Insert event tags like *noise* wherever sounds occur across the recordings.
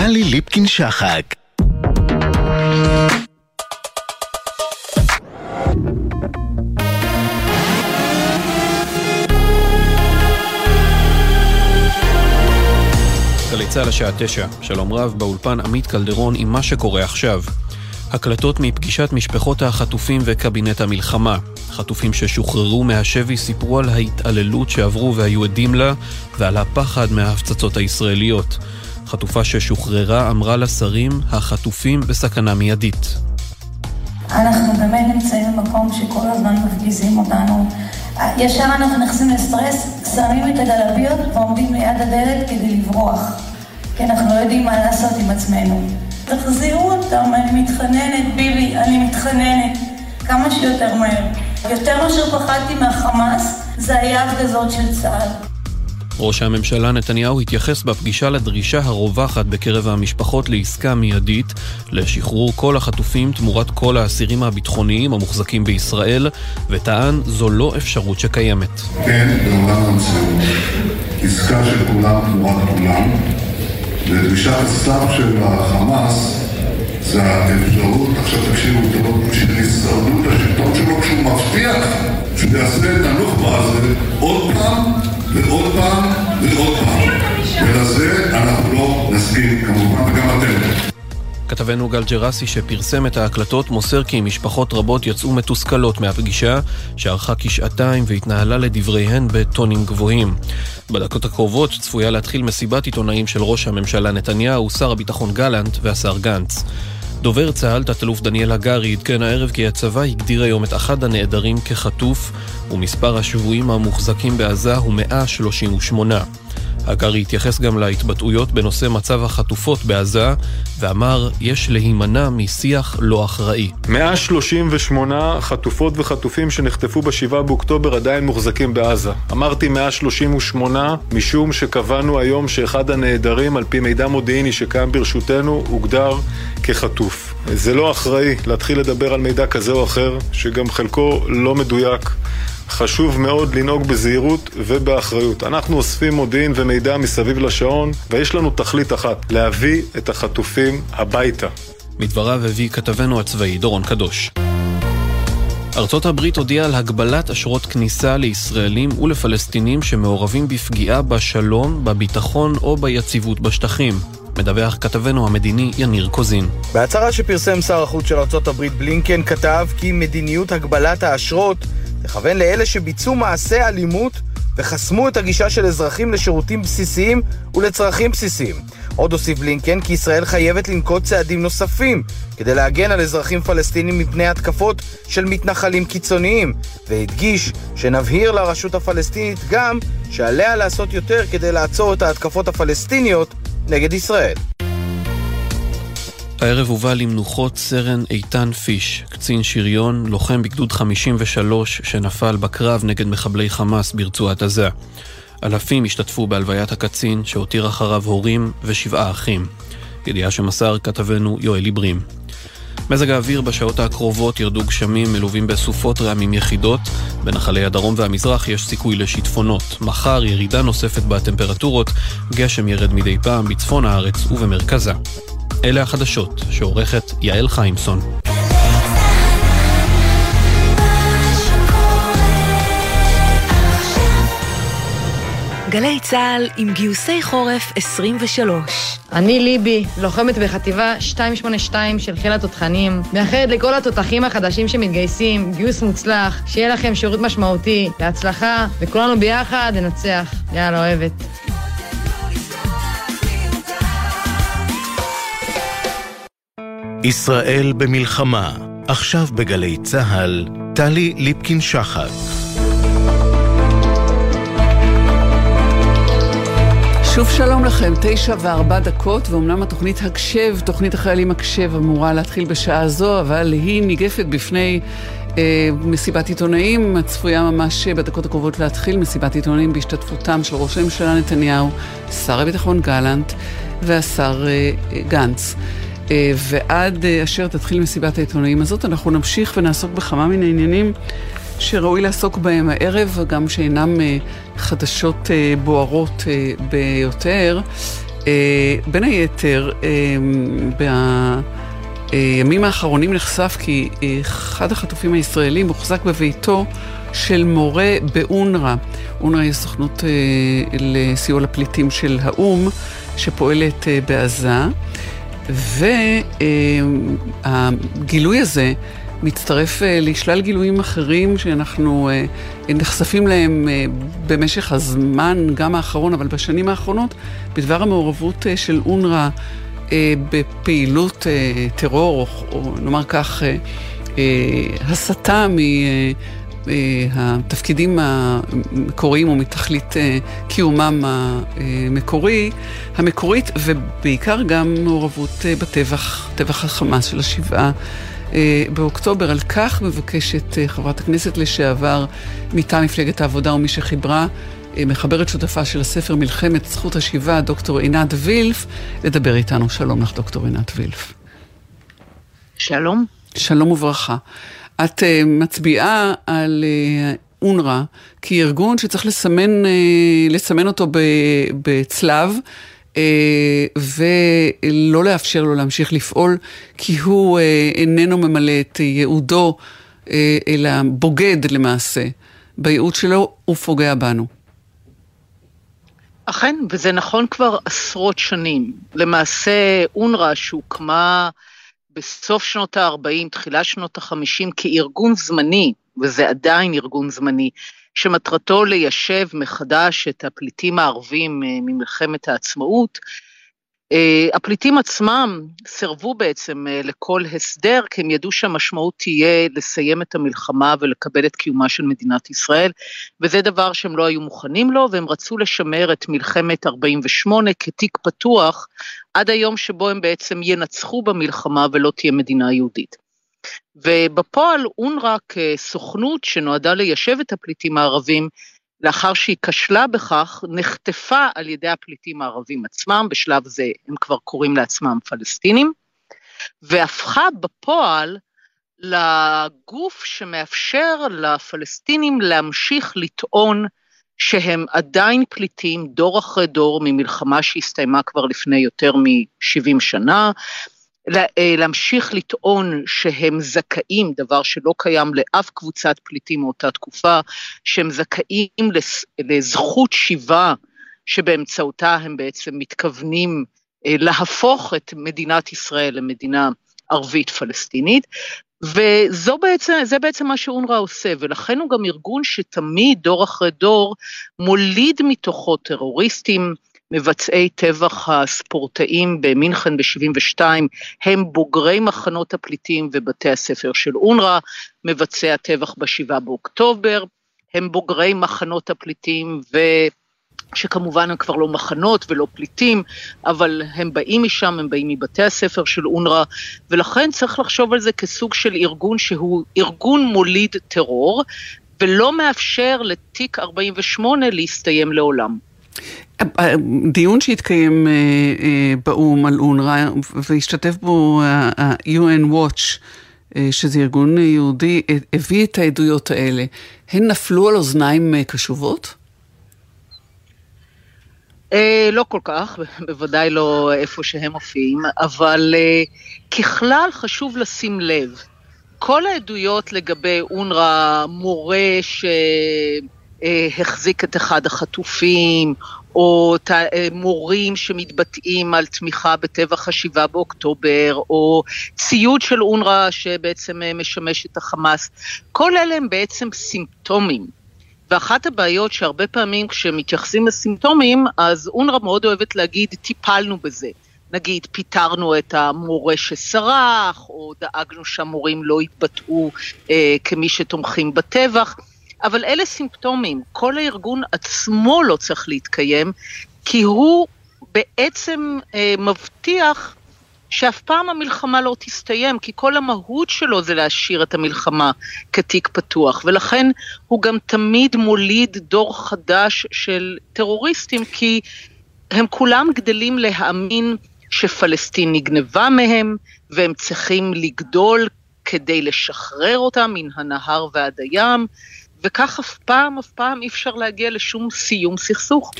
טלי ליפקין-שחק גלי צה"ל השעה תשע, שלום רב, באולפן עמית קלדרון עם מה שקורה עכשיו. הקלטות מפגישת משפחות החטופים וקבינט המלחמה. חטופים ששוחררו מהשבי סיפרו על ההתעללות שעברו והיו עדים לה ועל הפחד מההפצצות הישראליות. חטופה ששוחררה אמרה לשרים, החטופים בסכנה מיידית. אנחנו באמת נמצאים במקום שכל הזמן מפגיזים אותנו. ישר אנחנו נכנסים לסטרס, שמים את הגלביות ועומדים ליד הדלת כדי לברוח. כי אנחנו לא יודעים מה לעשות עם עצמנו. תחזירו אותם, אני מתחננת, ביבי, אני מתחננת. כמה שיותר מהר. יותר מאשר פחדתי מהחמאס, זה היה הפגזות של צה"ל. ראש הממשלה נתניהו התייחס בפגישה לדרישה הרווחת בקרב המשפחות לעסקה מיידית לשחרור כל החטופים תמורת כל האסירים הביטחוניים המוחזקים בישראל, וטען זו לא אפשרות שקיימת. כן, בעולם המציאות, עסקה של כולם תמורת כולם, ודרישת הסף של החמאס זה האפשרות, עכשיו תקשיבו טוב, של הישרדות השלטון שלו כשהוא מבטיח שהוא יעשה את הנוח'בה הזה עוד פעם ועוד פעם ועוד פעם. ולזה אנחנו לא נסכים כמובן, וגם אתם. כתבנו גל ג'רסי שפרסם את ההקלטות מוסר כי משפחות רבות יצאו מתוסכלות מהפגישה שארכה כשעתיים והתנהלה לדבריהן בטונים גבוהים. בדקות הקרובות צפויה להתחיל מסיבת עיתונאים של ראש הממשלה נתניהו, שר הביטחון גלנט והשר גנץ. דובר צה"ל, תת-אלוף דניאל הגרי, עדכן הערב כי הצבא הגדיר היום את אחד הנעדרים כחטוף, ומספר השבויים המוחזקים בעזה הוא 138. הגרי התייחס גם להתבטאויות בנושא מצב החטופות בעזה, ואמר, יש להימנע משיח לא אחראי. 138 חטופות וחטופים שנחטפו ב-7 באוקטובר עדיין מוחזקים בעזה. אמרתי 138 משום שקבענו היום שאחד הנעדרים, על פי מידע מודיעיני שקיים ברשותנו, הוגדר כחטוף. זה לא אחראי להתחיל לדבר על מידע כזה או אחר, שגם חלקו לא מדויק. חשוב מאוד לנהוג בזהירות ובאחריות. אנחנו אוספים מודיעין ומידע מסביב לשעון, ויש לנו תכלית אחת, להביא את החטופים הביתה. מדבריו הביא כתבנו הצבאי דורון קדוש. ארצות הברית הודיעה על הגבלת אשרות כניסה לישראלים ולפלסטינים שמעורבים בפגיעה בשלום, בביטחון או ביציבות בשטחים. מדווח כתבנו המדיני יניר קוזין. בהצהרה שפרסם שר החוץ של ארצות הברית בלינקן כתב כי מדיניות הגבלת האשרות תכוון לאלה שביצעו מעשי אלימות וחסמו את הגישה של אזרחים לשירותים בסיסיים ולצרכים בסיסיים. עוד הוסיף בלינקן כי ישראל חייבת לנקוט צעדים נוספים כדי להגן על אזרחים פלסטינים מפני התקפות של מתנחלים קיצוניים, והדגיש שנבהיר לרשות הפלסטינית גם שעליה לעשות יותר כדי לעצור את ההתקפות הפלסטיניות נגד ישראל. הערב הובא למנוחות סרן איתן פיש, קצין שריון, לוחם בגדוד 53 שנפל בקרב נגד מחבלי חמאס ברצועת עזה. אלפים השתתפו בהלוויית הקצין שהותיר אחריו הורים ושבעה אחים. ידיעה שמסר כתבנו יואל עיברים. מזג האוויר בשעות הקרובות ירדו גשמים מלווים בסופות רעמים יחידות. בנחלי הדרום והמזרח יש סיכוי לשיטפונות. מחר ירידה נוספת בטמפרטורות, גשם ירד מדי פעם בצפון הארץ ובמרכזה. אלה החדשות שעורכת יעל חיימסון. גלי צה"ל עם גיוסי חורף 23. אני ליבי, לוחמת בחטיבה 282 של חיל התותחנים, מאחלת לכל התותחים החדשים שמתגייסים, גיוס מוצלח, שיהיה לכם שירות משמעותי, בהצלחה, וכולנו ביחד ננצח. יאללה, אוהבת. ישראל במלחמה, עכשיו בגלי צה"ל, טלי ליפקין-שחק. שוב שלום לכם, תשע וארבע דקות, ואומנם התוכנית הקשב, תוכנית החיילים הקשב אמורה להתחיל בשעה זו, אבל היא ניגפת בפני אה, מסיבת עיתונאים, הצפויה ממש בדקות הקרובות להתחיל, מסיבת עיתונאים בהשתתפותם של ראש הממשלה נתניהו, שר הביטחון גלנט והשר אה, גנץ. אה, ועד אה, אשר תתחיל מסיבת העיתונאים הזאת, אנחנו נמשיך ונעסוק בכמה מן העניינים שראוי לעסוק בהם הערב, גם שאינם אה, חדשות בוערות ביותר. בין היתר, בימים האחרונים נחשף כי אחד החטופים הישראלים מוחזק בביתו של מורה באונר"א. אונר"א היא סוכנות לסיוע לפליטים של האו"ם, שפועלת בעזה. והגילוי הזה מצטרף אה, לשלל גילויים אחרים שאנחנו אה, נחשפים להם אה, במשך הזמן, גם האחרון, אבל בשנים האחרונות, בדבר המעורבות של אונר"א בפעילות טרור, או נאמר כך, הסתה מ... התפקידים המקוריים או מתכלית קיומם המקורי, המקורית, ובעיקר גם מעורבות בטבח, טבח החמאס של השבעה אה, באוקטובר. על כך מבקשת אה, חברת הכנסת לשעבר מטעם מפלגת העבודה ומי שחיברה, אה, מחברת שותפה של הספר מלחמת זכות השיבה, דוקטור עינת וילף, לדבר איתנו. שלום לך, דוקטור עינת וילף. שלום. שלום וברכה. את uh, מצביעה על uh, אונר"א כארגון שצריך לסמן, uh, לסמן אותו בצלב. אה, ולא לאפשר לו להמשיך לפעול, כי הוא אה, איננו ממלא את ייעודו, אה, אלא בוגד למעשה. בייעוד שלו הוא פוגע בנו. אכן, וזה נכון כבר עשרות שנים. למעשה, אונר"א שהוקמה בסוף שנות ה-40, תחילת שנות ה-50, כארגון זמני, וזה עדיין ארגון זמני, שמטרתו ליישב מחדש את הפליטים הערבים אה, ממלחמת העצמאות. אה, הפליטים עצמם סירבו בעצם אה, לכל הסדר, כי הם ידעו שהמשמעות תהיה לסיים את המלחמה ולקבל את קיומה של מדינת ישראל, וזה דבר שהם לא היו מוכנים לו, והם רצו לשמר את מלחמת 48' כתיק פתוח, עד היום שבו הם בעצם ינצחו במלחמה ולא תהיה מדינה יהודית. ובפועל אונר"א כסוכנות שנועדה ליישב את הפליטים הערבים, לאחר שהיא כשלה בכך, נחטפה על ידי הפליטים הערבים עצמם, בשלב זה הם כבר קוראים לעצמם פלסטינים, והפכה בפועל לגוף שמאפשר לפלסטינים להמשיך לטעון שהם עדיין פליטים דור אחרי דור ממלחמה שהסתיימה כבר לפני יותר מ-70 שנה, אה, להמשיך לטעון שהם זכאים, דבר שלא קיים לאף קבוצת פליטים מאותה תקופה, שהם זכאים לזכות שיבה שבאמצעותה הם בעצם מתכוונים אה, להפוך את מדינת ישראל למדינה ערבית פלסטינית, וזה בעצם, בעצם מה שאונר"א עושה, ולכן הוא גם ארגון שתמיד, דור אחרי דור, מוליד מתוכו טרוריסטים, מבצעי טבח הספורטאים במינכן ב-72 הם בוגרי מחנות הפליטים ובתי הספר של אונר"א, מבצעי הטבח ב-7 באוקטובר, הם בוגרי מחנות הפליטים ו... שכמובן הם כבר לא מחנות ולא פליטים, אבל הם באים משם, הם באים מבתי הספר של אונר"א, ולכן צריך לחשוב על זה כסוג של ארגון שהוא ארגון מוליד טרור, ולא מאפשר לתיק 48 להסתיים לעולם. דיון שהתקיים אה, אה, באו"ם על אונר"א והשתתף בו ה-UN Watch, אה, שזה ארגון יהודי, הביא את העדויות האלה. הן נפלו על אוזניים קשובות? לא כל כך, *laughs* בוודאי לא איפה שהם מופיעים, אבל ככלל חשוב לשים לב. כל העדויות לגבי אונר"א, מורה ש... אה, את אחד החטופים, או אה, מורים שמתבטאים על תמיכה בטבח השבעה באוקטובר, או ציוד של אונר"א שבעצם אה, משמש את החמאס. כל אלה הם בעצם סימפטומים. ואחת הבעיות שהרבה פעמים כשמתייחסים לסימפטומים, אז אונר"א מאוד אוהבת להגיד, טיפלנו בזה. נגיד, פיטרנו את המורה שסרח, או דאגנו שהמורים לא יתבטאו אה, כמי שתומכים בטבח. אבל אלה סימפטומים, כל הארגון עצמו לא צריך להתקיים, כי הוא בעצם אה, מבטיח שאף פעם המלחמה לא תסתיים, כי כל המהות שלו זה להשאיר את המלחמה כתיק פתוח, ולכן הוא גם תמיד מוליד דור חדש של טרוריסטים, כי הם כולם גדלים להאמין שפלסטין נגנבה מהם, והם צריכים לגדול כדי לשחרר אותם מן הנהר ועד הים, וכך אף פעם, אף פעם אי אפשר להגיע לשום סיום סכסוך.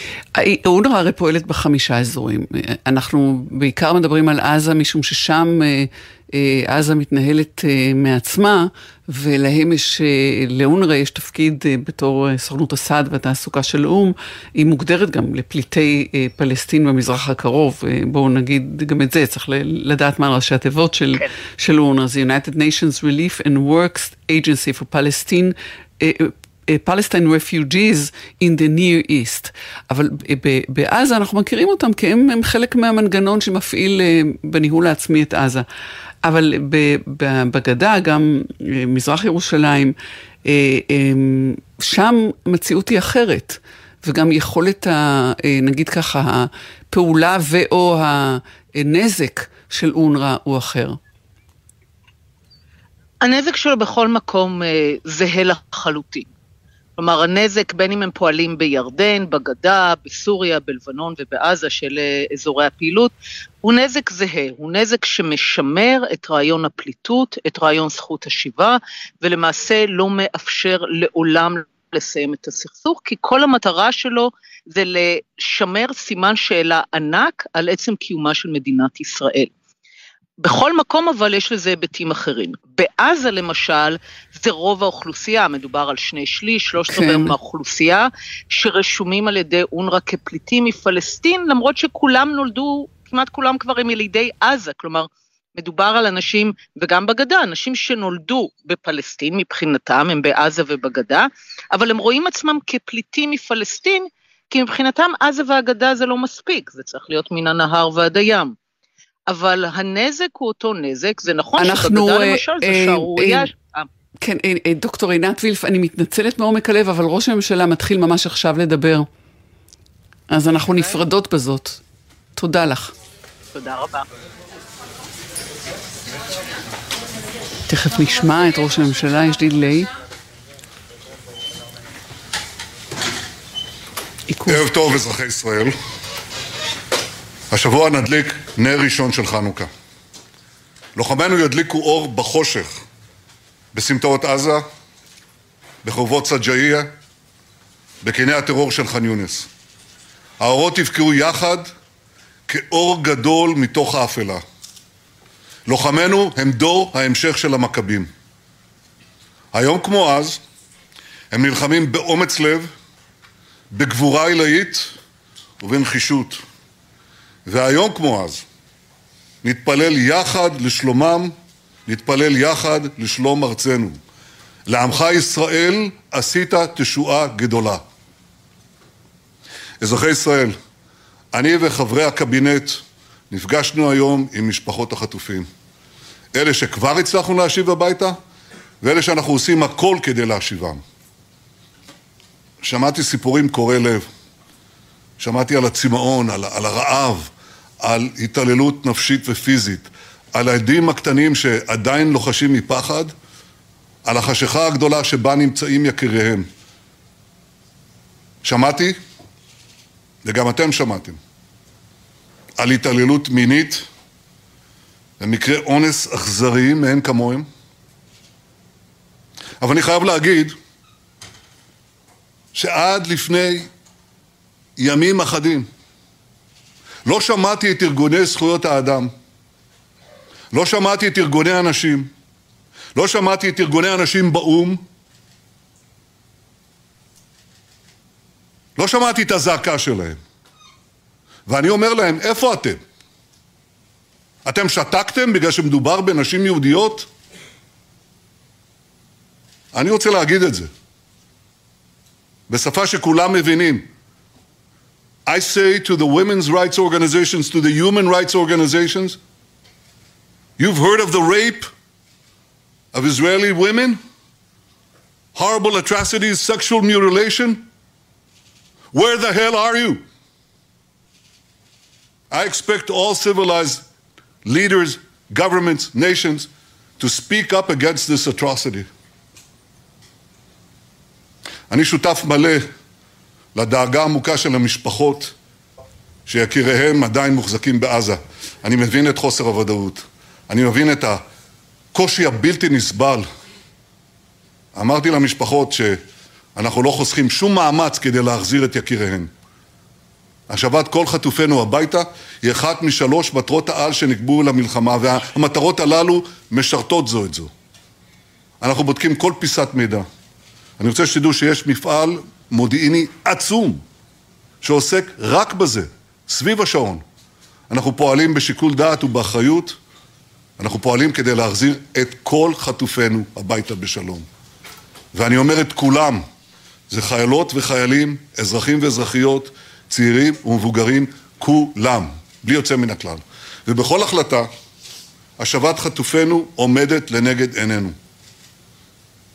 אונר"א הרי פועלת בחמישה אזורים. אנחנו בעיקר מדברים על עזה, משום ששם אה, אה, עזה מתנהלת אה, מעצמה, ולהם יש, לאונר"א יש תפקיד בתור סוכנות הסעד והתעסוקה של האו"ם, היא מוגדרת גם לפליטי פלסטין במזרח הקרוב. בואו נגיד גם את זה, צריך לדעת מה ראשי התיבות של, כן. של אונר"א, זה United Nations Relief and Works Agency for Palestine. פלסטיין רפיוג'יז in the near east. אבל בעזה אנחנו מכירים אותם כי הם, הם חלק מהמנגנון שמפעיל אה, בניהול העצמי את עזה. אבל בגדה, גם אה, מזרח ירושלים, אה, שם המציאות היא אחרת. וגם יכולת, ה, נגיד ככה, הפעולה ו/או הנזק של אונר"א הוא אחר. הנזק שלו בכל מקום זהה לחלוטין. כלומר, הנזק, בין אם הם פועלים בירדן, בגדה, בסוריה, בלבנון ובעזה, של אה, אזורי הפעילות, הוא נזק זהה, הוא נזק שמשמר את רעיון הפליטות, את רעיון זכות השיבה, ולמעשה לא מאפשר לעולם לסיים את הסכסוך, כי כל המטרה שלו זה לשמר סימן שאלה ענק על עצם קיומה של מדינת ישראל. בכל מקום אבל יש לזה היבטים אחרים. בעזה למשל, זה רוב האוכלוסייה, מדובר על שני שליש, שלושת רבעי כן. מהאוכלוסייה, שרשומים על ידי אונר"א כפליטים מפלסטין, למרות שכולם נולדו, כמעט כולם כבר הם ילידי עזה, כלומר, מדובר על אנשים, וגם בגדה, אנשים שנולדו בפלסטין מבחינתם, הם בעזה ובגדה, אבל הם רואים עצמם כפליטים מפלסטין, כי מבחינתם עזה והגדה זה לא מספיק, זה צריך להיות מן הנהר ועד הים. אבל הנזק הוא אותו נזק, זה נכון אנחנו, שבגדה אה, למשל זה אה, שערורייה. אה, כן, דוקטור עינת וילף, אני מתנצלת מעומק הלב, אבל ראש הממשלה מתחיל ממש עכשיו לדבר. אז אנחנו אוקיי. נפרדות בזאת. תודה לך. תודה רבה. תכף נשמע את ראש הממשלה, יש דיליי. ערב טוב, אזרחי ישראל. השבוע נדליק נר ראשון של חנוכה. לוחמינו ידליקו אור בחושך, בסמטאות עזה, בחורבות סג'אעיה, בקיני הטרור של ח'אן יונס. האורות יבקעו יחד כאור גדול מתוך האפלה. לוחמינו הם דור ההמשך של המכבים. היום כמו אז, הם נלחמים באומץ לב, בגבורה עילאית ובנחישות. והיום כמו אז, נתפלל יחד לשלומם, נתפלל יחד לשלום ארצנו. לעמך ישראל עשית תשועה גדולה. אזרחי ישראל, אני וחברי הקבינט נפגשנו היום עם משפחות החטופים. אלה שכבר הצלחנו להשיב הביתה, ואלה שאנחנו עושים הכל כדי להשיבם. שמעתי סיפורים קורעי לב. שמעתי על הצמאון, על, על הרעב, על התעללות נפשית ופיזית, על העדים הקטנים שעדיין לוחשים מפחד, על החשיכה הגדולה שבה נמצאים יקיריהם. שמעתי, וגם אתם שמעתם, על התעללות מינית ומקרי אונס אכזריים מאין כמוהם. אבל אני חייב להגיד שעד לפני ימים אחדים לא שמעתי את ארגוני זכויות האדם, לא שמעתי את ארגוני הנשים, לא שמעתי את ארגוני הנשים באו"ם, לא שמעתי את הזעקה שלהם. ואני אומר להם, איפה אתם? אתם שתקתם בגלל שמדובר בנשים יהודיות? אני רוצה להגיד את זה בשפה שכולם מבינים. I say to the women's rights organizations, to the human rights organizations, you've heard of the rape of Israeli women? Horrible atrocities, sexual mutilation? Where the hell are you? I expect all civilized leaders, governments, nations to speak up against this atrocity. אני שותף מלא לדאגה עמוקה של המשפחות שיקיריהם עדיין מוחזקים בעזה. אני מבין את חוסר הוודאות, אני מבין את הקושי הבלתי נסבל. אמרתי למשפחות אנחנו לא חוסכים שום מאמץ כדי להחזיר את יקיריהן. השבת כל חטופינו הביתה היא אחת משלוש מטרות העל שנקבעו למלחמה, והמטרות הללו משרתות זו את זו. אנחנו בודקים כל פיסת מידע. אני רוצה שתדעו שיש מפעל מודיעיני עצום שעוסק רק בזה, סביב השעון. אנחנו פועלים בשיקול דעת ובאחריות, אנחנו פועלים כדי להחזיר את כל חטופינו הביתה בשלום. ואני אומר את כולם, זה חיילות וחיילים, אזרחים ואזרחיות, צעירים ומבוגרים, כולם, בלי יוצא מן הכלל. ובכל החלטה, השבת חטופינו עומדת לנגד עינינו.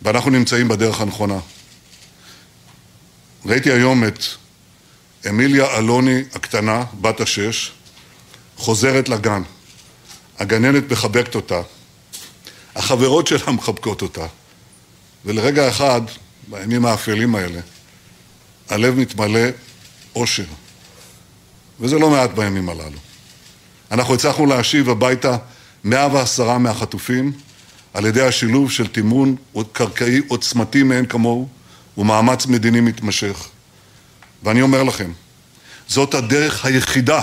ואנחנו נמצאים בדרך הנכונה. ראיתי היום את אמיליה אלוני הקטנה, בת השש, חוזרת לגן. הגננת מחבקת אותה, החברות שלה מחבקות אותה, ולרגע אחד, בימים האפלים האלה, הלב מתמלא אושר. וזה לא מעט בימים הללו. אנחנו הצלחנו להשיב הביתה 110 מהחטופים על ידי השילוב של תמרון קרקעי עוצמתי מאין כמוהו ומאמץ מדיני מתמשך. ואני אומר לכם, זאת הדרך היחידה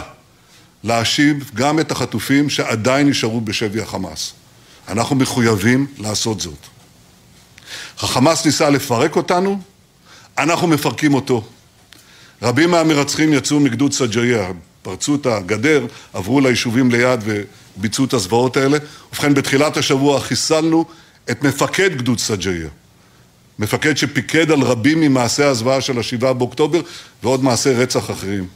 להשיב גם את החטופים שעדיין נשארו בשבי החמאס. אנחנו מחויבים לעשות זאת. החמאס ניסה לפרק אותנו, אנחנו מפרקים אותו. רבים מהמרצחים יצאו מגדוד סג'איה, פרצו את הגדר, עברו ליישובים ליד וביצעו את הזוועות האלה. ובכן, בתחילת השבוע חיסלנו את מפקד גדוד סג'איה. מפקד שפיקד על רבים ממעשי הזוועה של השבעה באוקטובר ועוד מעשי רצח אחרים.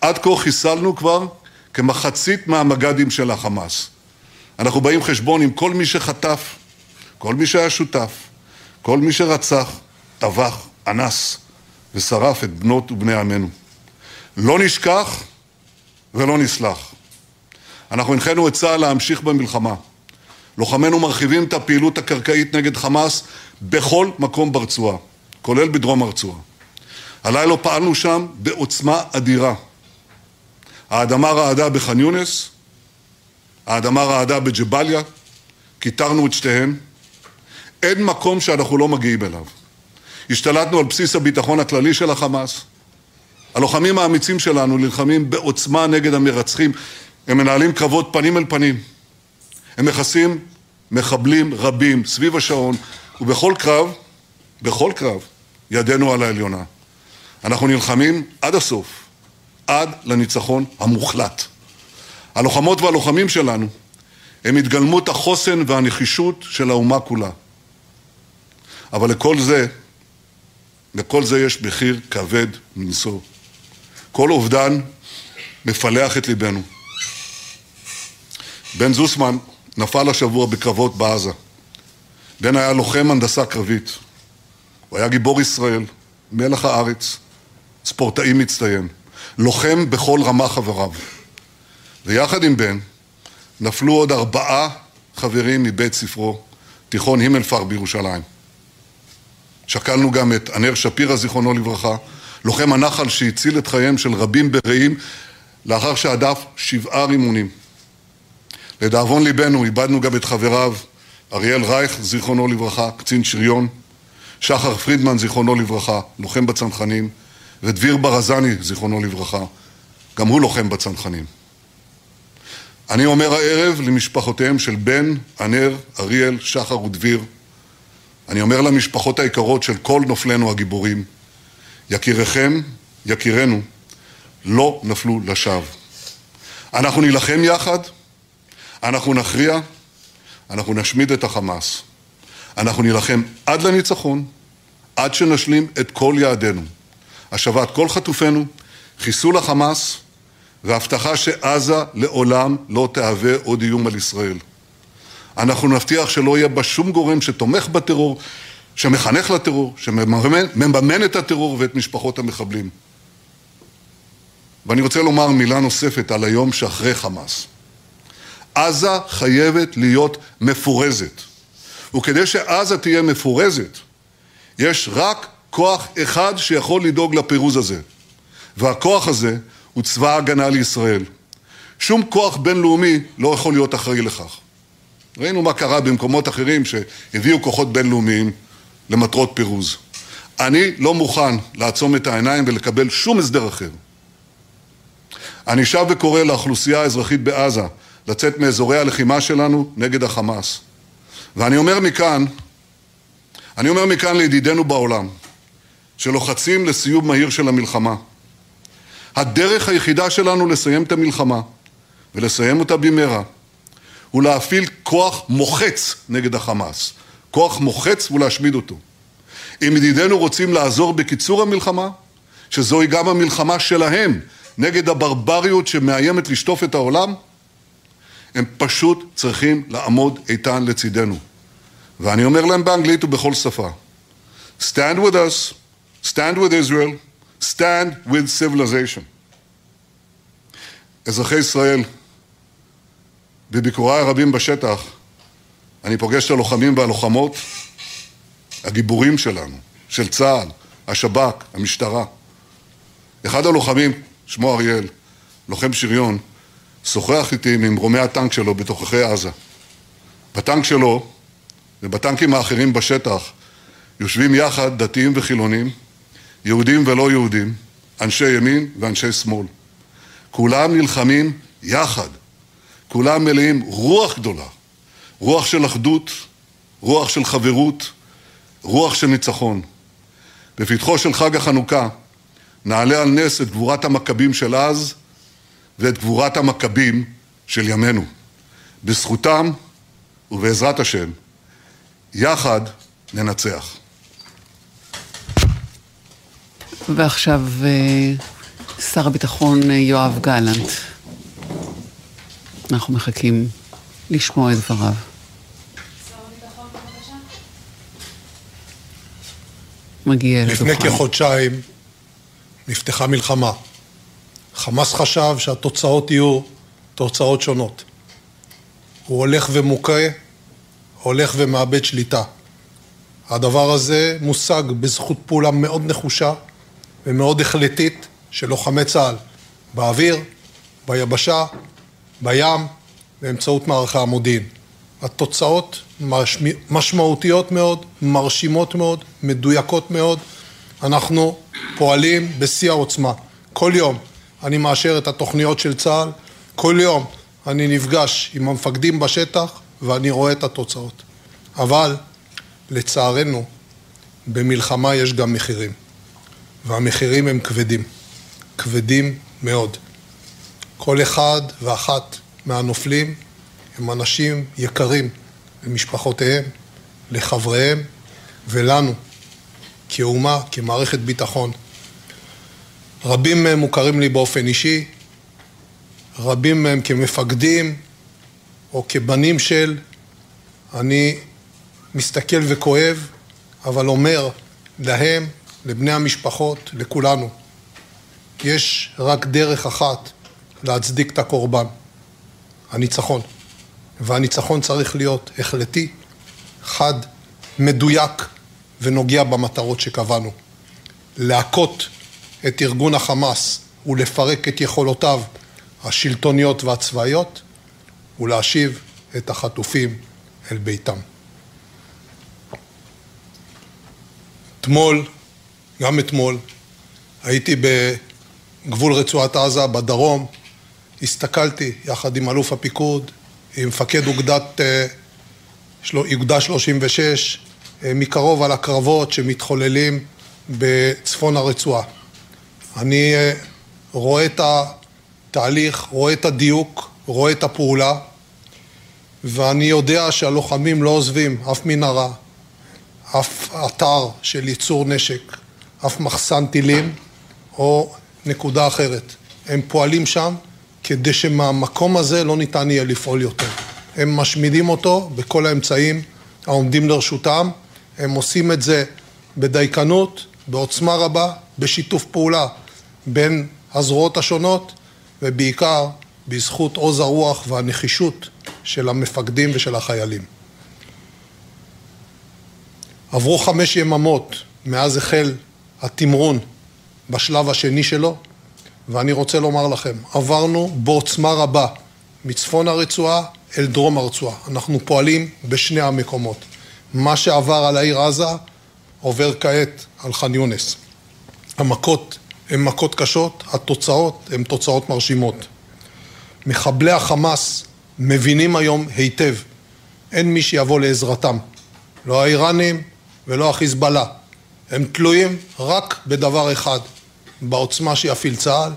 עד כה חיסלנו כבר כמחצית מהמג"דים של החמאס. אנחנו באים חשבון עם כל מי שחטף, כל מי שהיה שותף, כל מי שרצח, טבח, אנס ושרף את בנות ובני עמנו. לא נשכח ולא נסלח. אנחנו הנחינו את צה"ל להמשיך במלחמה. לוחמינו מרחיבים את הפעילות הקרקעית נגד חמאס בכל מקום ברצועה, כולל בדרום הרצועה. הלילה פעלנו שם בעוצמה אדירה. האדמה רעדה בח'אן יונס, האדמה רעדה בג'באליה, כיתרנו את שתיהן. אין מקום שאנחנו לא מגיעים אליו. השתלטנו על בסיס הביטחון הכללי של החמאס. הלוחמים האמיצים שלנו נלחמים בעוצמה נגד המרצחים. הם מנהלים קרבות פנים אל פנים. הם מכסים מחבלים רבים סביב השעון, ובכל קרב, בכל קרב, ידנו על העליונה. אנחנו נלחמים עד הסוף, עד לניצחון המוחלט. הלוחמות והלוחמים שלנו הם התגלמות החוסן והנחישות של האומה כולה. אבל לכל זה, לכל זה יש מחיר כבד מנשוא. כל אובדן מפלח את ליבנו. בן זוסמן נפל השבוע בקרבות בעזה. בן היה לוחם הנדסה קרבית. הוא היה גיבור ישראל, מלח הארץ, ספורטאי מצטיין, לוחם בכל רמה חבריו. ויחד עם בן נפלו עוד ארבעה חברים מבית ספרו, תיכון הימלפר בירושלים. שקלנו גם את ענר שפירא, זיכרונו לברכה, לוחם הנחל שהציל את חייהם של רבים ברעים לאחר שהדף שבעה רימונים. לדאבון ליבנו איבדנו גם את חבריו אריאל רייך, זיכרונו לברכה, קצין שריון, שחר פרידמן, זיכרונו לברכה, לוחם בצנחנים, ודביר ברזני, זיכרונו לברכה, גם הוא לוחם בצנחנים. אני אומר הערב למשפחותיהם של בן, ענר, אריאל, שחר ודביר, אני אומר למשפחות היקרות של כל נופלינו הגיבורים, יקיריכם, יקירנו, לא נפלו לשווא. אנחנו נילחם יחד, אנחנו נכריע, אנחנו נשמיד את החמאס. אנחנו נילחם עד לניצחון, עד שנשלים את כל יעדינו. השבת כל חטופינו, חיסול החמאס והבטחה שעזה לעולם לא תהווה עוד איום על ישראל. אנחנו נבטיח שלא יהיה בה שום גורם שתומך בטרור, שמחנך לטרור, שמממן את הטרור ואת משפחות המחבלים. ואני רוצה לומר מילה נוספת על היום שאחרי חמאס. עזה חייבת להיות מפורזת. וכדי שעזה תהיה מפורזת, יש רק כוח אחד שיכול לדאוג לפירוז הזה. והכוח הזה הוא צבא ההגנה לישראל. שום כוח בינלאומי לא יכול להיות אחראי לכך. ראינו מה קרה במקומות אחרים שהביאו כוחות בינלאומיים למטרות פירוז. אני לא מוכן לעצום את העיניים ולקבל שום הסדר אחר. אני שב וקורא לאוכלוסייה האזרחית בעזה לצאת מאזורי הלחימה שלנו נגד החמאס. ואני אומר מכאן, אני אומר מכאן לידידינו בעולם, שלוחצים לסיום מהיר של המלחמה. הדרך היחידה שלנו לסיים את המלחמה, ולסיים אותה במהרה, הוא להפעיל כוח מוחץ נגד החמאס. כוח מוחץ ולהשמיד אותו. אם ידידינו רוצים לעזור בקיצור המלחמה, שזוהי גם המלחמה שלהם נגד הברבריות שמאיימת לשטוף את העולם, הם פשוט צריכים לעמוד איתן לצידנו. ואני אומר להם באנגלית ובכל שפה, Stand with us, stand with Israel, stand with civilization. אזרחי ישראל, בביקוריי הרבים בשטח, אני פוגש את הלוחמים והלוחמות, הגיבורים שלנו, של צה"ל, השב"כ, המשטרה. אחד הלוחמים, שמו אריאל, לוחם שריון, שוחח איתי ממרומי הטנק שלו בתוככי עזה. בטנק שלו ובטנקים האחרים בשטח יושבים יחד דתיים וחילונים, יהודים ולא יהודים, אנשי ימין ואנשי שמאל. כולם נלחמים יחד, כולם מלאים רוח גדולה, רוח של אחדות, רוח של חברות, רוח של ניצחון. בפתחו של חג החנוכה נעלה על נס את גבורת המכבים של אז ואת גבורת המכבים של ימינו. בזכותם ובעזרת השם, יחד ננצח. ועכשיו שר הביטחון יואב גלנט. אנחנו מחכים לשמוע את דבריו. מגיע לדוכן. לפני כחודשיים נפתחה מלחמה. חמאס חשב שהתוצאות יהיו תוצאות שונות. הוא הולך ומוכה, הולך ומאבד שליטה. הדבר הזה מושג בזכות פעולה מאוד נחושה ומאוד החלטית של לוחמי צה"ל באוויר, ביבשה, בים, באמצעות מערכי המודיעין. התוצאות משמעותיות מאוד, מרשימות מאוד, מדויקות מאוד. אנחנו פועלים בשיא העוצמה. כל יום אני מאשר את התוכניות של צה"ל, כל יום אני נפגש עם המפקדים בשטח ואני רואה את התוצאות. אבל לצערנו, במלחמה יש גם מחירים, והמחירים הם כבדים, כבדים מאוד. כל אחד ואחת מהנופלים הם אנשים יקרים למשפחותיהם, לחבריהם ולנו כאומה, כמערכת ביטחון. רבים מהם מוכרים לי באופן אישי, רבים מהם כמפקדים או כבנים של, אני מסתכל וכואב, אבל אומר להם, לבני המשפחות, לכולנו, יש רק דרך אחת להצדיק את הקורבן, הניצחון. והניצחון צריך להיות החלטי, חד, מדויק ונוגע במטרות שקבענו. להכות את ארגון החמאס ולפרק את יכולותיו השלטוניות והצבאיות ולהשיב את החטופים אל ביתם. אתמול, גם אתמול, הייתי בגבול רצועת עזה, בדרום, הסתכלתי יחד עם אלוף הפיקוד, עם מפקד אוגדת, אוגדה 36, מקרוב על הקרבות שמתחוללים בצפון הרצועה. אני רואה את התהליך, רואה את הדיוק, רואה את הפעולה, ואני יודע שהלוחמים לא עוזבים אף מנהרה, אף אתר של ייצור נשק, אף מחסן טילים או נקודה אחרת. הם פועלים שם כדי שמהמקום הזה לא ניתן יהיה לפעול יותר. הם משמידים אותו בכל האמצעים העומדים לרשותם, הם עושים את זה בדייקנות, בעוצמה רבה, בשיתוף פעולה בין הזרועות השונות ובעיקר בזכות עוז הרוח והנחישות של המפקדים ושל החיילים. עברו חמש יממות מאז החל התמרון בשלב השני שלו, ואני רוצה לומר לכם, עברנו בעוצמה רבה מצפון הרצועה אל דרום הרצועה. אנחנו פועלים בשני המקומות. מה שעבר על העיר עזה עובר כעת על ח'אן יונס. המכות הן מכות קשות, התוצאות הן תוצאות מרשימות. מחבלי החמאס מבינים היום היטב, אין מי שיבוא לעזרתם, לא האיראנים ולא החיזבאללה. הם תלויים רק בדבר אחד, בעוצמה שיפעיל צה"ל,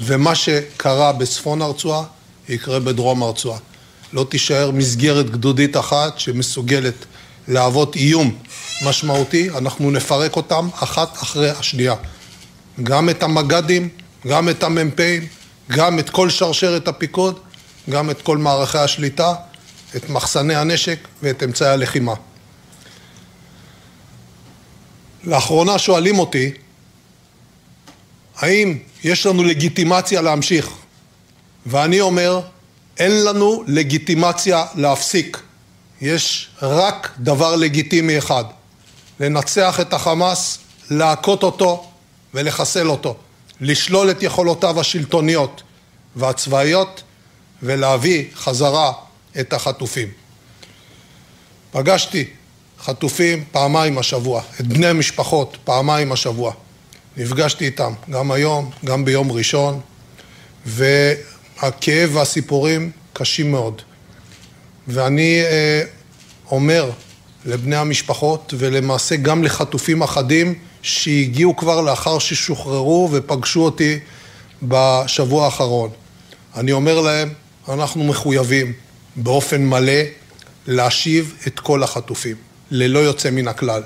ומה שקרה בצפון הרצועה יקרה בדרום הרצועה. לא תישאר מסגרת גדודית אחת שמסוגלת להוות איום משמעותי, אנחנו נפרק אותם אחת אחרי השנייה. גם את המג"דים, גם את המ"פים, גם את כל שרשרת הפיקוד, גם את כל מערכי השליטה, את מחסני הנשק ואת אמצעי הלחימה. לאחרונה שואלים אותי, האם יש לנו לגיטימציה להמשיך? ואני אומר, אין לנו לגיטימציה להפסיק. יש רק דבר לגיטימי אחד, לנצח את החמאס, להכות אותו ולחסל אותו, לשלול את יכולותיו השלטוניות והצבאיות ולהביא חזרה את החטופים. פגשתי חטופים פעמיים השבוע, את בני המשפחות פעמיים השבוע. נפגשתי איתם גם היום, גם ביום ראשון, והכאב והסיפורים קשים מאוד. ואני אה, אומר לבני המשפחות ולמעשה גם לחטופים אחדים שהגיעו כבר לאחר ששוחררו ופגשו אותי בשבוע האחרון. אני אומר להם, אנחנו מחויבים באופן מלא להשיב את כל החטופים, ללא יוצא מן הכלל.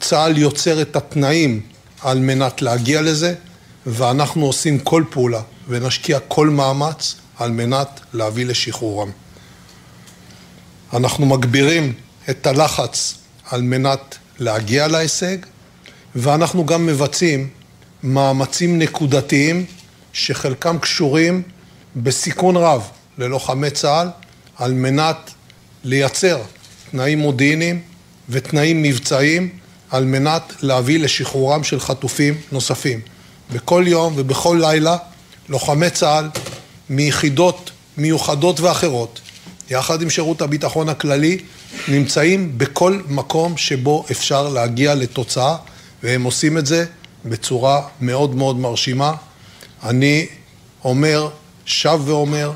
צה"ל יוצר את התנאים על מנת להגיע לזה, ואנחנו עושים כל פעולה ונשקיע כל מאמץ על מנת להביא לשחרורם. אנחנו מגבירים את הלחץ על מנת להגיע להישג, ואנחנו גם מבצעים מאמצים נקודתיים שחלקם קשורים בסיכון רב ללוחמי צה"ל על מנת לייצר תנאים מודיעיניים ותנאים מבצעיים על מנת להביא לשחרורם של חטופים נוספים. בכל יום ובכל לילה לוחמי צה"ל מיחידות מיוחדות ואחרות, יחד עם שירות הביטחון הכללי, נמצאים בכל מקום שבו אפשר להגיע לתוצאה, והם עושים את זה בצורה מאוד מאוד מרשימה. אני אומר, שב ואומר,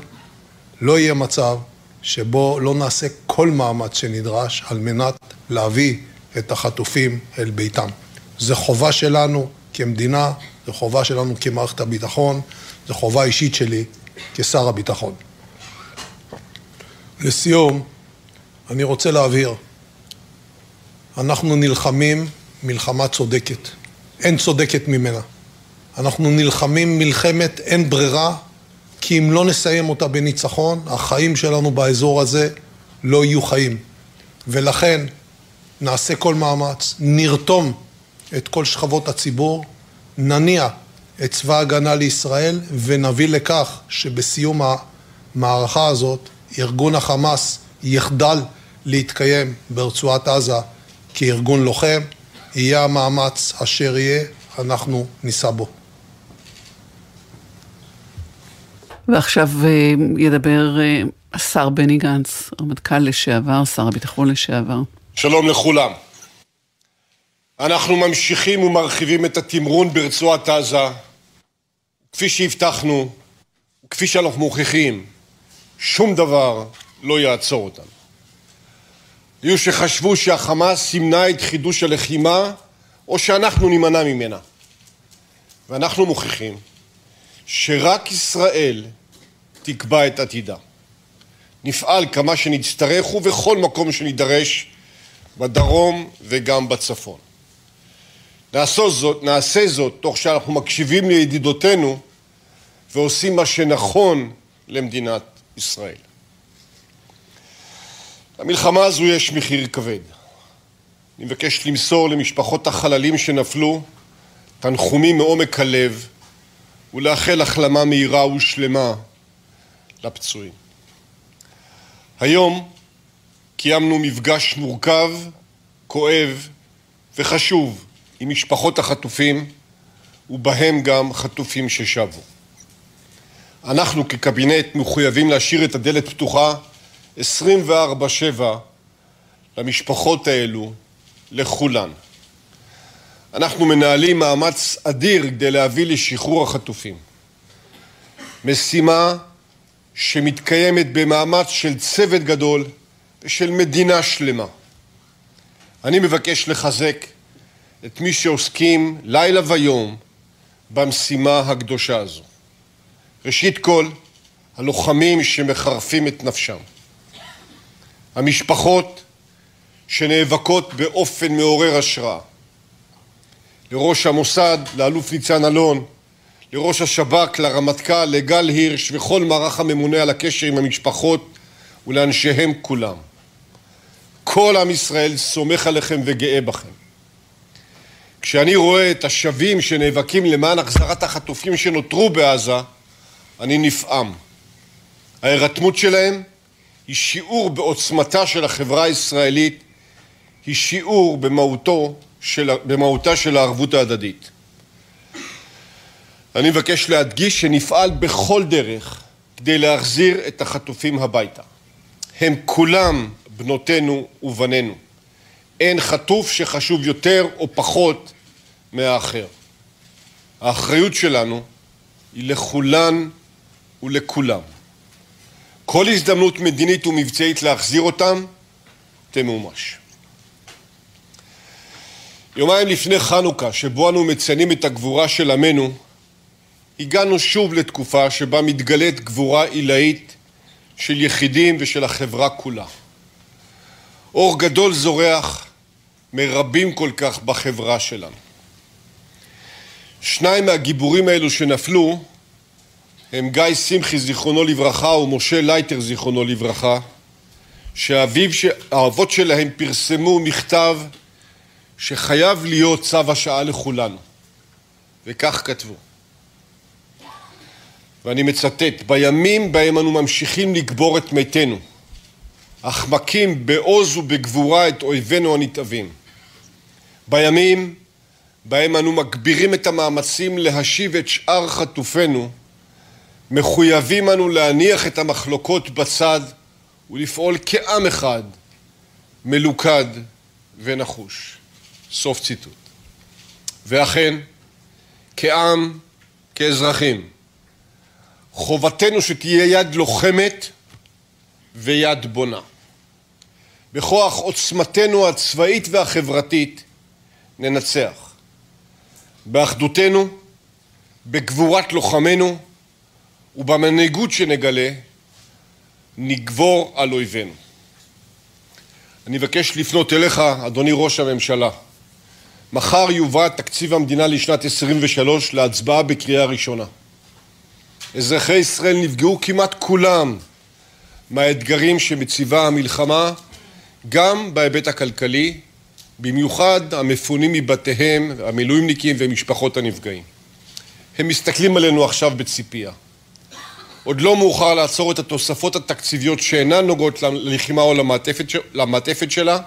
לא יהיה מצב שבו לא נעשה כל מאמץ שנדרש על מנת להביא את החטופים אל ביתם. זו חובה שלנו כמדינה, זו חובה שלנו כמערכת הביטחון, זו חובה אישית שלי כשר הביטחון. לסיום, אני רוצה להבהיר, אנחנו נלחמים מלחמה צודקת, אין צודקת ממנה. אנחנו נלחמים מלחמת אין ברירה, כי אם לא נסיים אותה בניצחון, החיים שלנו באזור הזה לא יהיו חיים. ולכן נעשה כל מאמץ, נרתום את כל שכבות הציבור, נניע את צבא ההגנה לישראל ונביא לכך שבסיום המערכה הזאת ארגון החמאס יחדל להתקיים ברצועת עזה כארגון לוחם, יהיה המאמץ אשר יהיה, אנחנו נישא בו. ועכשיו אה, ידבר אה, השר בני גנץ, רמטכ"ל לשעבר, שר הביטחון לשעבר. שלום לכולם. אנחנו ממשיכים ומרחיבים את התמרון ברצועת עזה, כפי שהבטחנו, כפי שאנחנו מוכיחים, שום דבר לא יעצור אותנו. היו שחשבו שהחמאס ימנע את חידוש הלחימה, או שאנחנו נימנע ממנה. ואנחנו מוכיחים שרק ישראל תקבע את עתידה. נפעל כמה שנצטרך ובכל מקום שנידרש, בדרום וגם בצפון. נעשה זאת, נעשה זאת תוך שאנחנו מקשיבים לידידותינו ועושים מה שנכון למדינת ישראל. למלחמה הזו יש מחיר כבד. אני מבקש למסור למשפחות החללים שנפלו תנחומים מעומק הלב ולאחל החלמה מהירה ושלמה לפצועים. היום קיימנו מפגש מורכב, כואב וחשוב עם משפחות החטופים ובהם גם חטופים ששבו. אנחנו כקבינט מחויבים להשאיר את הדלת פתוחה 24-7 למשפחות האלו, לכולן. אנחנו מנהלים מאמץ אדיר כדי להביא לשחרור החטופים. משימה שמתקיימת במאמץ של צוות גדול ושל מדינה שלמה. אני מבקש לחזק את מי שעוסקים לילה ויום במשימה הקדושה הזו. ראשית כל, הלוחמים שמחרפים את נפשם. המשפחות שנאבקות באופן מעורר השראה. לראש המוסד, לאלוף ניצן אלון, לראש השב"כ, לרמטכ"ל, לגל הירש וכל מערך הממונה על הקשר עם המשפחות ולאנשיהם כולם. כל עם ישראל סומך עליכם וגאה בכם. כשאני רואה את השבים שנאבקים למען החזרת החטופים שנותרו בעזה, אני נפעם. ההירתמות שלהם היא שיעור בעוצמתה של החברה הישראלית, היא שיעור במהותו של, במהותה של הערבות ההדדית. אני מבקש להדגיש שנפעל בכל דרך כדי להחזיר את החטופים הביתה. הם כולם בנותינו ובנינו. אין חטוף שחשוב יותר או פחות מהאחר. האחריות שלנו היא לכולן ולכולם. כל הזדמנות מדינית ומבצעית להחזיר אותם תמומש. יומיים לפני חנוכה, שבו אנו מציינים את הגבורה של עמנו, הגענו שוב לתקופה שבה מתגלית גבורה עילאית של יחידים ושל החברה כולה. אור גדול זורח מרבים כל כך בחברה שלנו. שניים מהגיבורים האלו שנפלו הם גיא שמחי זיכרונו לברכה ומשה לייטר זיכרונו לברכה שהאבות שלהם פרסמו מכתב שחייב להיות צו השעה לכולנו. וכך כתבו. ואני מצטט בימים בהם אנו ממשיכים לקבור את מתינו אך מכים בעוז ובגבורה את אויבינו הנתעבים. בימים בהם אנו מגבירים את המאמצים להשיב את שאר חטופינו מחויבים אנו להניח את המחלוקות בצד ולפעול כעם אחד, מלוכד ונחוש. סוף ציטוט. ואכן, כעם, כאזרחים, חובתנו שתהיה יד לוחמת ויד בונה. בכוח עוצמתנו הצבאית והחברתית ננצח. באחדותנו, בגבורת לוחמינו, ובמנהיגות שנגלה נגבור על אויבינו. אני מבקש לפנות אליך, אדוני ראש הממשלה. מחר יובא תקציב המדינה לשנת 23 להצבעה בקריאה ראשונה. אזרחי ישראל נפגעו כמעט כולם מהאתגרים שמציבה המלחמה, גם בהיבט הכלכלי, במיוחד המפונים מבתיהם, המילואימניקים ומשפחות הנפגעים. הם מסתכלים עלינו עכשיו בציפייה. עוד לא מאוחר לעצור את התוספות התקציביות שאינן נוגעות ללחימה או למעטפת, למעטפת שלה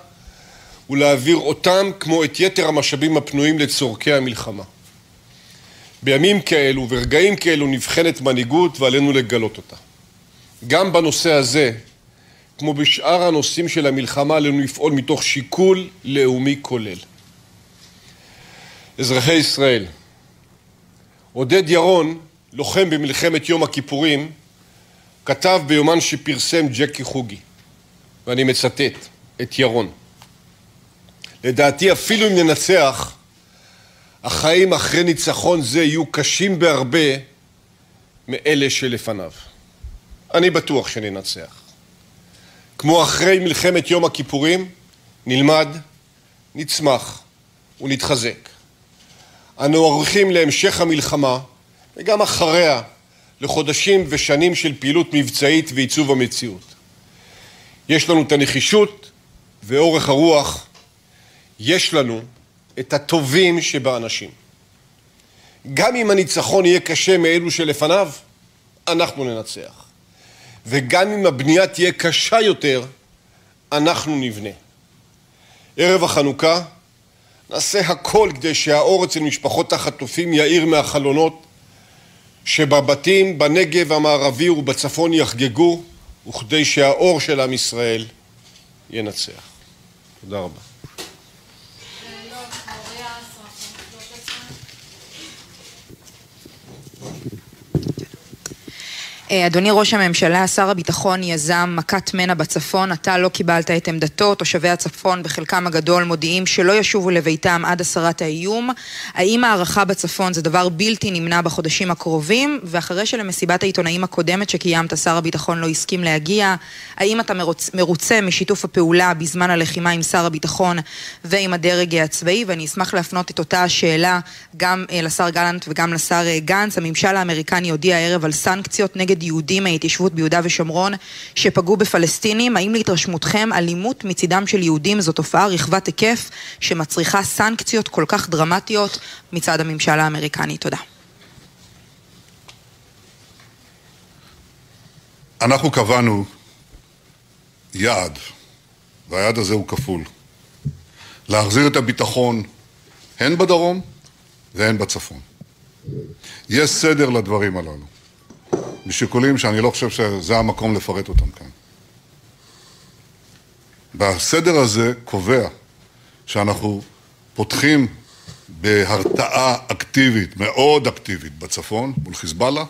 ולהעביר אותם כמו את יתר המשאבים הפנויים לצורכי המלחמה. בימים כאלו ורגעים כאלו נבחנת מנהיגות ועלינו לגלות אותה. גם בנושא הזה, כמו בשאר הנושאים של המלחמה, עלינו לפעול מתוך שיקול לאומי כולל. אזרחי ישראל, עודד ירון לוחם במלחמת יום הכיפורים, כתב ביומן שפרסם ג'קי חוגי, ואני מצטט את ירון: לדעתי אפילו אם ננצח, החיים אחרי ניצחון זה יהיו קשים בהרבה מאלה שלפניו. אני בטוח שננצח. כמו אחרי מלחמת יום הכיפורים, נלמד, נצמח ונתחזק. אנו ערוכים להמשך המלחמה וגם אחריה לחודשים ושנים של פעילות מבצעית ועיצוב המציאות. יש לנו את הנחישות ואורך הרוח, יש לנו את הטובים שבאנשים. גם אם הניצחון יהיה קשה מאלו שלפניו, אנחנו ננצח. וגם אם הבנייה תהיה קשה יותר, אנחנו נבנה. ערב החנוכה נעשה הכל כדי שהאור אצל משפחות החטופים יאיר מהחלונות שבבתים בנגב המערבי ובצפון יחגגו וכדי שהאור של עם ישראל ינצח. תודה רבה. אדוני ראש הממשלה, שר הביטחון יזם מכת מנע בצפון, אתה לא קיבלת את עמדתו, תושבי הצפון בחלקם הגדול מודיעים שלא ישובו לביתם עד הסרת האיום. האם הערכה בצפון זה דבר בלתי נמנע בחודשים הקרובים? ואחרי שלמסיבת העיתונאים הקודמת שקיימת שר הביטחון לא הסכים להגיע, האם אתה מרוצ... מרוצה משיתוף הפעולה בזמן הלחימה עם שר הביטחון ועם הדרג הצבאי? ואני אשמח להפנות את אותה השאלה גם אה, לשר גלנט וגם לשר אה, גנץ. הממשל האמריקני הודיע הערב על סנקציות נגד יהודים מההתיישבות ביהודה ושומרון שפגעו בפלסטינים. האם להתרשמותכם אלימות מצידם של יהודים זו תופעה רחבת היקף שמצריכה סנקציות כל כך דרמטיות מצד הממשל האמריקני? תודה. אנחנו קבענו יעד, והיעד הזה הוא כפול. להחזיר את הביטחון הן בדרום והן בצפון. יש סדר לדברים הללו, משיקולים שאני לא חושב שזה המקום לפרט אותם כאן. והסדר הזה קובע שאנחנו פותחים בהרתעה אקטיבית, מאוד אקטיבית, בצפון מול חיזבאללה,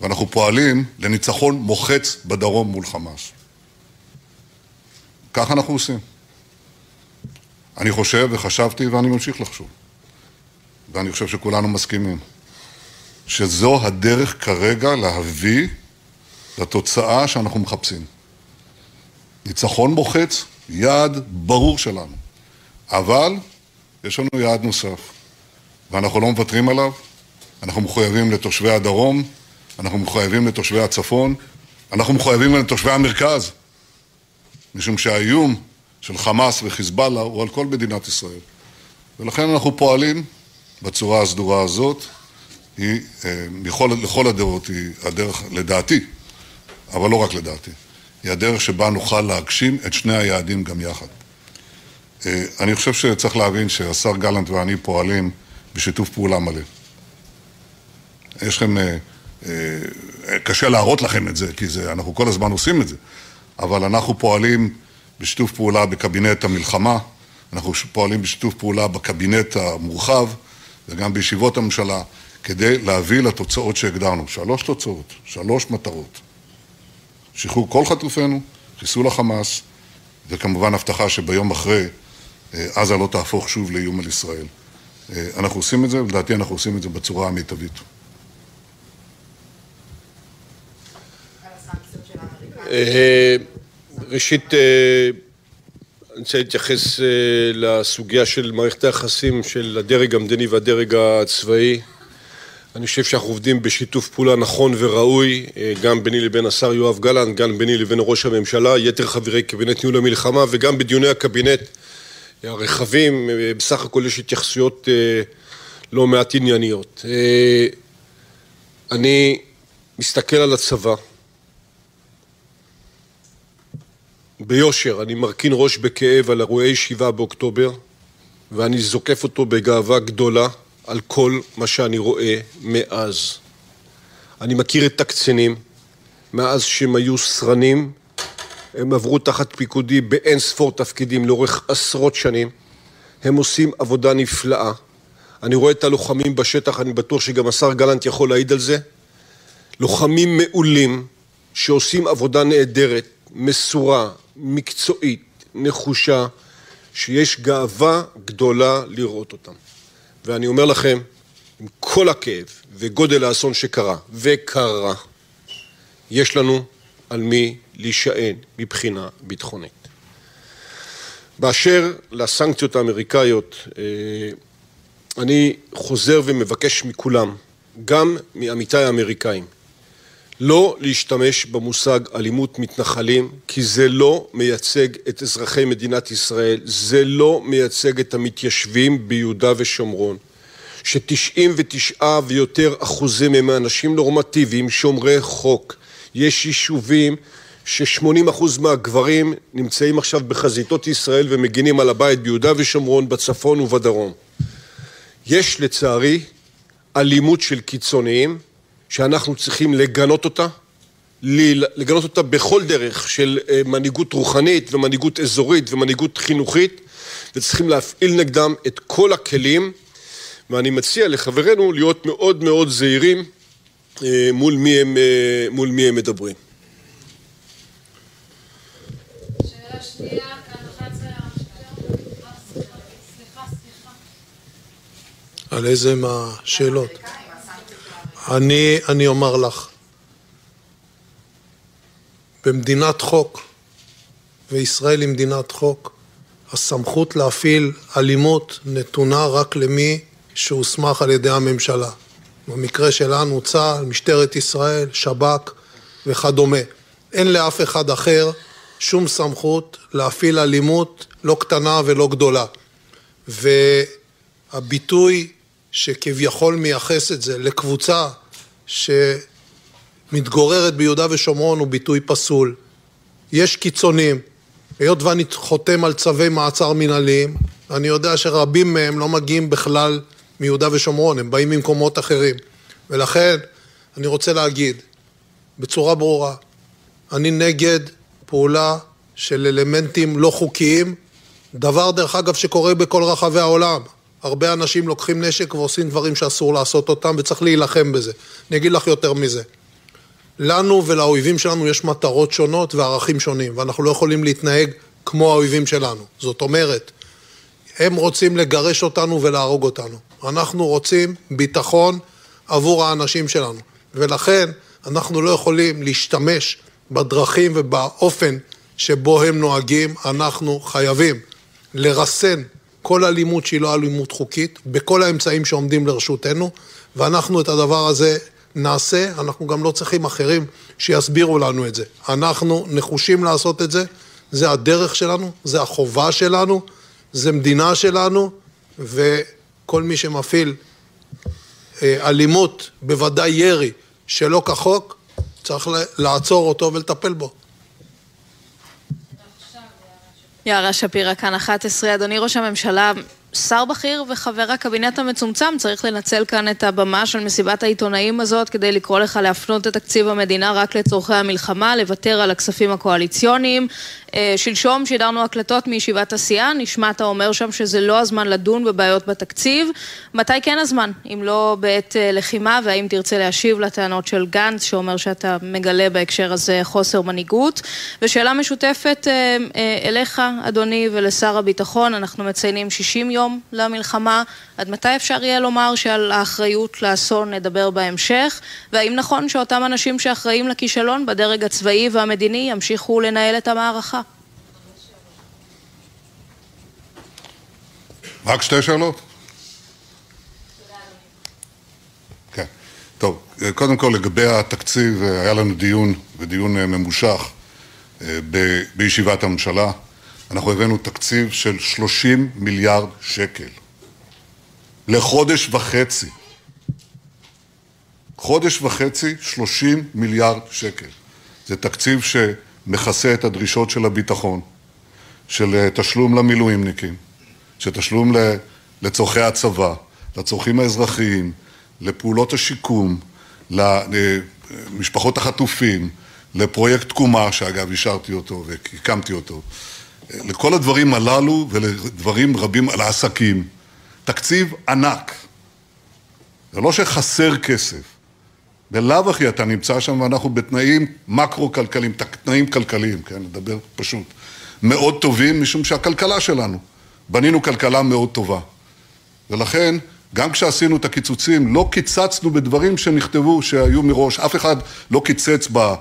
ואנחנו פועלים לניצחון מוחץ בדרום מול חמאס. כך אנחנו עושים. אני חושב וחשבתי ואני ממשיך לחשוב, ואני חושב שכולנו מסכימים, שזו הדרך כרגע להביא לתוצאה שאנחנו מחפשים. ניצחון מוחץ, יעד ברור שלנו. אבל יש לנו יעד נוסף, ואנחנו לא מוותרים עליו. אנחנו מחויבים לתושבי הדרום, אנחנו מחויבים לתושבי הצפון, אנחנו מחויבים לתושבי המרכז, משום שהאיום של חמאס וחיזבאללה הוא על כל מדינת ישראל. ולכן אנחנו פועלים בצורה הסדורה הזאת. היא, יכול, לכל הדעות, היא הדרך, לדעתי, אבל לא רק לדעתי, היא הדרך שבה נוכל להגשים את שני היעדים גם יחד. אני חושב שצריך להבין שהשר גלנט ואני פועלים בשיתוף פעולה מלא. יש לכם, קשה להראות לכם את זה, כי זה, אנחנו כל הזמן עושים את זה, אבל אנחנו פועלים בשיתוף פעולה בקבינט המלחמה, אנחנו פועלים בשיתוף פעולה בקבינט המורחב וגם בישיבות הממשלה, כדי להביא לתוצאות שהגדרנו. שלוש תוצאות, שלוש מטרות. שחרור כל חטופינו, חיסול החמאס, וכמובן הבטחה שביום אחרי עזה לא תהפוך שוב לאיום על ישראל. אנחנו עושים את זה, ולדעתי אנחנו עושים את זה בצורה המיטבית. ראשית, אני רוצה להתייחס לסוגיה של מערכת היחסים של הדרג המדיני והדרג הצבאי. אני חושב שאנחנו עובדים בשיתוף פעולה נכון וראוי, גם ביני לבין השר יואב גלנט, גם ביני לבין ראש הממשלה, יתר חברי קבינט ניהול המלחמה וגם בדיוני הקבינט הרחבים, בסך הכל יש התייחסויות לא מעט ענייניות. אני מסתכל על הצבא, ביושר, אני מרכין ראש בכאב על אירועי שבעה באוקטובר ואני זוקף אותו בגאווה גדולה על כל מה שאני רואה מאז. אני מכיר את הקצינים, מאז שהם היו סרנים, הם עברו תחת פיקודי באין ספור תפקידים לאורך עשרות שנים, הם עושים עבודה נפלאה. אני רואה את הלוחמים בשטח, אני בטוח שגם השר גלנט יכול להעיד על זה. לוחמים מעולים שעושים עבודה נהדרת, מסורה, מקצועית, נחושה, שיש גאווה גדולה לראות אותם. ואני אומר לכם, עם כל הכאב וגודל האסון שקרה, וקרה, יש לנו על מי להישען מבחינה ביטחונית. באשר לסנקציות האמריקאיות, אני חוזר ומבקש מכולם, גם מעמיתיי האמריקאים, לא להשתמש במושג אלימות מתנחלים, כי זה לא מייצג את אזרחי מדינת ישראל, זה לא מייצג את המתיישבים ביהודה ושומרון, שתשעים ותשעה ויותר אחוזים הם אנשים נורמטיביים, שומרי חוק. יש יישובים ששמונים אחוז מהגברים נמצאים עכשיו בחזיתות ישראל ומגינים על הבית ביהודה ושומרון, בצפון ובדרום. יש לצערי אלימות של קיצוניים שאנחנו צריכים לגנות אותה, לגנות אותה בכל דרך של מנהיגות רוחנית ומנהיגות אזורית ומנהיגות חינוכית וצריכים להפעיל נגדם את כל הכלים ואני מציע לחברינו להיות מאוד מאוד זהירים מול מי הם, מול מי הם מדברים. שאלה שנייה, על איזה מהשאלות? אני, אני אומר לך, במדינת חוק, וישראל היא מדינת חוק, הסמכות להפעיל אלימות נתונה רק למי שהוסמך על ידי הממשלה. במקרה שלנו צה"ל, משטרת ישראל, שב"כ וכדומה. אין לאף אחד אחר שום סמכות להפעיל אלימות לא קטנה ולא גדולה. והביטוי שכביכול מייחס את זה לקבוצה שמתגוררת ביהודה ושומרון הוא ביטוי פסול. יש קיצונים, היות ואני חותם על צווי מעצר מנהליים, אני יודע שרבים מהם לא מגיעים בכלל מיהודה ושומרון, הם באים ממקומות אחרים. ולכן אני רוצה להגיד בצורה ברורה, אני נגד פעולה של אלמנטים לא חוקיים, דבר דרך אגב שקורה בכל רחבי העולם. הרבה אנשים לוקחים נשק ועושים דברים שאסור לעשות אותם וצריך להילחם בזה. אני אגיד לך יותר מזה. לנו ולאויבים שלנו יש מטרות שונות וערכים שונים, ואנחנו לא יכולים להתנהג כמו האויבים שלנו. זאת אומרת, הם רוצים לגרש אותנו ולהרוג אותנו. אנחנו רוצים ביטחון עבור האנשים שלנו, ולכן אנחנו לא יכולים להשתמש בדרכים ובאופן שבו הם נוהגים, אנחנו חייבים לרסן כל אלימות שהיא לא אלימות חוקית, בכל האמצעים שעומדים לרשותנו, ואנחנו את הדבר הזה נעשה, אנחנו גם לא צריכים אחרים שיסבירו לנו את זה. אנחנו נחושים לעשות את זה, זה הדרך שלנו, זה החובה שלנו, זה מדינה שלנו, וכל מי שמפעיל אה, אלימות, בוודאי ירי, שלא כחוק, צריך לעצור אותו ולטפל בו. יערה שפירא, כאן 11. אדוני ראש הממשלה, שר בכיר וחבר הקבינט המצומצם צריך לנצל כאן את הבמה של מסיבת העיתונאים הזאת כדי לקרוא לך להפנות את תקציב המדינה רק לצורכי המלחמה, לוותר על הכספים הקואליציוניים. אה, שלשום שידרנו הקלטות מישיבת הסיעה, נשמעת אומר שם שזה לא הזמן לדון בבעיות בתקציב. מתי כן הזמן, אם לא בעת אה, לחימה, והאם תרצה להשיב לטענות של גנץ, שאומר שאתה מגלה בהקשר הזה חוסר מנהיגות? ושאלה משותפת אה, אליך, אדוני, ולשר הביטחון, אנחנו מציינים 60 יום למלחמה, עד מתי אפשר יהיה לומר שעל האחריות לאסון נדבר בהמשך? והאם נכון שאותם אנשים שאחראים לכישלון בדרג הצבאי והמדיני ימשיכו לנהל את המערכה? רק שתי שאלות? כן. טוב, קודם כל לגבי התקציב, היה לנו דיון, ודיון ממושך, ב- בישיבת הממשלה. אנחנו הבאנו תקציב של 30 מיליארד שקל לחודש וחצי. חודש וחצי, 30 מיליארד שקל. זה תקציב שמכסה את הדרישות של הביטחון, של תשלום למילואימניקים, של תשלום לצורכי הצבא, לצורכים האזרחיים, לפעולות השיקום, למשפחות החטופים, לפרויקט תקומה, שאגב אישרתי אותו והקמתי אותו, לכל הדברים הללו ולדברים רבים על העסקים. תקציב ענק. זה לא שחסר כסף. בלאו הכי אתה נמצא שם ואנחנו בתנאים מקרו-כלכליים, תנאים כלכליים, כן, לדבר פשוט, מאוד טובים, משום שהכלכלה שלנו, בנינו כלכלה מאוד טובה. ולכן, גם כשעשינו את הקיצוצים, לא קיצצנו בדברים שנכתבו, שהיו מראש, אף אחד לא קיצץ ב...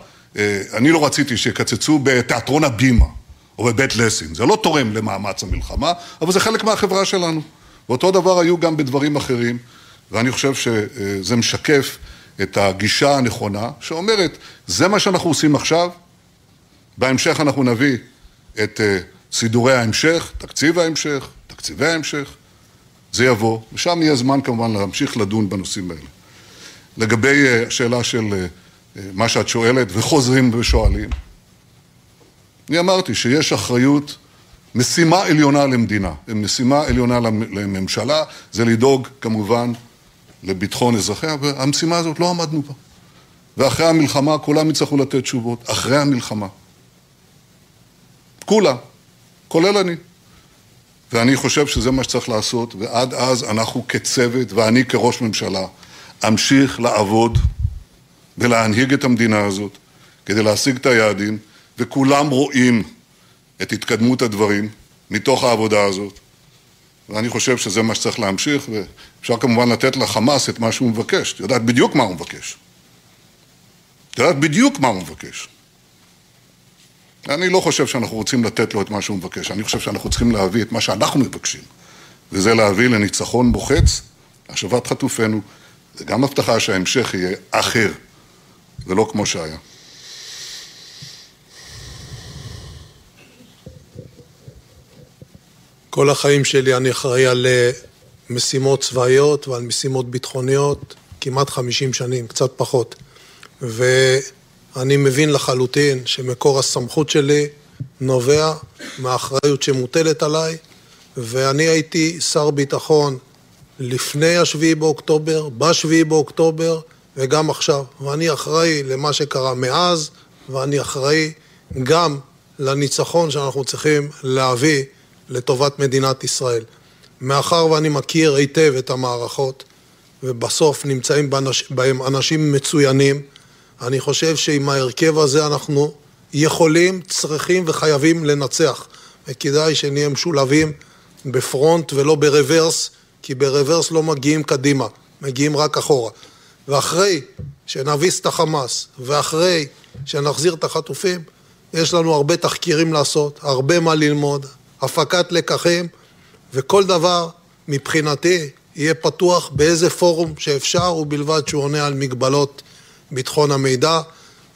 אני לא רציתי שיקצצו בתיאטרון הבימה או בבית לסין, זה לא תורם למאמץ המלחמה, אבל זה חלק מהחברה שלנו. ואותו דבר היו גם בדברים אחרים, ואני חושב שזה משקף את הגישה הנכונה, שאומרת, זה מה שאנחנו עושים עכשיו, בהמשך אנחנו נביא את סידורי ההמשך, תקציב ההמשך, תקציבי ההמשך, זה יבוא, ושם יהיה זמן כמובן להמשיך לדון בנושאים האלה. לגבי השאלה של מה שאת שואלת, וחוזרים ושואלים, אני אמרתי שיש אחריות, משימה עליונה למדינה, משימה עליונה לממשלה, זה לדאוג כמובן לביטחון אזרחיה, והמשימה הזאת לא עמדנו בה. ואחרי המלחמה כולם יצטרכו לתת תשובות, אחרי המלחמה. כולם, כולל אני. ואני חושב שזה מה שצריך לעשות, ועד אז אנחנו כצוות, ואני כראש ממשלה, אמשיך לעבוד ולהנהיג את המדינה הזאת כדי להשיג את היעדים, וכולם רואים את התקדמות הדברים מתוך העבודה הזאת. ואני חושב שזה מה שצריך להמשיך, ואפשר כמובן לתת לחמאס את מה שהוא מבקש. את יודעת בדיוק מה הוא מבקש. את יודעת בדיוק מה הוא מבקש. אני לא חושב שאנחנו רוצים לתת לו את מה שהוא מבקש, אני חושב שאנחנו צריכים להביא את מה שאנחנו מבקשים, וזה להביא לניצחון מוחץ, השבת חטופינו, וגם הבטחה שההמשך יהיה אחר, ולא כמו שהיה. כל החיים שלי אני אחראי על אה, משימות צבאיות ועל משימות ביטחוניות כמעט 50 שנים, קצת פחות. ואני מבין לחלוטין שמקור הסמכות שלי נובע מהאחריות שמוטלת עליי, ואני הייתי שר ביטחון לפני השביעי באוקטובר, בשביעי באוקטובר וגם עכשיו. ואני אחראי למה שקרה מאז, ואני אחראי גם לניצחון שאנחנו צריכים להביא לטובת מדינת ישראל. מאחר ואני מכיר היטב את המערכות, ובסוף נמצאים בהם אנשים מצוינים, אני חושב שעם ההרכב הזה אנחנו יכולים, צריכים וחייבים לנצח. וכדאי שנהיה משולבים בפרונט ולא ברוורס, כי ברוורס לא מגיעים קדימה, מגיעים רק אחורה. ואחרי שנביס את החמאס, ואחרי שנחזיר את החטופים, יש לנו הרבה תחקירים לעשות, הרבה מה ללמוד, הפקת לקחים, וכל דבר מבחינתי יהיה פתוח באיזה פורום שאפשר, ובלבד שהוא עונה על מגבלות ביטחון המידע,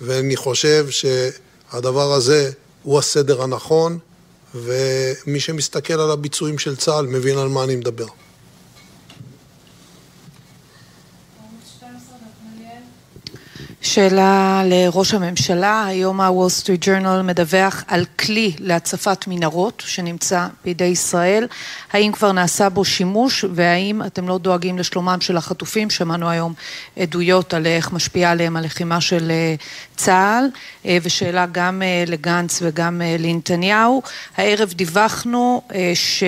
ואני חושב שהדבר הזה הוא הסדר הנכון, ומי שמסתכל על הביצועים של צה"ל מבין על מה אני מדבר. שאלה לראש הממשלה, היום הוול סטריט ג'ורנל מדווח על כלי להצפת מנהרות שנמצא בידי ישראל, האם כבר נעשה בו שימוש? והאם אתם לא דואגים לשלומם של החטופים, שמענו היום עדויות על איך משפיעה עליהם הלחימה של צה"ל, ושאלה גם לגנץ וגם לנתניהו, הערב דיווחנו ש...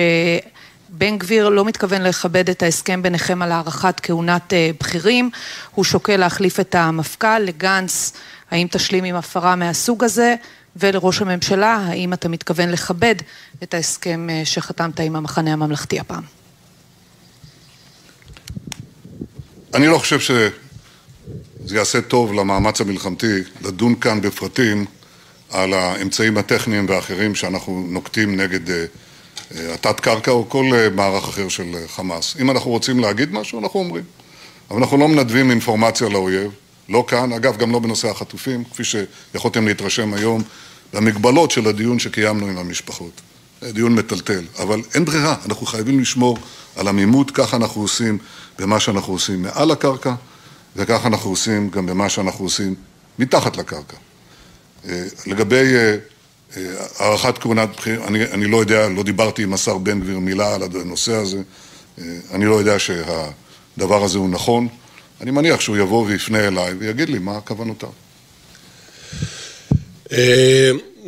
בן גביר לא מתכוון לכבד את ההסכם ביניכם על הארכת כהונת בכירים, הוא שוקל להחליף את המפכ"ל, לגנץ, האם תשלים עם הפרה מהסוג הזה, ולראש הממשלה, האם אתה מתכוון לכבד את ההסכם שחתמת עם המחנה הממלכתי הפעם? אני לא חושב שזה יעשה טוב למאמץ המלחמתי לדון כאן בפרטים על האמצעים הטכניים והאחרים שאנחנו נוקטים נגד התת קרקע או כל מערך אחר של חמאס. אם אנחנו רוצים להגיד משהו, אנחנו אומרים. אבל אנחנו לא מנדבים אינפורמציה לאויב, לא כאן, אגב, גם לא בנושא החטופים, כפי שיכולתם להתרשם היום, במגבלות של הדיון שקיימנו עם המשפחות. דיון מטלטל, אבל אין ברירה, אנחנו חייבים לשמור על עמימות, ככה אנחנו עושים במה שאנחנו עושים מעל הקרקע, וככה אנחנו עושים גם במה שאנחנו עושים מתחת לקרקע. לגבי הארכת כהונת בכיר, אני, אני לא יודע, לא דיברתי עם השר בן גביר מילה על הנושא הזה, אני לא יודע שהדבר הזה הוא נכון, אני מניח שהוא יבוא ויפנה אליי ויגיד לי מה כוונותיו.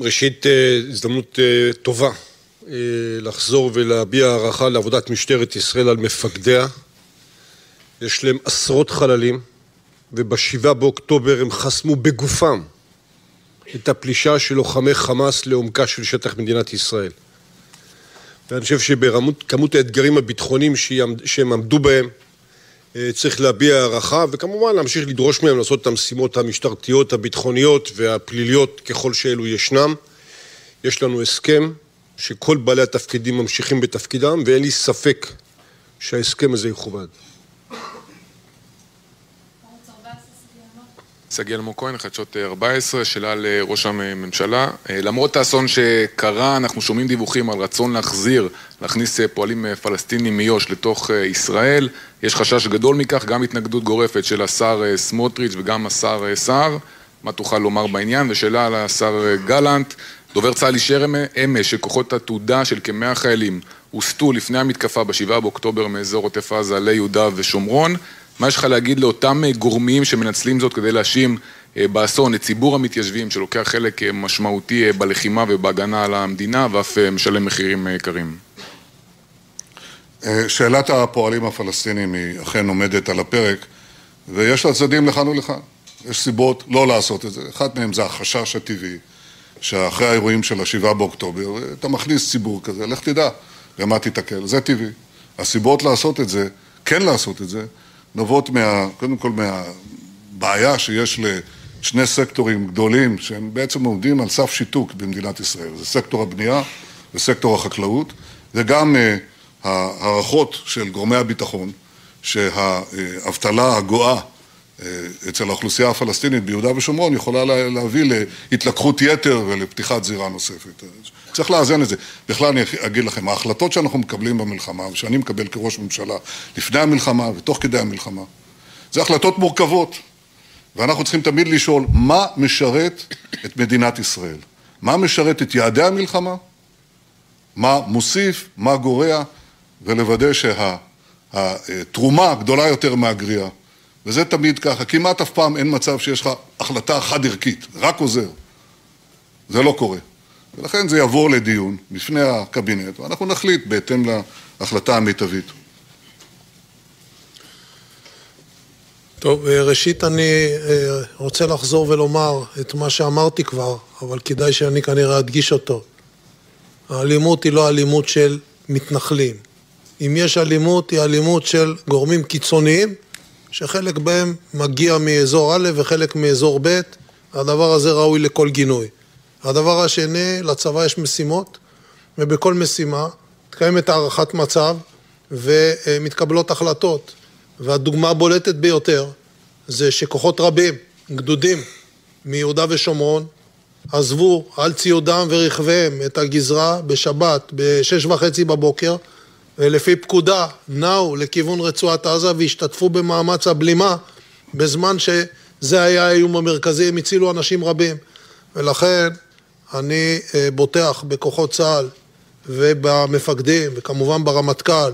ראשית, הזדמנות טובה לחזור ולהביע הערכה לעבודת משטרת ישראל על מפקדיה. יש להם עשרות חללים, ובשבעה באוקטובר הם חסמו בגופם את הפלישה של לוחמי חמאס לעומקה של שטח מדינת ישראל. ואני חושב שבכמות האתגרים הביטחוניים שהם עמדו בהם צריך להביע הערכה וכמובן להמשיך לדרוש מהם לעשות את המשימות המשטרתיות, הביטחוניות והפליליות ככל שאלו ישנם. יש לנו הסכם שכל בעלי התפקידים ממשיכים בתפקידם ואין לי ספק שההסכם הזה יכובד. שגיא אלמוג כהן, חדשות 14, שאלה לראש הממשלה. למרות האסון שקרה, אנחנו שומעים דיווחים על רצון להחזיר, להכניס פועלים פלסטינים מיו"ש לתוך ישראל. יש חשש גדול מכך, גם התנגדות גורפת של השר סמוטריץ' וגם השר סער. מה תוכל לומר בעניין? ושאלה לשר גלנט, דובר צה"ל אישר אמש שכוחות עתודה של כמאה חיילים הוסטו לפני המתקפה בשבעה באוקטובר מאזור עוטף עזה ליהודה ושומרון. מה יש לך להגיד לאותם גורמים שמנצלים זאת כדי להאשים באסון את ציבור המתיישבים שלוקח חלק משמעותי בלחימה ובהגנה על המדינה ואף משלם מחירים יקרים? שאלת הפועלים הפלסטינים היא אכן עומדת על הפרק ויש לה צדדים לכאן ולכאן. יש סיבות לא לעשות את זה. אחת מהן זה החשש הטבעי, שאחרי האירועים של השבעה באוקטובר, אתה מכניס ציבור כזה, לך תדע במה תיתקל, זה טבעי. הסיבות לעשות את זה, כן לעשות את זה, נובעות מה, קודם כל מהבעיה שיש לשני סקטורים גדולים, שהם בעצם עומדים על סף שיתוק במדינת ישראל. זה סקטור הבנייה וסקטור החקלאות, וגם uh, הערכות של גורמי הביטחון, שהאבטלה הגואה אצל האוכלוסייה הפלסטינית ביהודה ושומרון יכולה להביא להתלקחות יתר ולפתיחת זירה נוספת. צריך לאזן את זה. בכלל אני אגיד לכם, ההחלטות שאנחנו מקבלים במלחמה, ושאני מקבל כראש ממשלה לפני המלחמה ותוך כדי המלחמה, זה החלטות מורכבות. ואנחנו צריכים תמיד לשאול, מה משרת את מדינת ישראל? מה משרת את יעדי המלחמה? מה מוסיף? מה גורע? ולוודא שהתרומה גדולה יותר מהגריעה. וזה תמיד ככה, כמעט אף פעם אין מצב שיש לך החלטה חד-ערכית, רק עוזר. זה לא קורה. ולכן זה יעבור לדיון בפני הקבינט, ואנחנו נחליט בהתאם להחלטה המיטבית. טוב, ראשית אני רוצה לחזור ולומר את מה שאמרתי כבר, אבל כדאי שאני כנראה אדגיש אותו. האלימות היא לא אלימות של מתנחלים. אם יש אלימות, היא אלימות של גורמים קיצוניים, שחלק בהם מגיע מאזור א' וחלק מאזור ב', הדבר הזה ראוי לכל גינוי. הדבר השני, לצבא יש משימות, ובכל משימה מתקיימת הערכת מצב ומתקבלות החלטות. והדוגמה הבולטת ביותר זה שכוחות רבים, גדודים מיהודה ושומרון, עזבו על ציודם ורכביהם את הגזרה בשבת בשש וחצי בבוקר ולפי פקודה נעו לכיוון רצועת עזה והשתתפו במאמץ הבלימה בזמן שזה היה האיום המרכזי, הם הצילו אנשים רבים ולכן אני בוטח בכוחות צה"ל ובמפקדים וכמובן ברמטכ"ל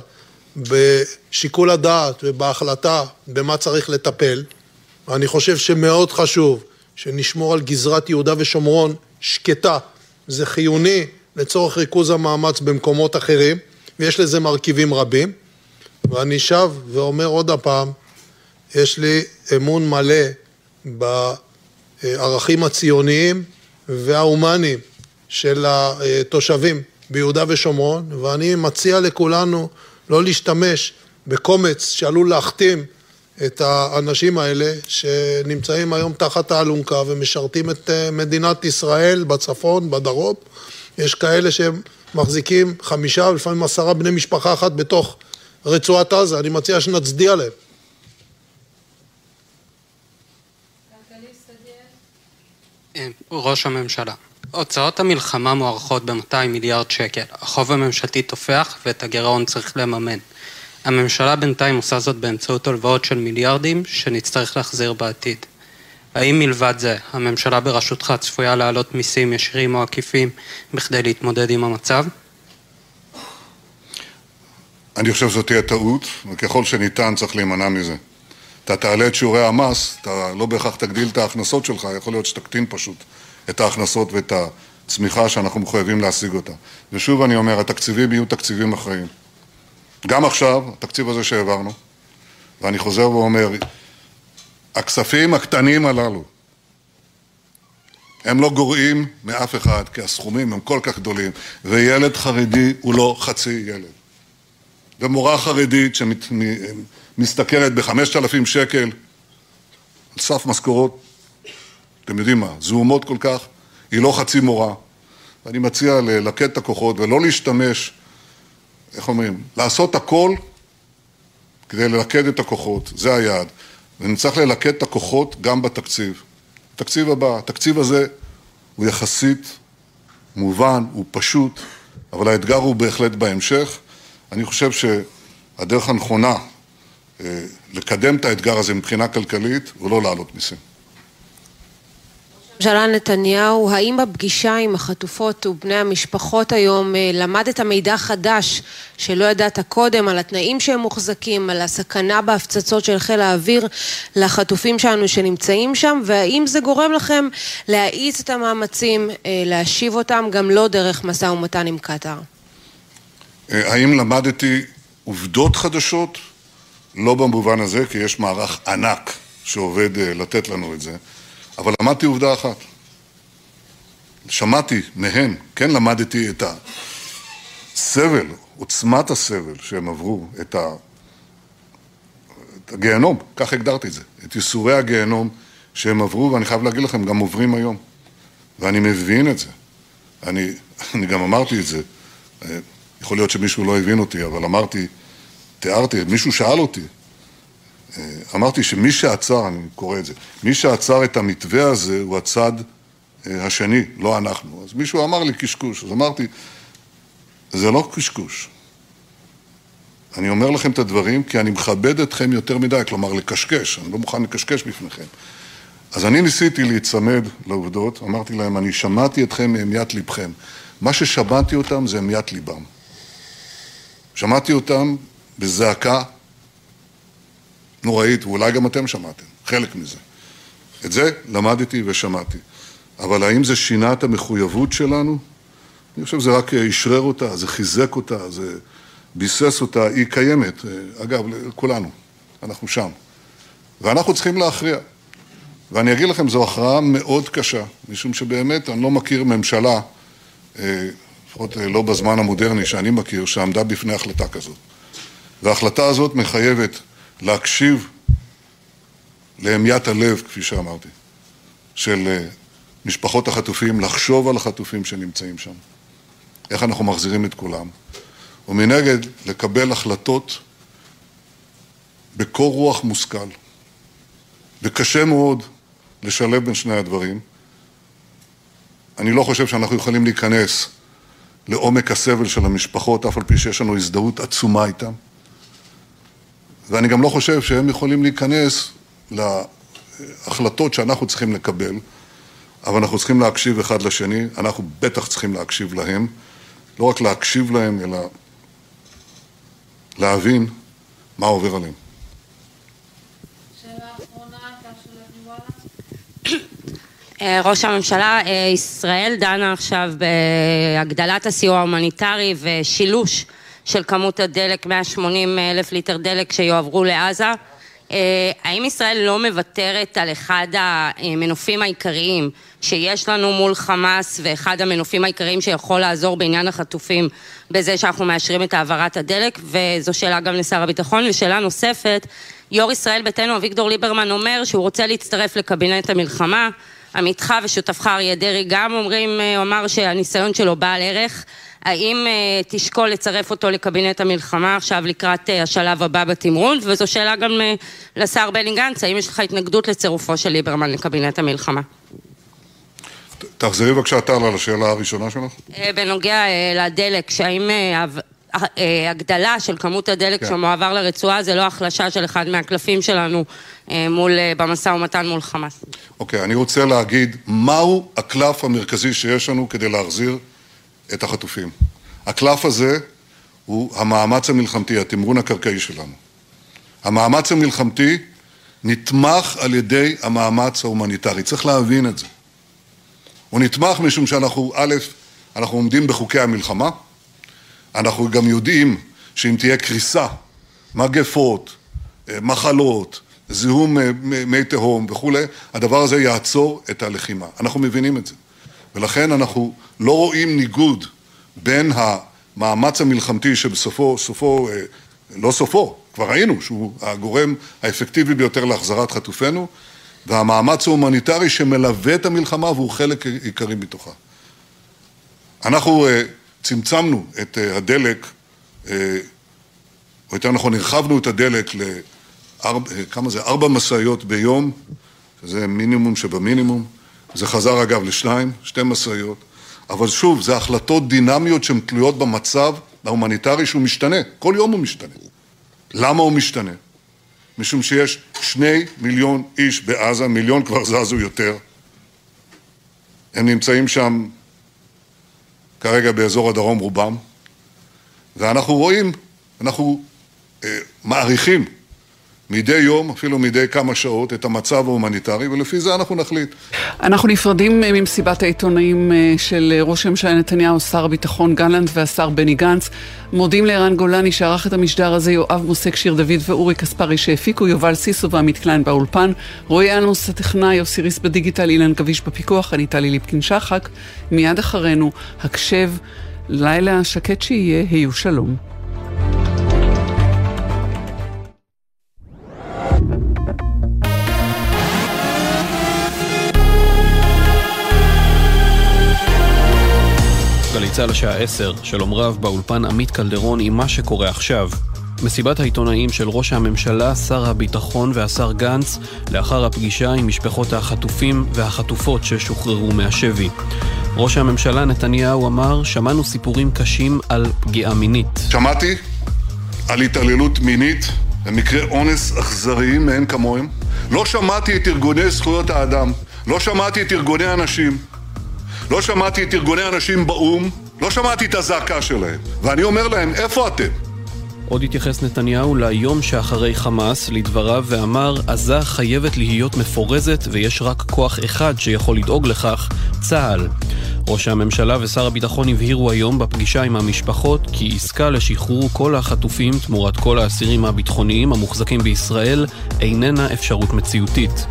בשיקול הדעת ובהחלטה במה צריך לטפל. ואני חושב שמאוד חשוב שנשמור על גזרת יהודה ושומרון שקטה, זה חיוני לצורך ריכוז המאמץ במקומות אחרים ויש לזה מרכיבים רבים. ואני שב ואומר עוד הפעם, יש לי אמון מלא בערכים הציוניים וההומניים של התושבים ביהודה ושומרון ואני מציע לכולנו לא להשתמש בקומץ שעלול להכתים את האנשים האלה שנמצאים היום תחת האלונקה ומשרתים את מדינת ישראל בצפון, בדרום. יש כאלה שהם מחזיקים חמישה ולפעמים עשרה בני משפחה אחת בתוך רצועת עזה, אני מציע שנצדיע להם. ראש הממשלה, הוצאות המלחמה מוערכות ב-200 מיליארד שקל, החוב הממשלתי תופח ואת הגירעון צריך לממן. הממשלה בינתיים עושה זאת באמצעות הלוואות של מיליארדים שנצטרך להחזיר בעתיד. האם מלבד זה, הממשלה בראשותך צפויה להעלות מיסים ישירים או עקיפים בכדי להתמודד עם המצב? אני חושב שזאת תהיה טעות, וככל שניתן צריך להימנע מזה. אתה תעלה את שיעורי המס, אתה לא בהכרח תגדיל את ההכנסות שלך, יכול להיות שתקטין פשוט את ההכנסות ואת הצמיחה שאנחנו מחויבים להשיג אותה. ושוב אני אומר, התקציבים יהיו תקציבים אחראיים. גם עכשיו, התקציב הזה שהעברנו, ואני חוזר ואומר, הכספים הקטנים הללו הם לא גורעים מאף אחד, כי הסכומים הם כל כך גדולים, וילד חרדי הוא לא חצי ילד. ומורה חרדית שמשתכרת ב-5,000 שקל על סף משכורות, אתם יודעים מה, זעומות כל כך, היא לא חצי מורה. ואני מציע ללקט את הכוחות ולא להשתמש, איך אומרים, לעשות הכל כדי ללכד את הכוחות, זה היעד. ונצטרך ללקט את הכוחות גם בתקציב. התקציב הבא, התקציב הזה הוא יחסית מובן, הוא פשוט, אבל האתגר הוא בהחלט בהמשך. אני חושב שהדרך הנכונה לקדם את האתגר הזה מבחינה כלכלית הוא לא להעלות מיסים. ממשלה נתניהו, האם בפגישה עם החטופות ובני המשפחות היום למדת מידע חדש שלא ידעת קודם על התנאים שהם מוחזקים, על הסכנה בהפצצות של חיל האוויר לחטופים שלנו שנמצאים שם, והאם זה גורם לכם להאיץ את המאמצים להשיב אותם גם לא דרך משא ומתן עם קטאר? האם למדתי עובדות חדשות? לא במובן הזה, כי יש מערך ענק שעובד לתת לנו את זה, אבל למדתי עובדה אחת. שמעתי מהם, כן למדתי את הסבל, עוצמת הסבל שהם עברו, את, ה... הגיהנום, כך הגדרתי את זה, את ייסורי הגיהנום שהם עברו, ואני חייב להגיד לכם, גם עוברים היום. ואני מבין את זה. אני, *laughs* אני גם אמרתי את זה, יכול להיות שמישהו לא הבין אותי, אבל אמרתי, תיארתי, מישהו שאל אותי, אמרתי שמי שעצר, אני קורא את זה, מי שעצר את המתווה הזה הוא הצד השני, לא אנחנו. אז מישהו אמר לי קשקוש, אז אמרתי, זה לא קשקוש. אני אומר לכם את הדברים כי אני מכבד אתכם יותר מדי, כלומר לקשקש, אני לא מוכן לקשקש בפניכם. אז אני ניסיתי להיצמד לעובדות, אמרתי להם, אני שמעתי אתכם מהמיית ליבכם. מה ששמעתי אותם זה המיית ליבם. שמעתי אותם בזעקה נוראית, ואולי גם אתם שמעתם, חלק מזה. את זה למדתי ושמעתי. אבל האם זה שינה את המחויבות שלנו? אני חושב שזה רק אשרר אותה, זה חיזק אותה, זה ביסס אותה, היא קיימת. אגב, כולנו, אנחנו שם. ואנחנו צריכים להכריע. ואני אגיד לכם, זו הכרעה מאוד קשה, משום שבאמת אני לא מכיר ממשלה, לפחות לא בזמן המודרני שאני מכיר, שעמדה בפני החלטה כזאת. וההחלטה הזאת מחייבת להקשיב להמיית הלב, כפי שאמרתי, של משפחות החטופים, לחשוב על החטופים שנמצאים שם, איך אנחנו מחזירים את כולם, ומנגד לקבל החלטות בקור רוח מושכל. וקשה מאוד לשלב בין שני הדברים. אני לא חושב שאנחנו יכולים להיכנס לעומק הסבל של המשפחות, אף על פי שיש לנו הזדהות עצומה איתם. ואני גם לא חושב שהם יכולים להיכנס להחלטות שאנחנו צריכים לקבל, אבל אנחנו צריכים להקשיב אחד לשני, אנחנו בטח צריכים להקשיב להם, לא רק להקשיב להם, אלא להבין מה עובר עליהם. ראש הממשלה, ישראל דנה עכשיו בהגדלת הסיוע ההומניטרי ושילוש של כמות הדלק, 180 אלף ליטר דלק שיועברו לעזה. האם ישראל לא מוותרת על אחד המנופים העיקריים שיש לנו מול חמאס ואחד המנופים העיקריים שיכול לעזור בעניין החטופים בזה שאנחנו מאשרים את העברת הדלק? וזו שאלה גם לשר הביטחון. ושאלה נוספת יו"ר ישראל ביתנו אביגדור ליברמן אומר שהוא רוצה להצטרף לקבינט המלחמה. עמיתך ושותפך אריה דרעי גם אומרים, הוא אמר שהניסיון שלו בעל ערך האם uh, תשקול לצרף אותו לקבינט המלחמה עכשיו לקראת uh, השלב הבא בתמרון? וזו שאלה גם uh, לשר בני גנץ, האם יש לך התנגדות לצירופו של ליברמן לקבינט המלחמה? תחזרי בבקשה טל על השאלה הראשונה שלך. Uh, בנוגע uh, לדלק, שהאם uh, הגדלה של כמות הדלק כן. שמועבר לרצועה זה לא החלשה של אחד מהקלפים שלנו מול, במשא ומתן מול חמאס? אוקיי, okay, אני רוצה להגיד מהו הקלף המרכזי שיש לנו כדי להחזיר את החטופים. הקלף הזה הוא המאמץ המלחמתי, התמרון הקרקעי שלנו. המאמץ המלחמתי נתמך על ידי המאמץ ההומניטרי, צריך להבין את זה. הוא נתמך משום שאנחנו, א', אנחנו עומדים בחוקי המלחמה, אנחנו גם יודעים שאם תהיה קריסה, מגפות, מחלות, זיהום מי תהום וכולי, הדבר הזה יעצור את הלחימה. אנחנו מבינים את זה. ולכן אנחנו לא רואים ניגוד בין המאמץ המלחמתי שבסופו, סופו, לא סופו, כבר ראינו שהוא הגורם האפקטיבי ביותר להחזרת חטופינו, והמאמץ ההומניטרי שמלווה את המלחמה והוא חלק עיקרי מתוכה. אנחנו צמצמנו את הדלק, או יותר נכון הרחבנו את הדלק לארבע, כמה זה? ארבע משאיות ביום, שזה מינימום שבמינימום. זה חזר אגב לשניים, שתי משאיות, אבל שוב, זה החלטות דינמיות שהן תלויות במצב ההומניטרי שהוא משתנה, כל יום הוא משתנה. למה הוא משתנה? משום שיש שני מיליון איש בעזה, מיליון כבר זזו יותר. הם נמצאים שם כרגע באזור הדרום רובם, ואנחנו רואים, אנחנו אה, מעריכים מדי יום, אפילו מדי כמה שעות, את המצב ההומניטרי, ולפי זה אנחנו נחליט. אנחנו נפרדים אה, ממסיבת העיתונאים אה, של ראש הממשלה נתניהו, שר הביטחון גלנט והשר בני גנץ. מודים לערן גולני שערך את המשדר הזה, יואב מוסק, שיר דוד ואורי קספרי שהפיקו, יובל סיסו ועמית קליין באולפן, רועי אלמוס הטכנאי, יוסי ריס בדיגיטל, אילן גביש בפיקוח, אני טלי ליפקין שחק. מיד אחרינו, הקשב, לילה שקט שיהיה, היו שלום. צה"ל השעה 10, שלום רב באולפן עמית קלדרון עם מה שקורה עכשיו. מסיבת העיתונאים של ראש הממשלה, שר הביטחון והשר גנץ לאחר הפגישה עם משפחות החטופים והחטופות ששוחררו מהשבי. ראש הממשלה נתניהו אמר, שמענו סיפורים קשים על פגיעה מינית. שמעתי על התעללות מינית ומקרי אונס אכזריים מאין כמוהם. לא שמעתי את ארגוני זכויות האדם, לא שמעתי את ארגוני הנשים, לא שמעתי את ארגוני הנשים באו"ם, לא שמעתי את הזעקה שלהם. ואני אומר להם, איפה אתם? עוד התייחס נתניהו ליום שאחרי חמאס, לדבריו, ואמר, עזה חייבת להיות מפורזת ויש רק כוח אחד שיכול לדאוג לכך, צה"ל. ראש הממשלה ושר הביטחון הבהירו היום בפגישה עם המשפחות כי עסקה לשחרור כל החטופים תמורת כל האסירים הביטחוניים המוחזקים בישראל איננה אפשרות מציאותית.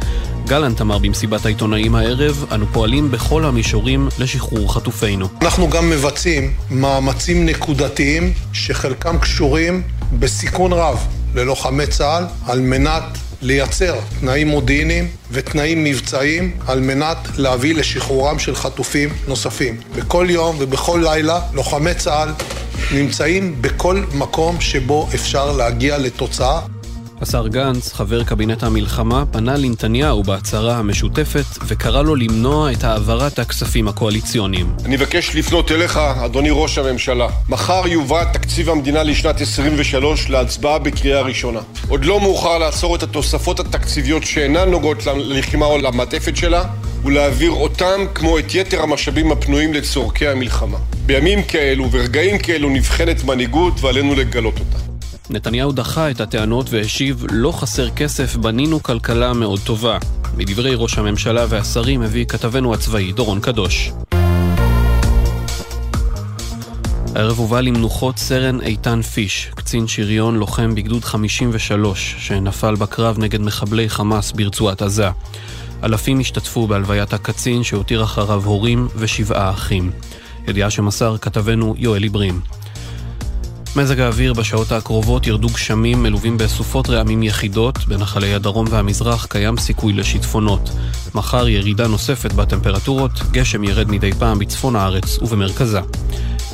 גלנט אמר במסיבת העיתונאים הערב, אנו פועלים בכל המישורים לשחרור חטופינו. אנחנו גם מבצעים מאמצים נקודתיים שחלקם קשורים בסיכון רב ללוחמי צה"ל על מנת לייצר תנאים מודיעיניים ותנאים מבצעיים על מנת להביא לשחרורם של חטופים נוספים. בכל יום ובכל לילה לוחמי צה"ל נמצאים בכל מקום שבו אפשר להגיע לתוצאה. השר גנץ, חבר קבינט המלחמה, פנה לנתניהו בהצהרה המשותפת וקרא לו למנוע את העברת הכספים הקואליציוניים. אני מבקש לפנות אליך, אדוני ראש הממשלה. מחר יובא תקציב המדינה לשנת 23 להצבעה בקריאה ראשונה. עוד לא מאוחר לעצור את התוספות התקציביות שאינן נוגעות ללחימה או למעטפת שלה, ולהעביר אותם כמו את יתר המשאבים הפנויים לצורכי המלחמה. בימים כאלו ורגעים כאלו נבחנת מנהיגות ועלינו לגלות אותה. נתניהו דחה את הטענות והשיב, לא חסר כסף, בנינו כלכלה מאוד טובה. מדברי ראש הממשלה והשרים הביא כתבנו הצבאי דורון קדוש. הערב הובא למנוחות סרן איתן פיש, קצין שריון לוחם בגדוד 53, שנפל בקרב נגד מחבלי חמאס ברצועת עזה. אלפים השתתפו בהלוויית הקצין שהותיר אחריו הורים ושבעה אחים. ידיעה שמסר כתבנו יואל עיברים. מזג האוויר בשעות הקרובות ירדו גשמים מלווים בסופות רעמים יחידות, בנחלי הדרום והמזרח קיים סיכוי לשיטפונות. מחר ירידה נוספת בטמפרטורות, גשם ירד מדי פעם בצפון הארץ ובמרכזה.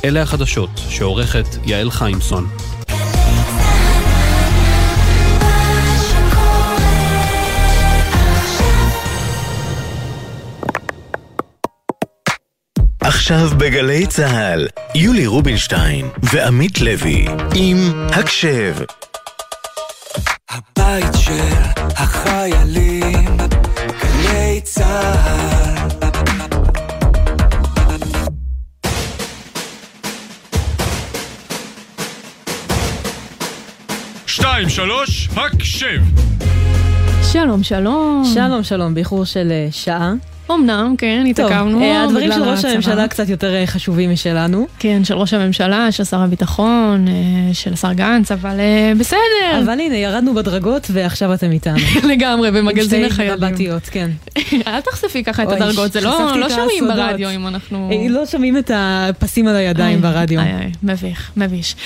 אלה החדשות שעורכת יעל חיימסון. עכשיו בגלי צה"ל, יולי רובינשטיין ועמית לוי עם הקשב. הבית של החיילים, גלי צה"ל. שתיים, שלוש, הקשב! שלום, שלום. שלום, שלום, באיחור של uh, שעה. אמנם, כן, התעכבנו. אה, הדברים של ראש הממשלה קצת יותר אה, חשובים משלנו. כן, של ראש הממשלה, של שר הביטחון, אה, של השר גנץ, אבל בסדר. אבל הנה, ירדנו בדרגות ועכשיו אתם איתנו. *laughs* לגמרי, במגזין החיילים. שתי מבטיות, כן. *laughs* אל תחשפי ככה את הדרגות, זה לא, לא שומעים ברדיו אם אנחנו... לא שומעים את הפסים על הידיים ברדיו. מביך, מביש.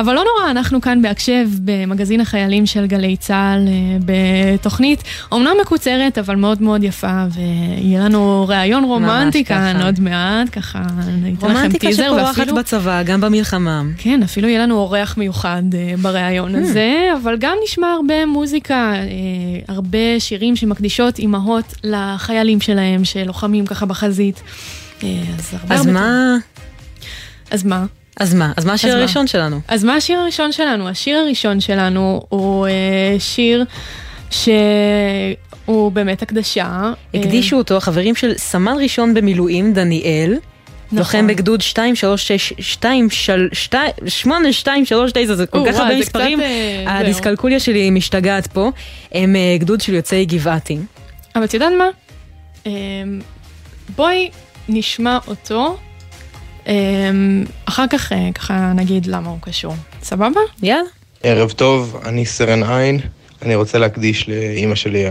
אבל לא נורא, אנחנו כאן בהקשב, במגזין החיילים של גלי צה"ל, בתוכנית, אומנם מקוצרת, אבל מאוד מאוד יפה, יהיה לנו ראיון רומנטי כאן עוד מעט, ככה ניתן לכם טיזר. רומנטיקה שפורחת בצבא, גם במלחמה. כן, אפילו יהיה לנו אורח מיוחד בראיון הזה, אבל גם נשמע הרבה מוזיקה, הרבה שירים שמקדישות אימהות לחיילים שלהם, שלוחמים ככה בחזית. אז הרבה אז מה? אז מה? אז מה? אז מה השיר הראשון שלנו? אז מה השיר הראשון שלנו? השיר הראשון שלנו הוא שיר ש... הוא באמת הקדשה. הקדישו אותו החברים של סמל ראשון במילואים, דניאל. לוחם בגדוד 8239, זה כל כך הרבה מספרים, אה, הדיסקלקוליה שלי משתגעת פה. הם אה, גדוד של יוצאי גבעתי. אבל את יודעת מה? בואי נשמע אותו, אחר כך אה, ככה נגיד למה הוא קשור. סבבה? יאללה. ערב טוב, אני סרן עין. אני רוצה להקדיש לאימא שלי,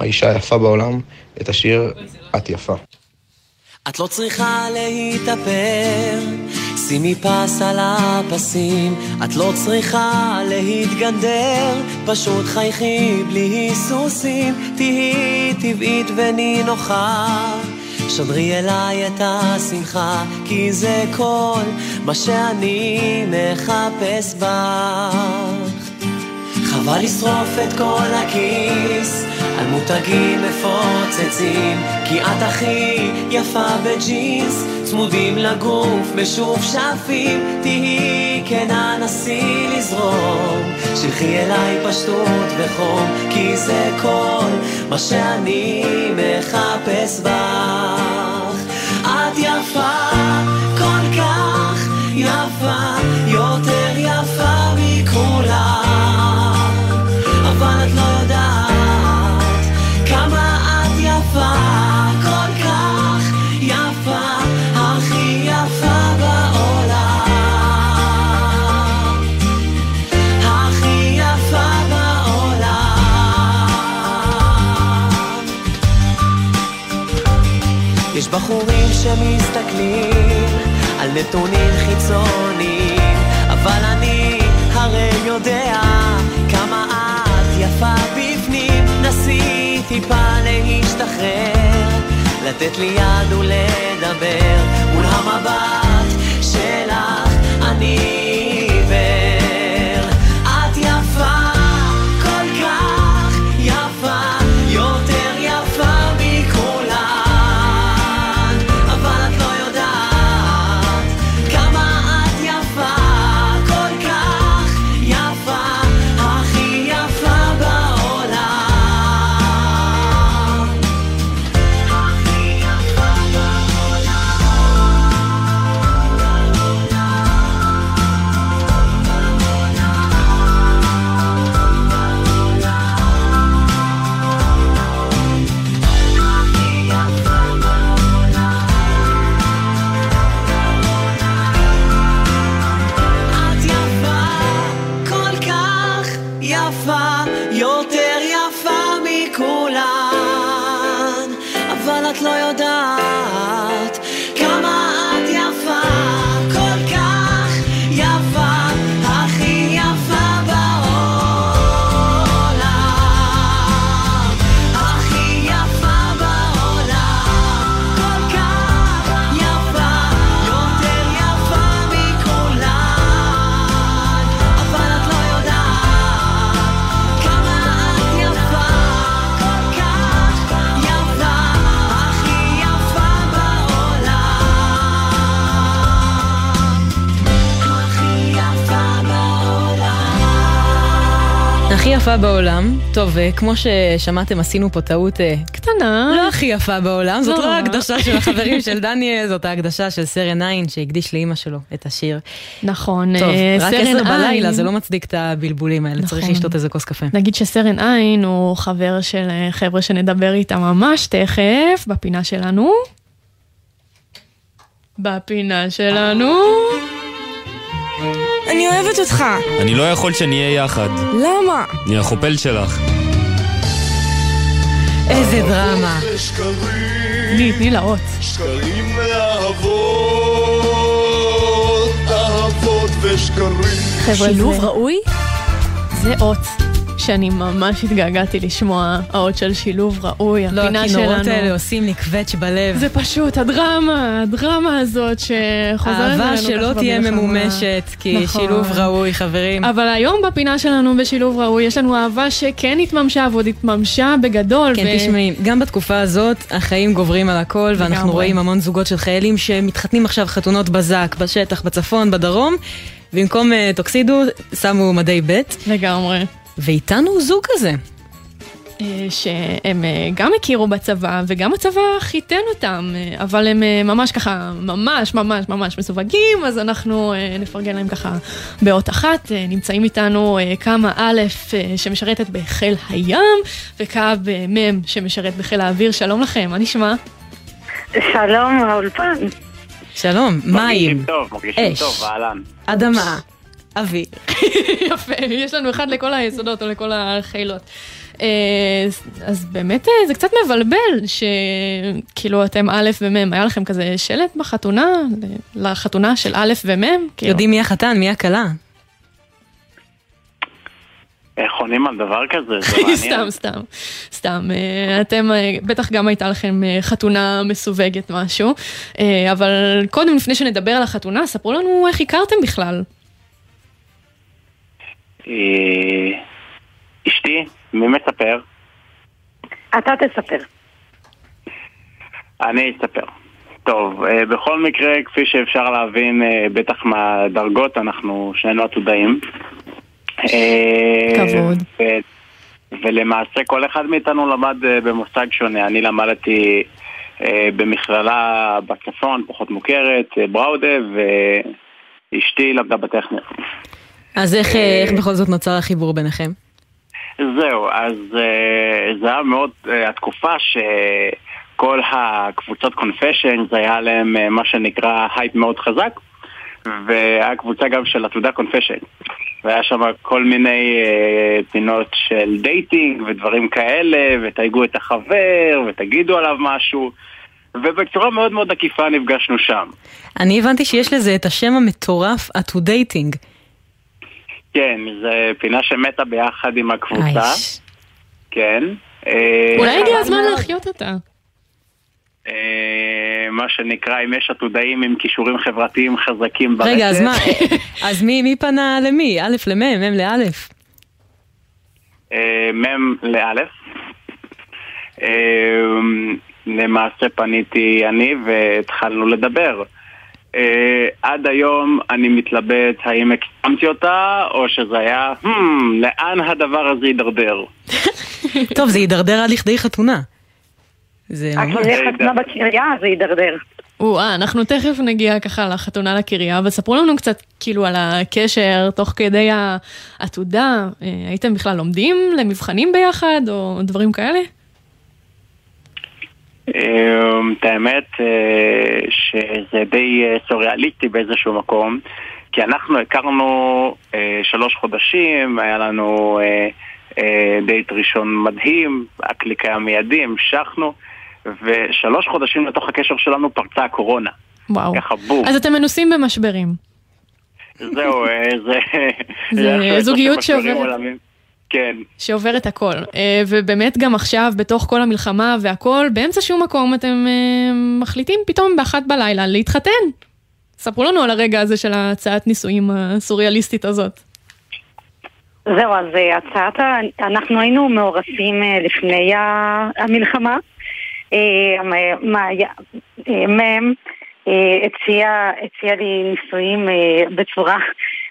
האישה היפה בעולם, את השיר "את יפה". את לא צריכה להתאפר, שימי פס על הפסים. את לא צריכה להתגנדר, פשוט חייכי בלי היסוסים. תהיי טבעית ונינוחה, שדרי אליי את השמחה, כי זה כל מה שאני מחפש בך. חבל לשרוף את כל הכיס. על מותגים מפוצצים כי את הכי יפה בג'ינס. צמודים לגוף משופשפים תהיי כנה נסי לזרום. שלחי אליי פשטות וחום כי זה כל מה שאני מחפש בך. את יפה כל כך יפה יותר בחורים שמסתכלים על נתונים חיצוניים, אבל אני הרי יודע כמה את יפה בפנים. נסי טיפה להשתחרר, לתת לי יד ולדבר מול המבט שלך אני יפה בעולם. טוב, אה, כמו ששמעתם, עשינו פה טעות אה, קטנה. לא הכי יפה בעולם, זאת לא. לא ההקדשה של החברים של דניאל, זאת ההקדשה של סרן עין שהקדיש לאימא שלו את השיר. נכון, טוב, אה, רק סרן עשר בלילה, עין. זה לא מצדיק את הבלבולים האלה, צריך נכון. לשתות איזה כוס קפה. נגיד שסרן עין הוא חבר של חבר'ה שנדבר איתם ממש תכף, בפינה שלנו. בפינה שלנו. אני אוהבת אותך. אני לא יכול שנהיה יחד. למה? אני החופל שלך. איזה דרמה. תני, תני לה אות. שקרים ואהבות, אהבות ושקרים. חבר'ה, שילוב זה- ראוי? זה אות שאני ממש התגעגעתי לשמוע, האות של שילוב ראוי, לא, הפינה שלנו. הכינורות האלה עושים לי קווץ' בלב. זה פשוט הדרמה, הדרמה הזאת שחוזרת אלינו אהבה שלא תהיה במלחמה. ממומשת, כי נכון. שילוב ראוי, חברים. אבל היום בפינה שלנו בשילוב ראוי יש לנו אהבה שכן התממשה ועוד התממשה בגדול. כן, תשמעי, גם בתקופה הזאת החיים גוברים על הכל, ואנחנו. רואים המון זוגות של חיילים שמתחתנים עכשיו חתונות בזק, בשטח, בצפון, בדרום, במקום אה, טוקסידו שמו מדי ב'. לגמרי. ואיתנו זוג כזה. אה, שהם אה, גם הכירו בצבא, וגם הצבא חיתן אותם, אה, אבל הם ממש ככה, ממש ממש ממש מסווגים, אז אנחנו נפרגן להם ככה באות אחת. נמצאים איתנו כמה א' שמשרתת בחיל הים, וקו אה, מ' שמשרת בחיל האוויר. שלום לכם, מה נשמע? שלום, האולפן. שלום, מים, מרגישים טוב, מרגישים אש. טוב, אהלן. אדמה, אוויר. *laughs* יפה, יש לנו אחד לכל היסודות או לכל החילות. אה, אז באמת אה, זה קצת מבלבל שכאילו אתם א' ומ', היה לכם כזה שלט בחתונה, לחתונה של א' ומ'? כאילו. יודעים מי החתן, מי הכלה. איך עונים על דבר כזה? זה *laughs* מעניין. סתם, סתם, סתם. אה, אתם, בטח גם הייתה לכם חתונה מסווגת משהו, אבל קודם, לפני שנדבר על החתונה, ספרו לנו איך הכרתם בכלל. אה, אשתי, מי מספר? אתה תספר. אני אספר. טוב, אה, בכל מקרה, כפי שאפשר להבין, אה, בטח מהדרגות, אנחנו שנינו עתודאים. כבוד. ולמעשה כל אחד מאיתנו למד במוסד שונה. אני למדתי במכללה בצפון, פחות מוכרת, בראודה, ואשתי למדה בטכניון. אז איך, אה, איך בכל זאת נוצר החיבור ביניכם? זהו, אז אה, זה היה מאוד, אה, התקופה שכל הקבוצות confession, זה היה להם מה שנקרא הייפ מאוד חזק, והיה קבוצה גם של עתודה confession. והיה שם כל מיני פינות של dating ודברים כאלה, ותייגו את החבר, ותגידו עליו משהו, ובצורה מאוד מאוד עקיפה נפגשנו שם. אני הבנתי שיש לזה את השם המטורף, העתו-dating. כן, זה פינה שמתה ביחד עם הקבוצה. כן. אה, אולי הגיע הזמן להחיות אותה. אה, מה שנקרא, אם יש עתודאים עם כישורים חברתיים חזקים ברשת. רגע, אז מה, *laughs* אז מי, מי פנה למי? א' למ', מ' לאלף. אה, מ' לאלף. אה, למעשה פניתי אני והתחלנו לדבר. אה, עד היום אני מתלבט האם הקדמתי אותה, או שזה היה, hmm, לאן הדבר הזה יידרדר? *laughs* טוב, זה יידרדר עד לכדי חתונה. זה ממש... חתונה בקריה, זה יידרדר. או-אה, אנחנו תכף נגיע ככה לחתונה לקריה, אבל ספרו לנו קצת כאילו על הקשר תוך כדי העתודה. אה, הייתם בכלל לומדים למבחנים ביחד, או דברים כאלה? אה, את האמת אה, שזה די אה, סוריאליסטי באיזשהו מקום, כי אנחנו הכרנו אה, שלוש חודשים, היה לנו דייט ראשון מדהים, הקליק היה מיידי, המשכנו, ושלוש חודשים לתוך הקשר שלנו פרצה הקורונה. וואו. ככה בום. אז אתם מנוסים במשברים. זהו, *laughs* זה... זה זוגיות שעוברת-. כן. שעובר את הכל. אה, ובאמת גם עכשיו, בתוך כל המלחמה והכל, באמצע שום מקום אתם אה, מחליטים פתאום באחת בלילה להתחתן. ספרו לנו על הרגע הזה של הצעת נישואים הסוריאליסטית הזאת. זהו, אז אה, הצעת, אנחנו היינו מאורסים לפני המלחמה. מ- הציע הציע לי נישואים בצורה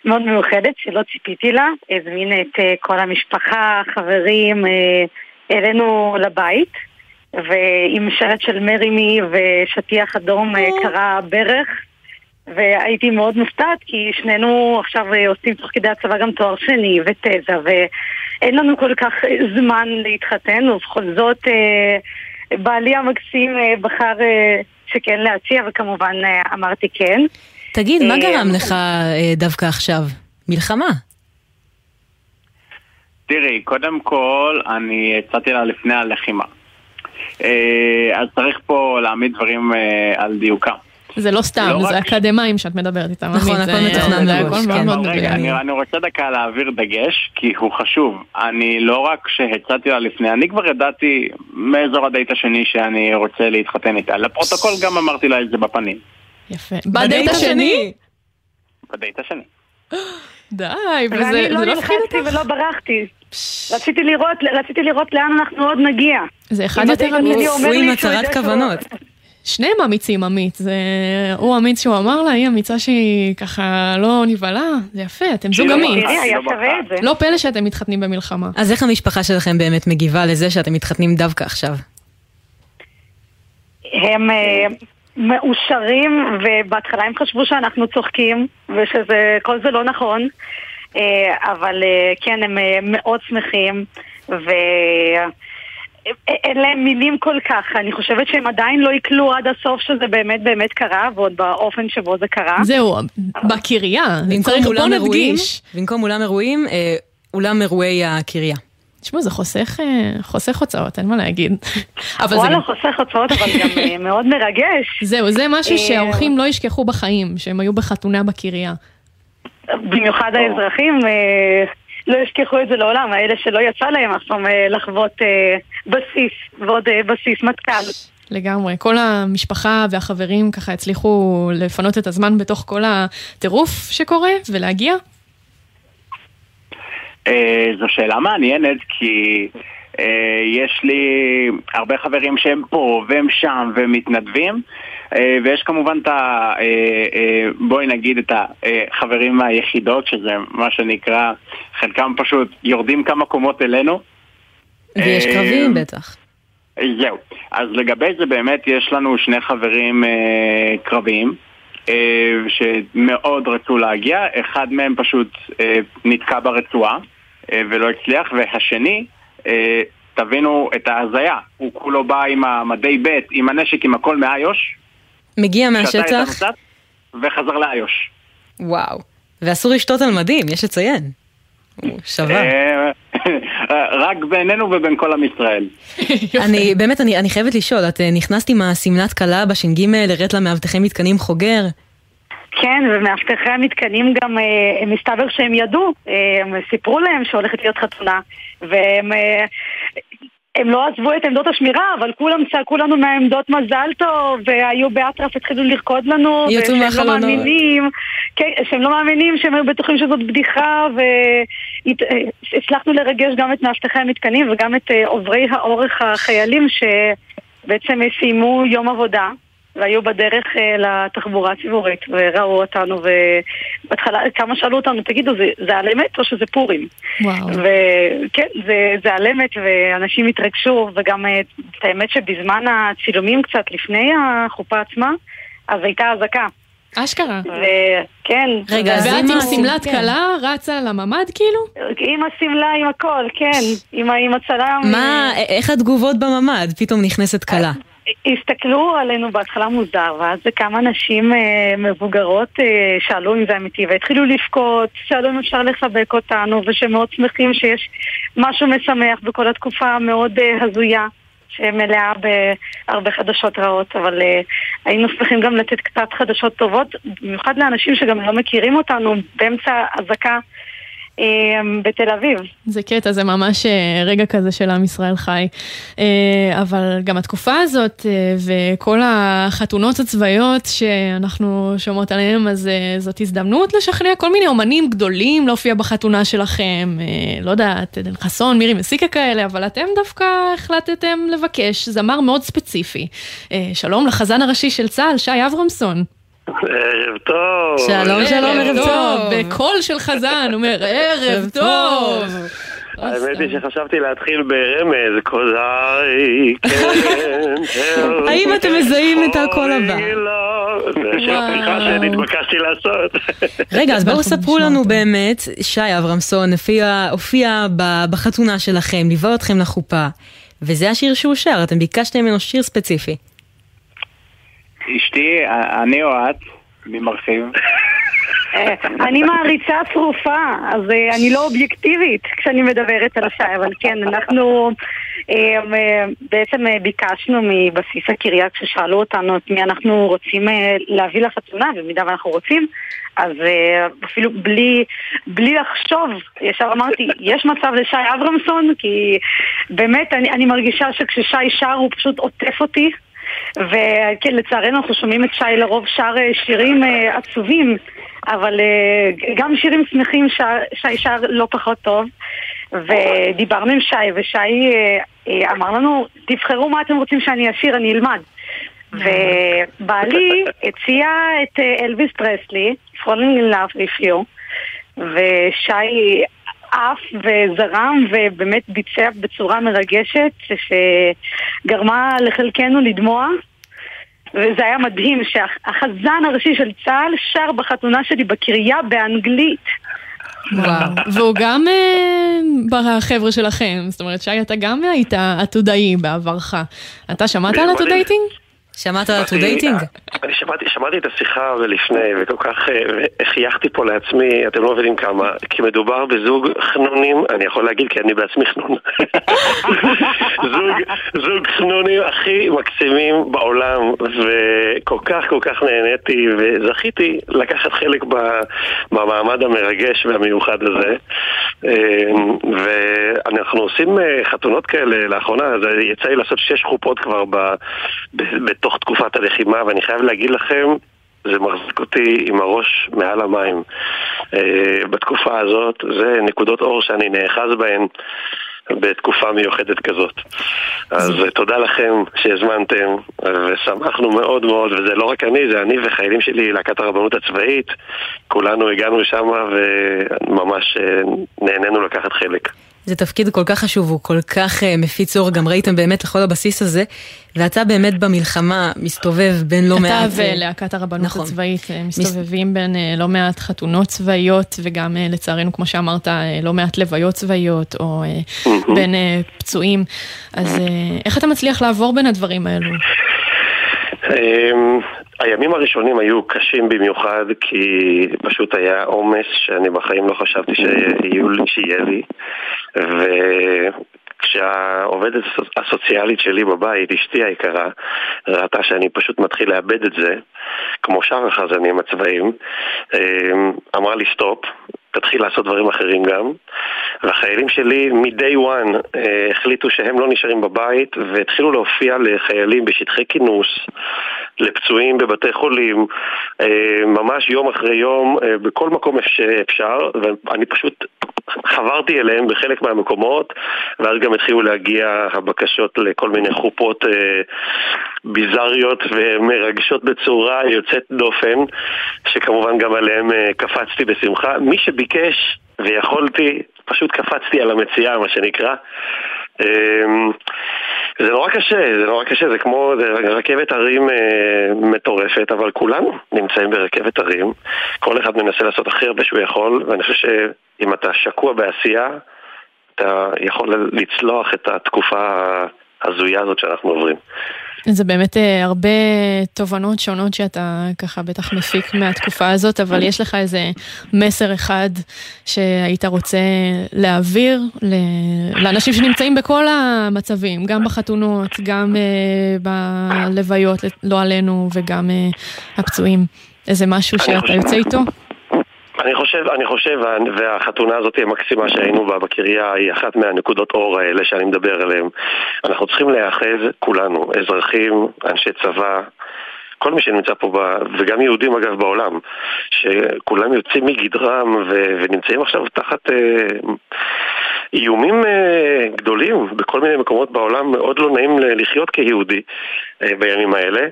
מאוד מיוחדת שלא ציפיתי לה. הזמין את אה, כל המשפחה, חברים, אה, אלינו לבית. ועם שלט של מרימי ושטיח אדום אה, קרה ברך. והייתי מאוד מופתעת כי שנינו עכשיו עושים תוך כדי הצבא גם תואר שני ותזה ואין לנו כל כך זמן להתחתן ובכל זאת בעלי המקסים בחר שכן להציע וכמובן אמרתי כן. תגיד, מה אה, גרם לך אה, דווקא עכשיו? מלחמה. תראי, קודם כל, אני הצעתי לה לפני הלחימה. אה, אז צריך פה להעמיד דברים על דיוקם. זה לא סתם, לא זה רק- אקדמאים שאת מדברת איתם. נכון, הכל הכל כן. מאוד מאוד רגע. אני, אני רוצה דקה להעביר דגש, כי הוא חשוב. אני לא רק שהצעתי לה לפני, אני כבר ידעתי מאזור הדייט השני שאני רוצה להתחתן איתה. לפרוטוקול גם אמרתי לה את זה בפנים. יפה. בדייט השני? בדייט השני. *gasps* די, וזה ואני לא זה לא הפחיד נלחצתי אותך? ולא ברחתי. רציתי לראות, רציתי לראות לאן אנחנו עוד נגיע. זה אחד יותר אמיץ. הוא עם הצהרת כוונות. שניהם אמיצים, אמיץ. זה... הוא אמיץ שהוא אמר לה, היא אמיצה שהיא ככה לא נבהלה. זה יפה, אתם זוג לא אמיץ. מכירה, היה שווה את זה. לא פלא שאתם מתחתנים במלחמה. אז איך המשפחה שלכם באמת מגיבה לזה שאתם מתחתנים דווקא עכשיו? הם אה, מאושרים, ובהתחלה הם חשבו שאנחנו צוחקים, ושכל זה לא נכון, אה, אבל אה, כן, הם אה, מאוד שמחים, ואין להם מילים כל כך. אני חושבת שהם עדיין לא יקלו עד הסוף שזה באמת באמת קרה, ועוד באופן שבו זה קרה. זהו, בקריה. במקום צריך, בוא אולם אירועים, נדגיש. במקום אולם אירועים, אולם אירועי הקריה. תשמעו, זה חוסך, אה, חוסך הוצאות, אין מה להגיד. *laughs* אבל זה וואלה, גם... חוסך הוצאות, אבל גם אה, *laughs* מאוד מרגש. זהו, זה משהו אה, שהאורחים לא ישכחו בחיים, שהם היו בחתונה בקריה. במיוחד האזרחים לא ישכחו את זה לעולם, האלה שלא יצא להם אף פעם לחוות בסיס, ועוד בסיס מטכ"ל. לגמרי. כל המשפחה והחברים ככה הצליחו לפנות את הזמן בתוך כל הטירוף שקורה ולהגיע. אה, זו שאלה מעניינת כי אה, יש לי הרבה חברים שהם פה והם שם והם מתנדבים אה, ויש כמובן את ה... בואי נגיד את החברים מהיחידות שזה מה שנקרא חלקם פשוט יורדים כמה קומות אלינו ויש קרבים בטח. זהו. אז לגבי זה באמת יש לנו שני חברים קרביים שמאוד רצו להגיע, אחד מהם פשוט נתקע ברצועה ולא הצליח, והשני, אה, תבינו את ההזיה, הוא כולו בא עם המדי ב', עם הנשק, עם הכל מאיו"ש, מגיע מהשטח, וחזר לאיו"ש. וואו. ואסור לשתות על מדים, יש לציין. שווה. אה, *laughs* רק בינינו ובין כל עם ישראל. *laughs* אני, באמת, אני, אני חייבת לשאול, את אה, נכנסת עם השמלת כלה בש"ג לרדת למאבטחי מתקנים חוגר? כן, ומאבטחי המתקנים גם, אה, מסתבר שהם ידעו, אה, הם סיפרו להם שהולכת להיות חתונה, והם אה, הם לא עזבו את עמדות השמירה, אבל כולם צעקו לנו מהעמדות מזל טוב, והיו באטרף, התחילו לרקוד לנו, ושהם לא. מאמינים, כן, שהם לא מאמינים, שהם היו בטוחים שזאת בדיחה, והצלחנו לרגש גם את מאבטחי המתקנים וגם את אה, עוברי האורך החיילים שבעצם סיימו יום עבודה. והיו בדרך אה, לתחבורה הציבורית, וראו אותנו, ובהתחלה כמה שאלו אותנו, תגידו, זה, זה על אמת או שזה פורים? וואו. וכן, זה, זה על אמת, ואנשים התרגשו, וגם אה, את האמת שבזמן הצילומים קצת לפני החופה עצמה, אז הייתה אזעקה. אשכרה. וכן. רגע, ו- ואת עם שמלת כן. כלה רצה לממ"ד כאילו? עם השמלה, עם הכל, כן. עם, הצלם. מה, א- איך התגובות בממ"ד? פתאום נכנסת כלה. הסתכלו עלינו בהתחלה מוזר, ואז כמה נשים אה, מבוגרות אה, שאלו אם זה אמיתי, והתחילו לבכות, שאלו אם אפשר לחבק אותנו, ושמאוד שמחים שיש משהו משמח בכל התקופה המאוד אה, הזויה, שמלאה בהרבה חדשות רעות, אבל אה, היינו שמחים גם לתת קצת חדשות טובות, במיוחד לאנשים שגם לא מכירים אותנו באמצע אזעקה. אה, בתל אביב. זה קטע, זה ממש אה, רגע כזה של עם ישראל חי. אה, אבל גם התקופה הזאת אה, וכל החתונות הצבאיות שאנחנו שומעות עליהן, אז זאת הזדמנות לשכנע כל מיני אומנים גדולים להופיע בחתונה שלכם. לא יודעת, עדן חסון, מירי מסיקה כאלה, אבל אתם דווקא החלטתם לבקש זמר מאוד ספציפי. שלום לחזן הראשי של צה"ל, שי אברמסון. ערב טוב. שלום, שלום, ערב טוב. בקול של חזן, הוא אומר, ערב טוב. האמת היא שחשבתי להתחיל ברמז, קוזאי, כן, *laughs* האם אתם מזהים את הקול הבא? זה של הפתיחה שנתבקשתי לעשות. *laughs* רגע, אז בואו ספרו לנו באמת, שי אברמסון הופיע, בחתונה שלכם, ליווה אתכם לחופה, וזה השיר שהוא שר, אתם ביקשתם ממנו שיר ספציפי. אשתי, אני או את, מי מרחיב? אה, אני מעריצה צרופה, אז אה, אני לא אובייקטיבית כשאני מדברת על השי, אבל כן, אנחנו אה, בעצם ביקשנו מבסיס הקריה כששאלו אותנו את מי אנחנו רוצים להביא לחתונה, במידה ואנחנו רוצים, אז אפילו בלי, בלי לחשוב, ישר אמרתי, יש מצב לשי אברמסון, כי באמת אני, אני מרגישה שכששי שר הוא פשוט עוטף אותי. וכן, לצערנו אנחנו שומעים את שי לרוב שר אה, שירים אה, עצובים, אבל אה, גם שירים שמחים שי שר לא פחות טוב. ודיברנו עם שי, ושי אמר לנו, תבחרו מה אתם רוצים שאני אשיר, אני אלמד. ובעלי *laughs* הציע את אלוויס פרסלי, Falling in Love with you, ושי עף וזרם ובאמת ביצע בצורה מרגשת שגרמה לחלקנו לדמוע. וזה היה מדהים שהחזן הראשי של צה"ל שר בחתונה שלי בקריה באנגלית. וואו, והוא גם אה, בחבר'ה שלכם, זאת אומרת, שי, אתה גם היית עתודאי בעברך. אתה שמעת על עתודייטינג? שמעת על עתודייטינג? אני שמעתי, שמעתי את השיחה ולפני, וכל כך אה, חייכתי פה לעצמי, אתם לא מבינים כמה, כי מדובר בזוג חנונים, אני יכול להגיד כי אני בעצמי חנון. *laughs* זוג, זוג חנונים הכי מקסימים בעולם, וכל כך כל כך נהניתי, וזכיתי לקחת חלק במעמד המרגש והמיוחד הזה. אה, ואנחנו עושים אה, חתונות כאלה לאחרונה, אז יצא לי לעשות שש חופות כבר ב- ב- בתוך תקופת הלחימה, ואני חייב להגיד לכם, זה מחזיק אותי עם הראש מעל המים. אה, בתקופה הזאת, זה נקודות אור שאני נאחז בהן. בתקופה מיוחדת כזאת. אז תודה לכם שהזמנתם, ושמחנו מאוד מאוד, וזה לא רק אני, זה אני וחיילים שלי, להקת הרבנות הצבאית, כולנו הגענו לשם וממש אה, נהנינו לקחת חלק. זה תפקיד כל כך חשוב, הוא כל כך אה, מפיץ אור, גם ראיתם באמת לכל הבסיס הזה, ואתה באמת במלחמה מסתובב בין לא מעט... אתה אה, ולהקת הרבנות נכון. הצבאית אה, מסתובבים בין אה, לא מעט חתונות צבאיות, וגם אה, לצערנו, כמו שאמרת, אה, לא מעט לוויות צבאיות, או אה, בין אה, פצועים. אז אה, איך אתה מצליח לעבור בין הדברים האלו? אמ, הימים הראשונים היו קשים במיוחד כי פשוט היה עומס שאני בחיים לא חשבתי שיהיו לי- שיהיה לי וכשהעובדת הסוציאלית שלי בבית, אשתי היקרה, ראתה שאני פשוט מתחיל לאבד את זה כמו שאר החזנים הצבאיים אמ, אמרה לי סטופ תתחיל לעשות דברים אחרים גם. והחיילים שלי מ-day one אה, החליטו שהם לא נשארים בבית והתחילו להופיע לחיילים בשטחי כינוס, לפצועים בבתי חולים, אה, ממש יום אחרי יום, אה, בכל מקום שאפשר, ואני פשוט חברתי אליהם בחלק מהמקומות, ואז גם התחילו להגיע הבקשות לכל מיני חופות אה, ביזריות ומרגשות בצורה יוצאת דופן, שכמובן גם עליהם אה, קפצתי בשמחה. מי שביקש ויכולתי, פשוט קפצתי על המציאה, מה שנקרא. זה נורא קשה, זה נורא קשה, זה כמו זה רכבת הרים אה, מטורפת, אבל כולנו נמצאים ברכבת הרים. כל אחד מנסה לעשות הכי הרבה שהוא יכול, ואני חושב שאם אתה שקוע בעשייה, אתה יכול לצלוח את התקופה ההזויה הזאת שאנחנו עוברים. זה באמת אה, הרבה תובנות שונות שאתה ככה בטח מפיק מהתקופה הזאת, אבל יש לך איזה מסר אחד שהיית רוצה להעביר לאנשים שנמצאים בכל המצבים, גם בחתונות, גם אה, בלוויות, לא עלינו, וגם אה, הפצועים. איזה משהו אני שאתה חושב- יוצא איתו? אני חושב, אני חושב, והחתונה הזאת המקסימה שהיינו בה בקריה היא אחת מהנקודות אור האלה שאני מדבר עליהן. אנחנו צריכים להיאחז כולנו, אזרחים, אנשי צבא, כל מי שנמצא פה, ב, וגם יהודים אגב בעולם, שכולם יוצאים מגדרם ו, ונמצאים עכשיו תחת אה, איומים אה, גדולים בכל מיני מקומות בעולם, מאוד לא נעים לחיות כיהודי אה, בימים האלה.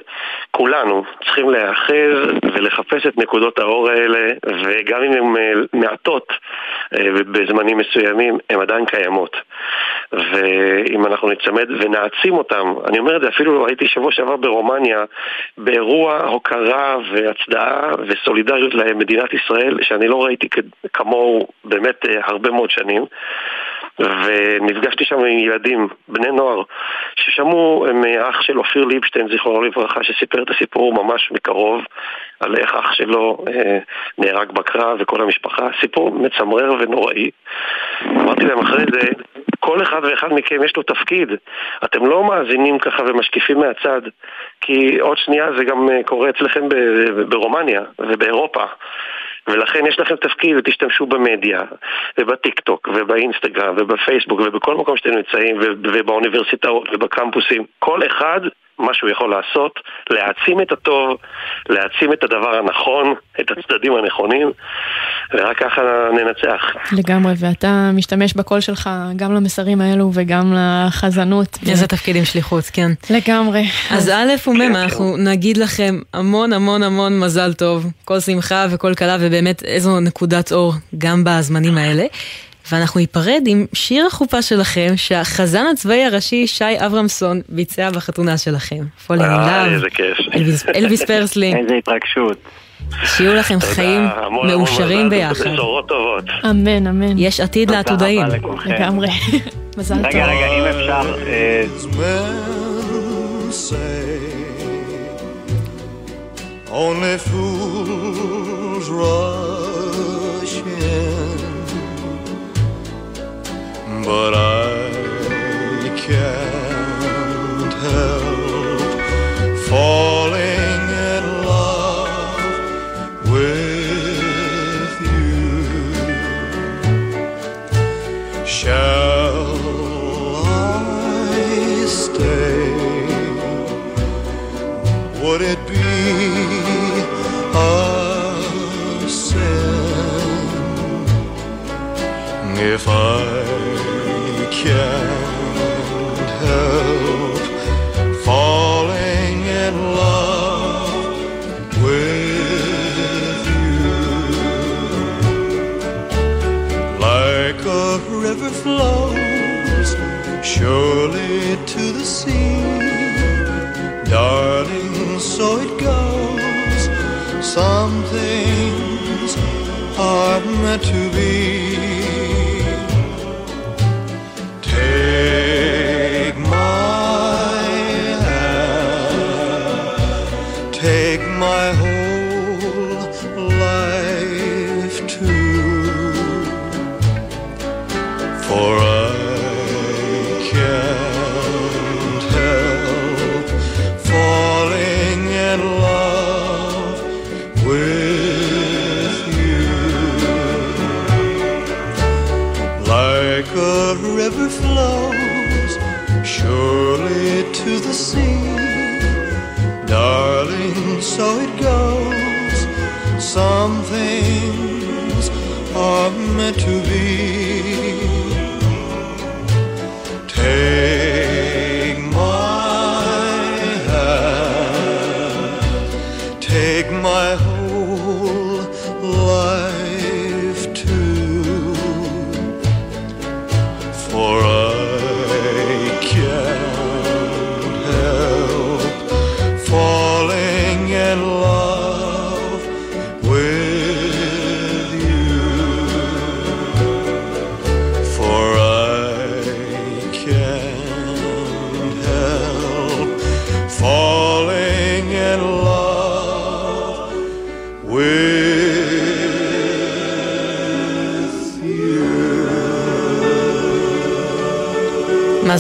כולנו צריכים להיאחז ולחפש את נקודות האור האלה, וגם אם הן אה, מעטות אה, בזמנים מסוימים, הן עדיין קיימות. ואם אנחנו נצמד ונעצים אותם, אני אומר את זה אפילו הייתי שבוע שעבר ברומניה, באירוע הוקרה והצדעה וסולידריות למדינת ישראל, שאני לא ראיתי כמוהו באמת אה, הרבה מאוד שנים. ונפגשתי שם עם ילדים, בני נוער, ששמעו מאח של אופיר ליבשטיין, זיכרונו לברכה, שסיפר את הסיפור ממש מקרוב על איך אח שלו אה, נהרג בקרב וכל המשפחה, סיפור מצמרר ונוראי. אמרתי להם אחרי זה, כל אחד ואחד מכם יש לו תפקיד. אתם לא מאזינים ככה ומשקיפים מהצד, כי עוד שנייה זה גם אה, קורה אצלכם ברומניה ובאירופה. ולכן יש לכם תפקיד ותשתמשו במדיה ובטיק טוק ובאינסטגרם ובפייסבוק ובכל מקום שאתם נמצאים וב- ובאוניברסיטאות ובקמפוסים. כל אחד מה שהוא יכול לעשות, להעצים את הטוב, להעצים את הדבר הנכון, את הצדדים הנכונים, ורק ככה ננצח. לגמרי, ואתה משתמש בקול שלך גם למסרים האלו וגם לחזנות. איזה תפקידים שליחות, כן. לגמרי. אז א' ומ', אנחנו נגיד לכם המון המון המון מזל טוב, כל שמחה וכל כלה, ובאמת איזו נקודת אור גם בזמנים האלה. ואנחנו ניפרד עם שיר החופה שלכם, שהחזן הצבאי הראשי שי אברמסון ביצע בחתונה שלכם. איזה כיף. אלוויס- *laughs* פרסלי. איזה התרגשות. שיהיו לכם חיים מאושרים ביחד. בשורות טובות. אמן, אמן. יש עתיד לעתודאים. לגמרי. *laughs* מזל טוב. רגע, רגע, אם אפשר... only fools rush but I can't help falling in love with you. Shall I stay? Would it be a sin if I can't help falling in love with you? Like a river flows surely to the sea, darling, so it goes. Some things are meant to be. River flows surely to the sea, darling, so it goes. Some things are meant to be.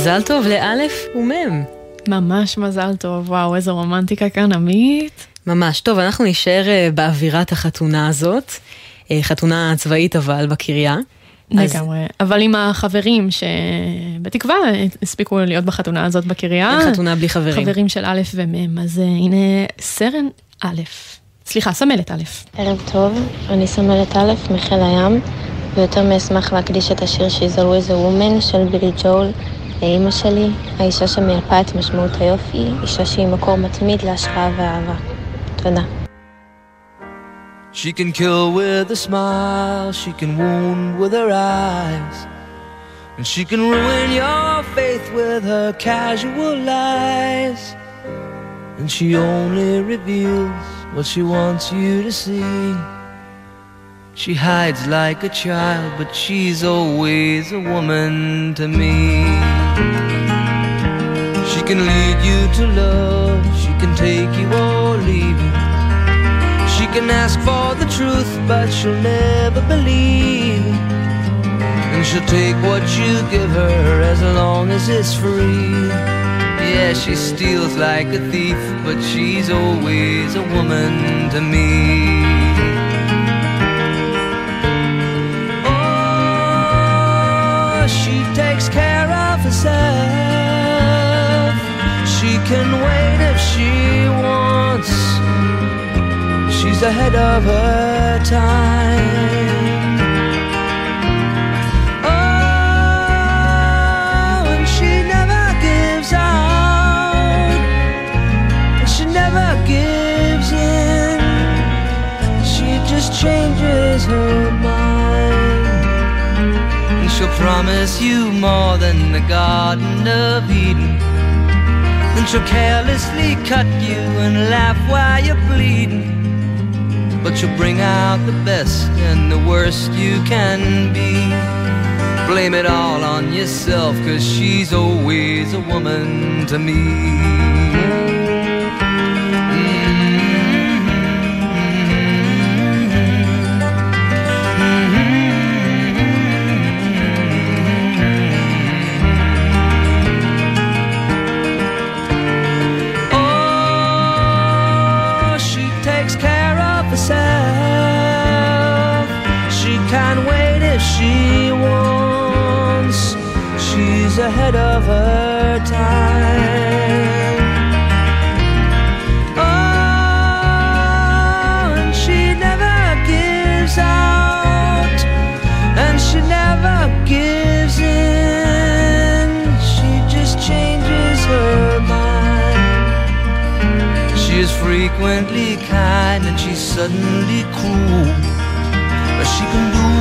מזל טוב לאלף ומם. ממש מזל טוב, וואו, איזו רומנטיקה כאן, עמית. ממש. טוב, אנחנו נישאר אה, באווירת החתונה הזאת. אה, חתונה צבאית אבל בקריה. אז- לגמרי. אבל עם החברים שבתקווה הספיקו להיות בחתונה הזאת בקריה. אין חתונה בלי חברים. חברים של א' ומ', אז אה, הנה סרן א', סליחה, סמלת א'. ערב טוב, אני סמלת א' מחיל הים, ויותר מאשמח להקדיש את השיר She's Always a Woman של בילי ג'ול לאימא שלי, האישה שמייפה את משמעות היופי, אישה שהיא מקור מתמיד להשראה ואהבה. תודה. She can kill with a smile, she can wound with her eyes, and she can ruin your faith with her casual lies. And she only reveals what she wants you to see. She hides like a child, but she's always a woman to me. She can lead you to love, she can take you or leave you. She can ask for the truth, but she'll never believe. And she'll take what you give her as long as it's free. Yeah, she steals like a thief, but she's always a woman to me. Oh, she takes care herself. She can wait if she wants. She's ahead of her time. Oh, and she never gives out. And she never gives in. She just changes her mind. She'll promise you more than the Garden of Eden. Then she'll carelessly cut you and laugh while you're bleeding. But she'll bring out the best and the worst you can be. Blame it all on yourself, cause she's always a woman to me. Can wait if she wants. She's ahead of her time. Oh, and she never gives out, and she never gives in. She just changes her mind. She is frequently kind and she's suddenly cruel.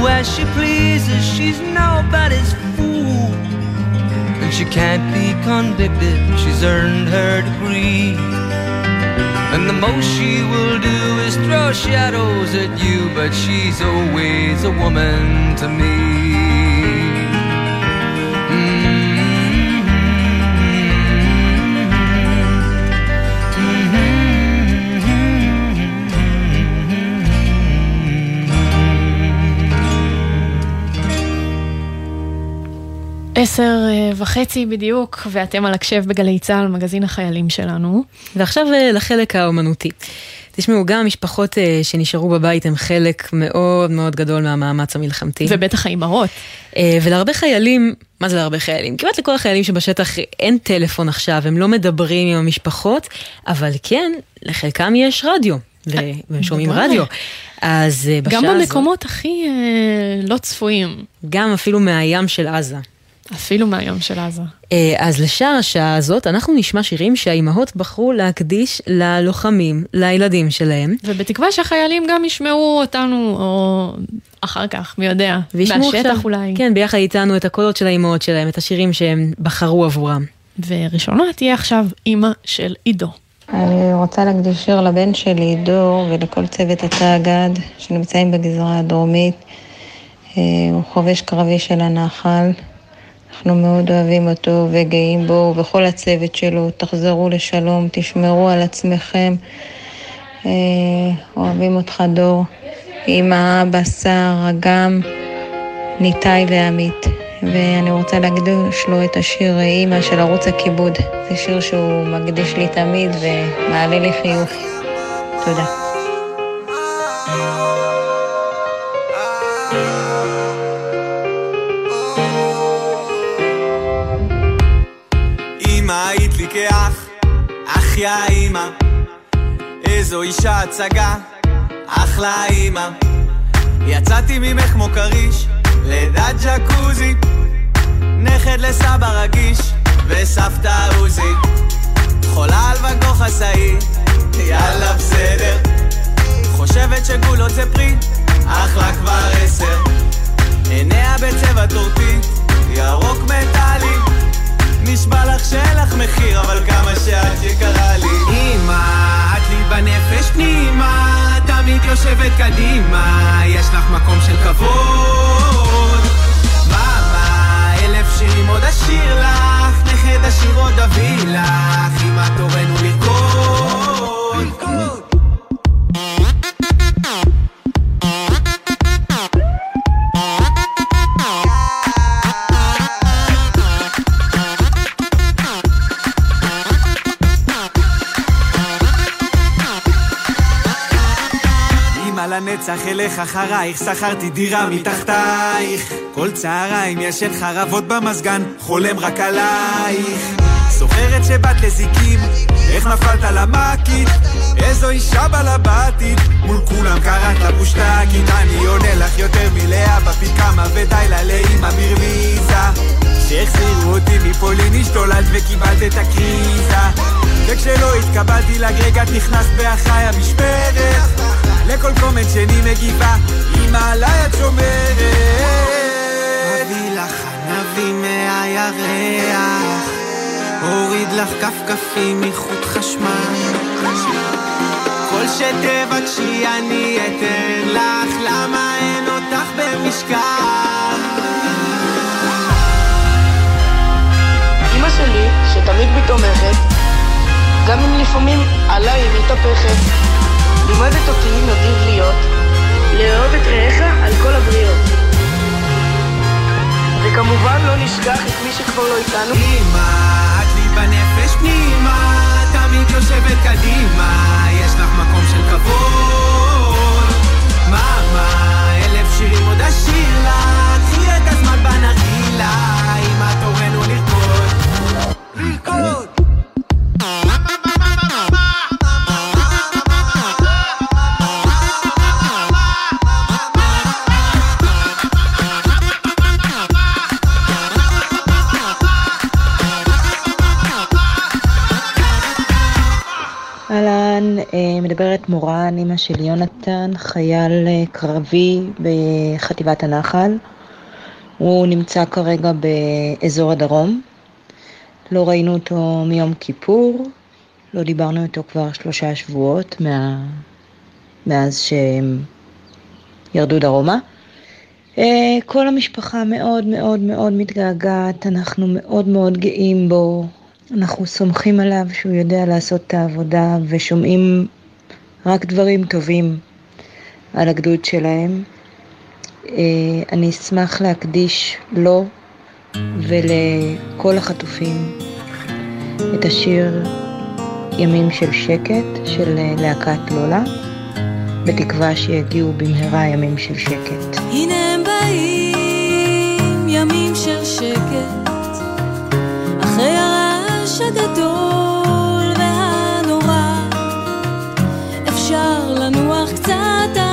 As she pleases, she's nobody's fool. And she can't be convicted, she's earned her degree. And the most she will do is throw shadows at you, but she's always a woman to me. עשר אה, וחצי בדיוק, ואתם על הקשב בגלי צה"ל, מגזין החיילים שלנו. ועכשיו אה, לחלק האומנותי. תשמעו, גם המשפחות אה, שנשארו בבית הם חלק מאוד מאוד גדול מהמאמץ המלחמתי. ובטח האימהות. ולהרבה חיילים, מה זה להרבה חיילים? כמעט לכל החיילים שבשטח אין טלפון עכשיו, הם לא מדברים עם המשפחות, אבל כן, לחלקם יש רדיו, והם שומעים. רדיו. אז בשעה גם הזאת... במקומות הכי לא צפויים. גם אפילו מהים של עזה. אפילו מהים של עזה. אה, אז לשאר השעה הזאת אנחנו נשמע שירים שהאימהות בחרו להקדיש ללוחמים, לילדים שלהם. ובתקווה שהחיילים גם ישמעו אותנו, או אחר כך, מי יודע, מהשטח עכשיו, אולי. כן, ביחד איתנו את הקולות של האימהות שלהם, את השירים שהם בחרו עבורם. וראשונה תהיה עכשיו אימא של עידו. אני רוצה להקדיש שיר לבן שלי, דור, ולכל צוות התא הגד שנמצאים בגזרה הדרומית. אה, הוא חובש קרבי של הנחל. אנחנו מאוד אוהבים אותו וגאים בו ובכל הצוות שלו. תחזרו לשלום, תשמרו על עצמכם. אה, אוהבים אותך, דור. אמא, אבא, סער, אגם, ניתאי ועמית. ואני רוצה להקדיש לו את השיר אימא של ערוץ הכיבוד. זה שיר שהוא מקדיש לי תמיד ומעלה לי חיוך. תודה. כאח, אח יא אמא איזו אישה הצגה, אחלה אמא יצאתי ממך כמו כריש, לידת ג'קוזי נכד לסבא רגיש, וסבתא עוזי. חולה על ואן גוך עשאי, יאללה בסדר. חושבת שגולות זה פרי, אחלה כבר עשר. עיניה בצבע טורטית, ירוק מטאלי נשבע לך שאין לך מחיר, אבל כמה שאת יקרה לי. אמא, את לי בנפש פנימה, תמיד יושבת קדימה, יש לך מקום של כבוד. מאמה, אלף שירים עוד אשיר לך, נכד השיר עוד אביא לך, אמא תורנו לרקוד. לנצח אלך אחרייך, שכרתי דירה מתחתייך. כל צהריים ישן חרבות במזגן, חולם רק עלייך. זוכרת שבאת לזיקים, איך נפלת למ"כית? איזו אישה בלבטית, מול כולם קראת לה אני עונה לך יותר מלאה בפי כמה ודי לה לאמא ברוויזה. כשהחזירו אותי מפולין השתוללת וקיבלת את הקריזה וכשלא התקבלתי לגרג את נכנסת באחיי המשמרת לכל קומנט שני מגיבה, אמא עליי את שומרת. אביא לך ענבים מהירח. הוריד לך כפכפים מחוט חשמל. כל שתבקשי אני אתן לך, למה אין אותך במשקל? אמא שלי, שתמיד בי תומכת, גם אם לפעמים עליי היא מתהפכת, לימדת אותי נדיב להיות, לאהוב את רעיך על כל הבריות. וכמובן לא נשכח את מי שכבר לא איתנו. אמא, את לי בנפש פנימה, תמיד יושבת קדימה, יש לך מקום של כבוד. מאמה, אלף שירים עוד אשיר לך, קחי את הזמן בנרגילה, אמא תורנו לרקוד. לרקוד! מדברת מורן, אימא של יונתן, חייל אה, קרבי בחטיבת הנחל. הוא נמצא כרגע באזור הדרום. לא ראינו אותו מיום כיפור, לא דיברנו איתו כבר שלושה שבועות מה... מאז שהם ירדו דרומה. אה, כל המשפחה מאוד מאוד מאוד מתגעגעת, אנחנו מאוד מאוד גאים בו, אנחנו סומכים עליו שהוא יודע לעשות את העבודה ושומעים רק דברים טובים על הגדוד שלהם. אה, אני אשמח להקדיש לו ולכל החטופים את השיר ימים של שקט של אה, להקת לולה, בתקווה שיגיעו במהרה ימים של שקט. הנה הם באים, ימים של שקט, הרעש הגדול והנורא, אפשר לנוח קצת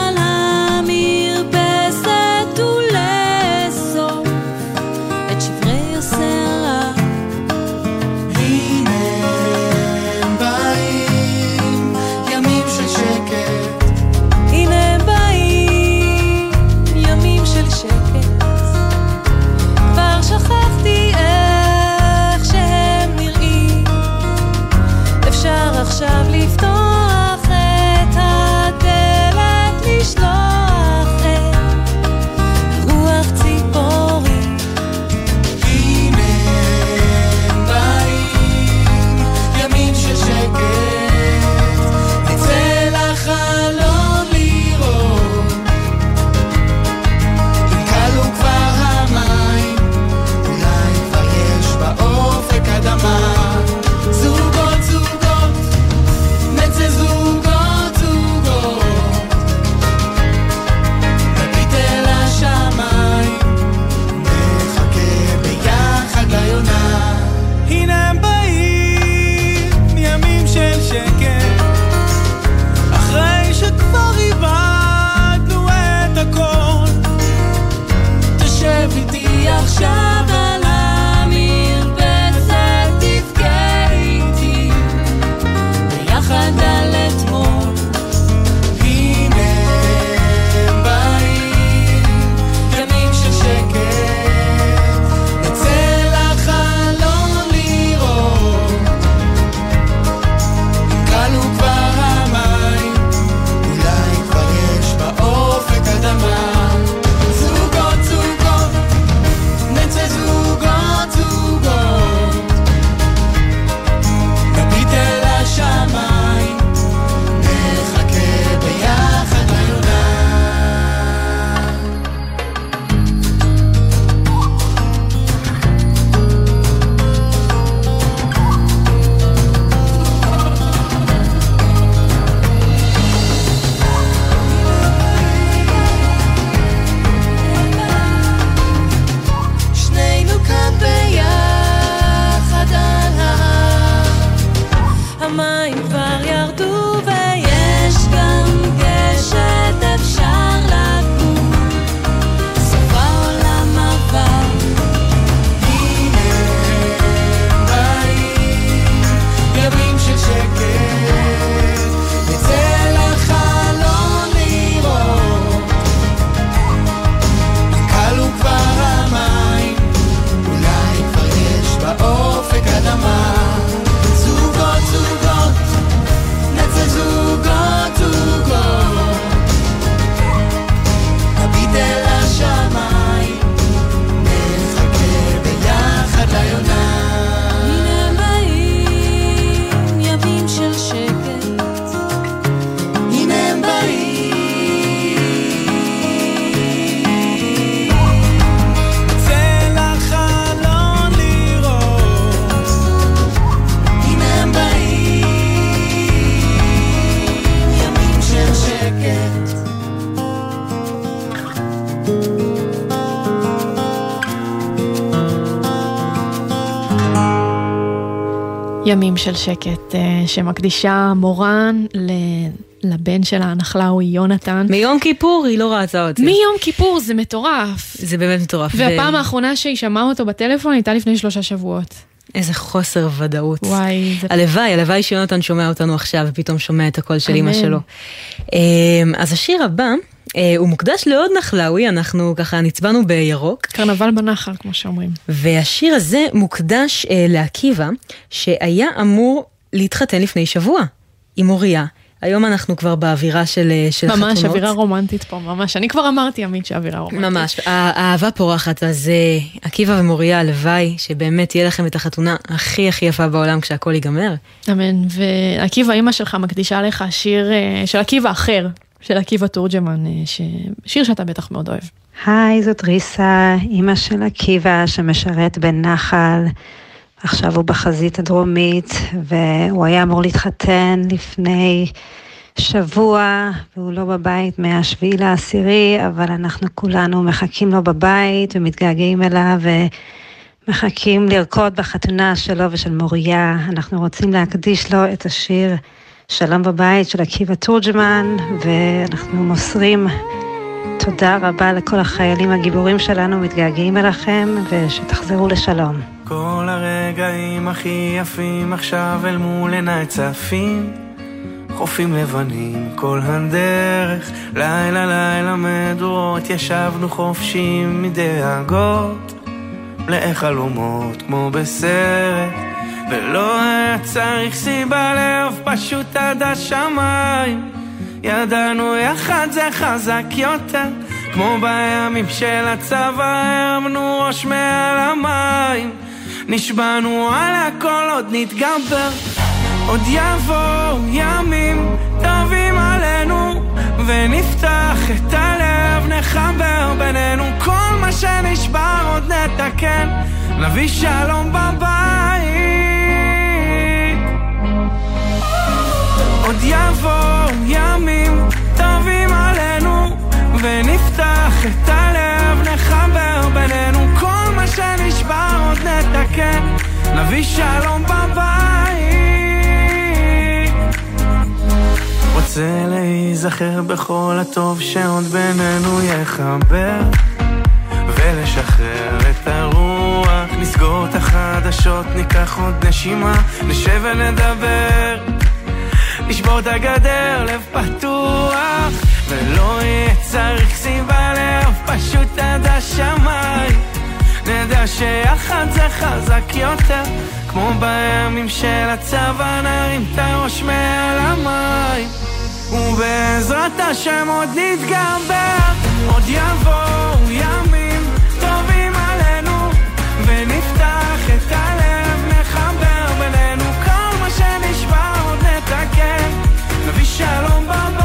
ימים של שקט אה, שמקדישה מורן ל... לבן שלה, הנחלאוי, יונתן. מיום כיפור היא לא ראתה אותי. מיום כיפור זה מטורף. זה באמת מטורף. והפעם האחרונה שהיא שמעה אותו בטלפון הייתה לפני שלושה שבועות. איזה חוסר ודאות. וואי, זה... הלוואי, הלוואי שיונתן שומע אותנו עכשיו ופתאום שומע את הקול של. אימא שלו. אמ, אז השיר הבא, הוא מוקדש לעוד נחלאוי, אנחנו ככה נצבענו בירוק. קרנבל בנחל, כמו שאומרים. והשיר הזה מוקדש אה, לעקיבא, שהיה אמור להתחתן לפני שבוע עם מוריה. היום אנחנו כבר באווירה של, אה, של ממש, חתונות. אווירה רומנטית פה, ממש. אני כבר אמרתי, עמית, שאווירה רומנטית. ממש, האהבה פורחת, אז אה, עקיבא ומוריה, הלוואי שבאמת תהיה לכם את החתונה הכי הכי יפה בעולם כשהכול ייגמר. אמן. ועקיבא, אימא שלך מקדישה לך שיר אה, של עקיבא אחר, של עקיבא תורג'מן, אה, ש... שיר שאתה בטח מאוד אוהב. היי, זאת ריסה, אימא של עקיבא שמשרת בנחל. עכשיו הוא בחזית הדרומית, והוא היה אמור להתחתן לפני שבוע, והוא לא בבית מהשביעי לעשירי, אבל אנחנו כולנו מחכים לו בבית ומתגעגעים אליו ומחכים לרקוד בחתונה שלו ושל מוריה. אנחנו רוצים להקדיש לו את השיר שלום בבית של עקיבא תורג'מן, ואנחנו מוסרים תודה רבה לכל החיילים הגיבורים שלנו, מתגעגעים אליכם, ושתחזרו לשלום. כל הרגעים הכי יפים עכשיו אל מול עיניי צפים חופים לבנים כל הדרך לילה לילה מדורות ישבנו חופשיים מדאגות מלאי חלומות כמו בסרט ולא היה צריך סיבה לאהוב פשוט עד השמיים. ידענו יחד זה חזק יותר כמו בימים של הצבא הרמנו ראש מעל המים. נשבענו על הכל עוד נתגבר עוד יבואו ימים טובים עלינו ונפתח את הלב נחבר בינינו. כל מה שנשבר עוד נתקן נביא שלום בבית יבואו ימים טובים עלינו ונפתח את הלב נחבר בינינו. כל מה שנשבר עוד נתקן. נביא שלום בבית. רוצה להיזכר בכל הטוב שעוד בינינו יחבר ולשחרר את הרוח. נסגור את החדשות ניקח עוד נשימה נשב ונדבר נשבור את הגדר, לב פתוח ולא יהיה צריך סיבה לאהוב פשוט עד השמיים נדע שיחד זה חזק יותר כמו בימים של הצבא נרים את הראש מעל המים. ובעזרת השם עוד נתגבר עוד יבואו ימים נביא שלום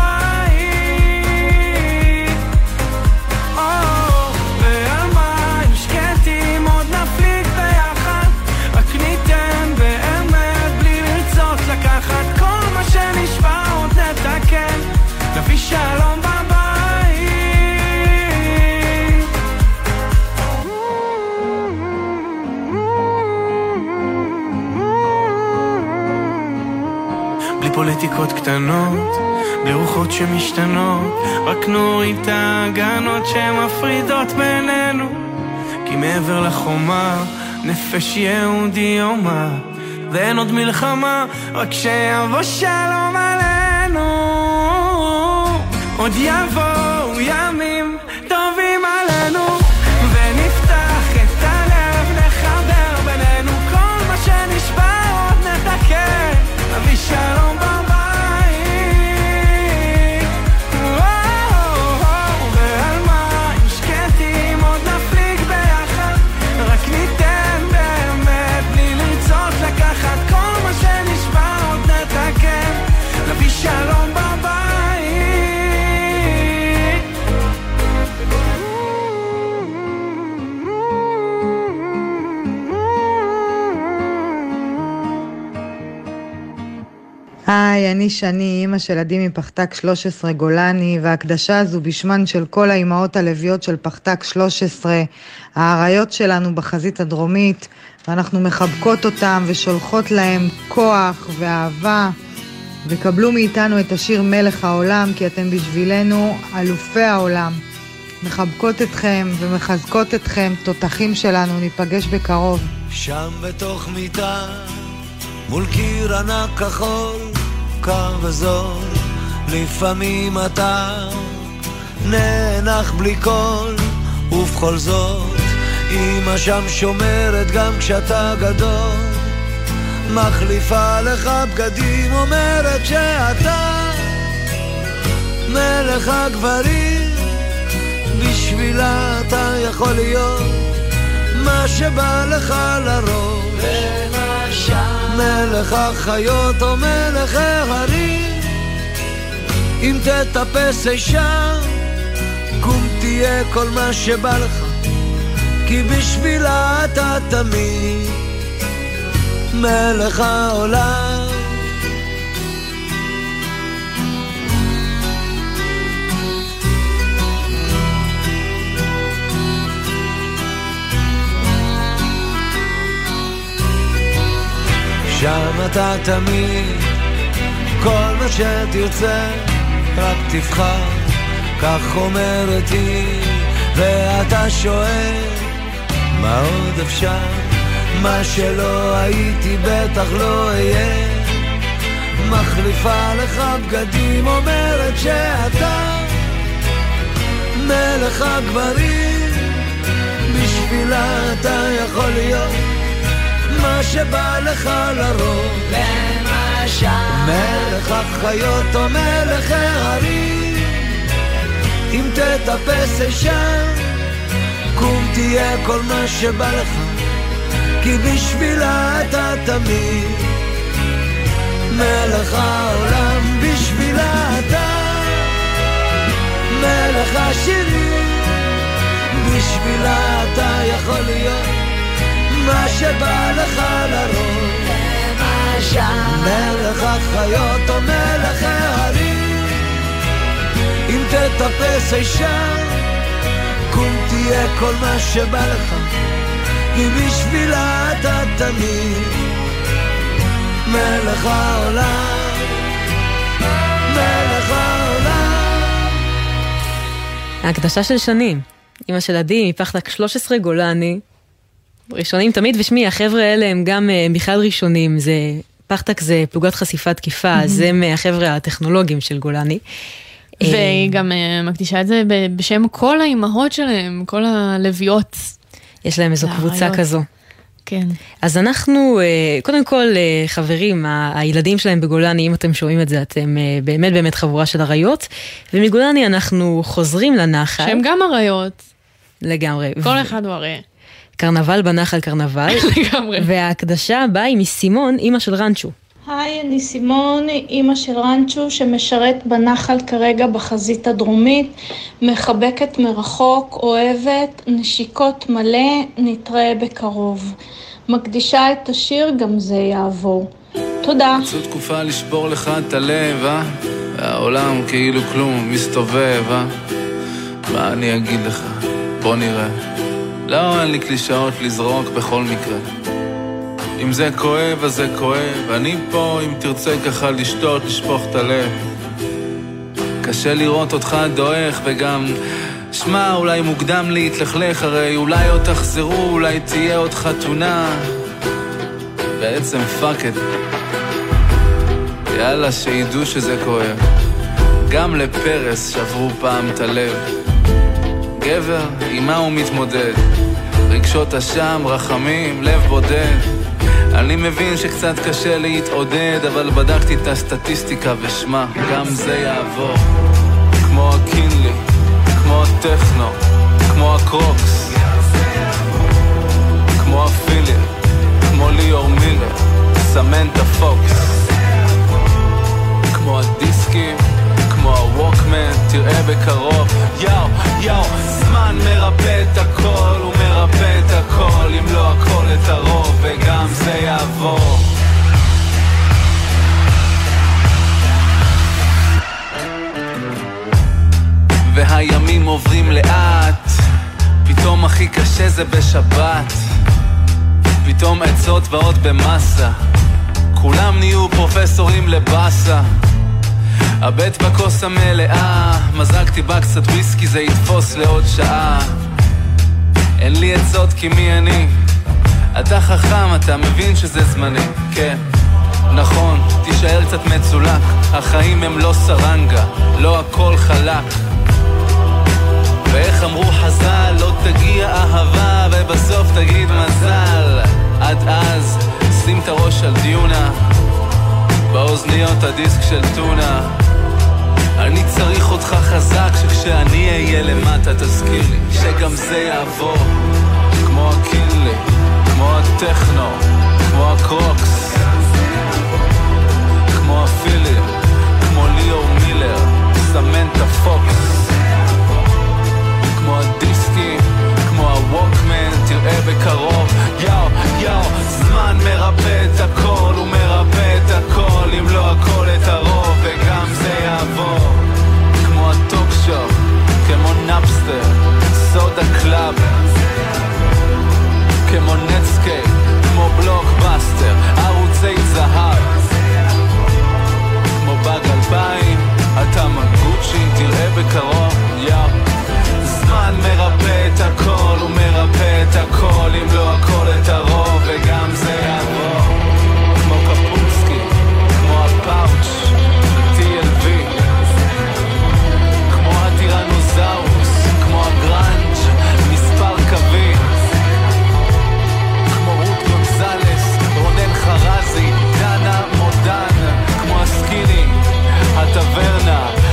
פוליטיקות קטנות, בלי שמשתנות, רק נוריד את ההגנות שמפרידות בינינו. כי מעבר לחומה, נפש יהודי יומה, ואין עוד מלחמה, רק שיבוא שלום עלינו. עוד יבואו ימים היי, אני שני, אימא של עדי מפחתק 13 גולני, וההקדשה הזו בשמן של כל האימהות הלוויות של פחתק 13, האריות שלנו בחזית הדרומית, ואנחנו מחבקות אותם ושולחות להם כוח ואהבה. וקבלו מאיתנו את השיר מלך העולם, כי אתם בשבילנו אלופי העולם. מחבקות אתכם ומחזקות אתכם, תותחים שלנו, ניפגש בקרוב. שם בתוך מיטה, מול קיר ענק כחול, קר וזול, לפעמים אתה נאנח בלי קול, ובכל זאת, אמא שם שומרת גם כשאתה גדול. מחליפה לך בגדים, אומרת שאתה מלך הגברים, בשבילה אתה יכול להיות מה שבא לך לראש. מלך החיות או מלך ההרים, אם תטפס אי שם, קום תהיה כל מה שבא לך, כי בשבילה אתה תמיד מלך העולם. שם אתה תמיד, כל מה שתרצה, רק תבחר, כך אומרת היא, ואתה שואל, מה עוד אפשר? מה שלא הייתי בטח לא אהיה. מחליפה לך בגדים אומרת שאתה מלך הגברים. בשבילה אתה יכול להיות שבא לך לרוב. למשל מלך החיות או מלך ההרים. אם תטפס אי שם קום תהיה כל מה שבא לך כי בשבילה אתה תמיד. מלך העולם, בשבילה אתה. מלך השירים, בשבילה אתה יכול להיות מה שבא לך לראש. מלך החיות או מלך ההרים, אם תטפס אי שם, קום תהיה כל מה שבא לך. כי בשבילה אתה תמיד מלך העולם. ההקדשה של שנים. אמא של עדי מפחדק 13 גולני. ראשונים תמיד, ושמי, החבר'ה האלה הם גם אה, בכלל ראשונים. זה, פחדק זה פלוגת חשיפה תקיפה, אז הם אה, החבר'ה הטכנולוגיים של גולני. והיא גם אה, מקדישה את זה בשם כל האימהות שלהם, כל הלוויות. יש להם איזו קבוצה. כזו. כן. אז אנחנו, אה, קודם כל, אה, חברים, הילדים שלהם בגולני, אם אתם שומעים את זה, אתם אה, באמת באמת חבורה של אריות. ומגולני אנחנו חוזרים לנחל. שהם גם אריות. לגמרי. כל אחד הוא אריה. קרנבל בנחל קרנבל. *laughs* לגמרי. וההקדשה הבאה היא מסימון, אימא של רנצ'ו. היי, אני סימון, אימא של רנצ'ו שמשרת בנחל כרגע בחזית הדרומית, מחבקת מרחוק, אוהבת, נשיקות מלא, נתראה בקרוב. מקדישה את השיר, גם זה יעבור. תודה. זו תקופה לשבור לך את הלב, אה? והעולם כאילו כלום מסתובב, אה? מה אני אגיד לך? בוא נראה. לא, אין לי קלישאות לזרוק בכל מקרה. אם זה כואב, אז זה כואב. אני פה, אם תרצה ככה לשתות, לשפוך את הלב. קשה לראות אותך דועך, וגם... שמע, אולי מוקדם להתלכלך, הרי אולי עוד תחזרו, אולי תהיה עוד חתונה. בעצם fuck it. יאללה, שידעו שזה כואב. גם לפרס שברו פעם את הלב. גבר, עם מה הוא מתמודד? רגשות אשם, רחמים, לב בודד. אני מבין שקצת קשה להתעודד, אבל בדקתי את הסטטיסטיקה ושמע, גם זה יעבור. כמו הקינלי, כמו הטכנו, כמו הקרוקס, כמו הפיליה, כמו ליאור מילר, סמנטה פוקס. כמו הדיסקים, כמו הווקמן, תראה בקרוב. יאו, יאו, זמן מרפא את הכל, הוא מרפא את הכל, אם לא הכל את הרוב, וגם זה יעבור. והימים עוברים לאט, פתאום הכי קשה זה בשבת. פתאום עצות באות במסה כולם נהיו פרופסורים לבאסה הבט בכוס המלאה, מזגתי בה קצת וויסקי זה יתפוס לעוד שעה. אין לי עצות כי מי אני? אתה חכם, אתה מבין שזה זמני, כן נכון, תישאר קצת מצולק החיים הם לא סרנגה, לא הכל חלק. ואיך אמרו חז"ל, לא תגיע אהבה ובסוף תגיד מזל. עד אז, שים את הראש על דיונה באוזניות הדיסק של טונה אני צריך אותך חזק שכשאני אהיה למטה תזכיר לי שגם זה יעבור. כמו הקינלי, כמו הטכנו, כמו הקרוקס כמו הפילים, כמו ליאור מילר, סמנטה פוקס כמו הדיסקים, כמו הווקמן, תראה בקרוב. יאו, יאו, זמן מרפא את הכל, הוא מרפא את הכל, אם לא הכל את הרוב, וגם זה יעבור. כמו הטוק שופ, כמו נאפסטר, סודה קלאב. כמו נטסקייפ, כמו בלוקבאסטר, ערוצי זהב. כמו באג אלפיים, אתה מגוצ'י, תראה בקרוב, יאו הזמן מרפא את הכל, הוא מרפא את הכל, אם לא הכל את הרוב, וגם זה יעבור. כמו קפוצקי, כמו הפאוץ', ב-TLV, כמו הטירנוזאוס, כמו הגראנג', מספר קווים, כמו רות גונזלס, רונן חרזי, דנה מודן, כמו הסקיני, הטברנה,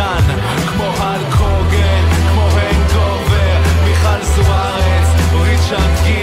ברקן, כמו הל קוגן, כמו הנגובר, מיכל זוארץ, ריצ'רד גיר,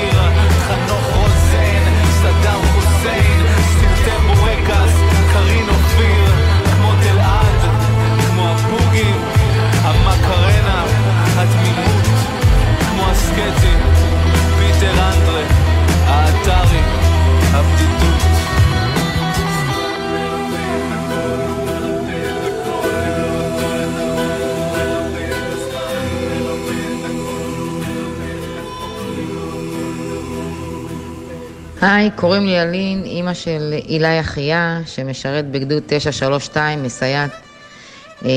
היי, קוראים לי אלין, אימא של אילי אחיה, שמשרת בגדוד 932, מסייעת אה,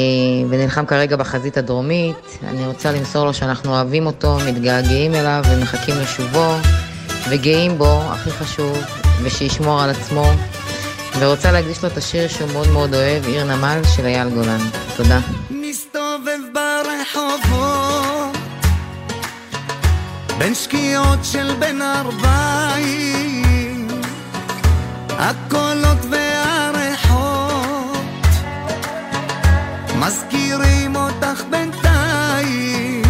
ונלחם כרגע בחזית הדרומית. אני רוצה למסור לו שאנחנו אוהבים אותו, מתגעגעים אליו ומחכים לשובו, וגאים בו, הכי חשוב, ושישמור על עצמו. ורוצה להקדיש לו את השיר שהוא מאוד מאוד אוהב, עיר נמל של אייל גולן. תודה. מסתובב ברחובות בין שקיעות של בין ארבעים הקולות והריחות מזכירים אותך בינתיים.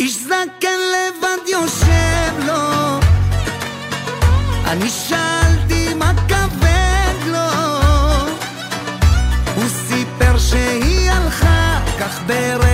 איש זקן לבד יושב לו. אני שאלתי מה כבד לו. הוא סיפר שהיא הלכה כך ברגע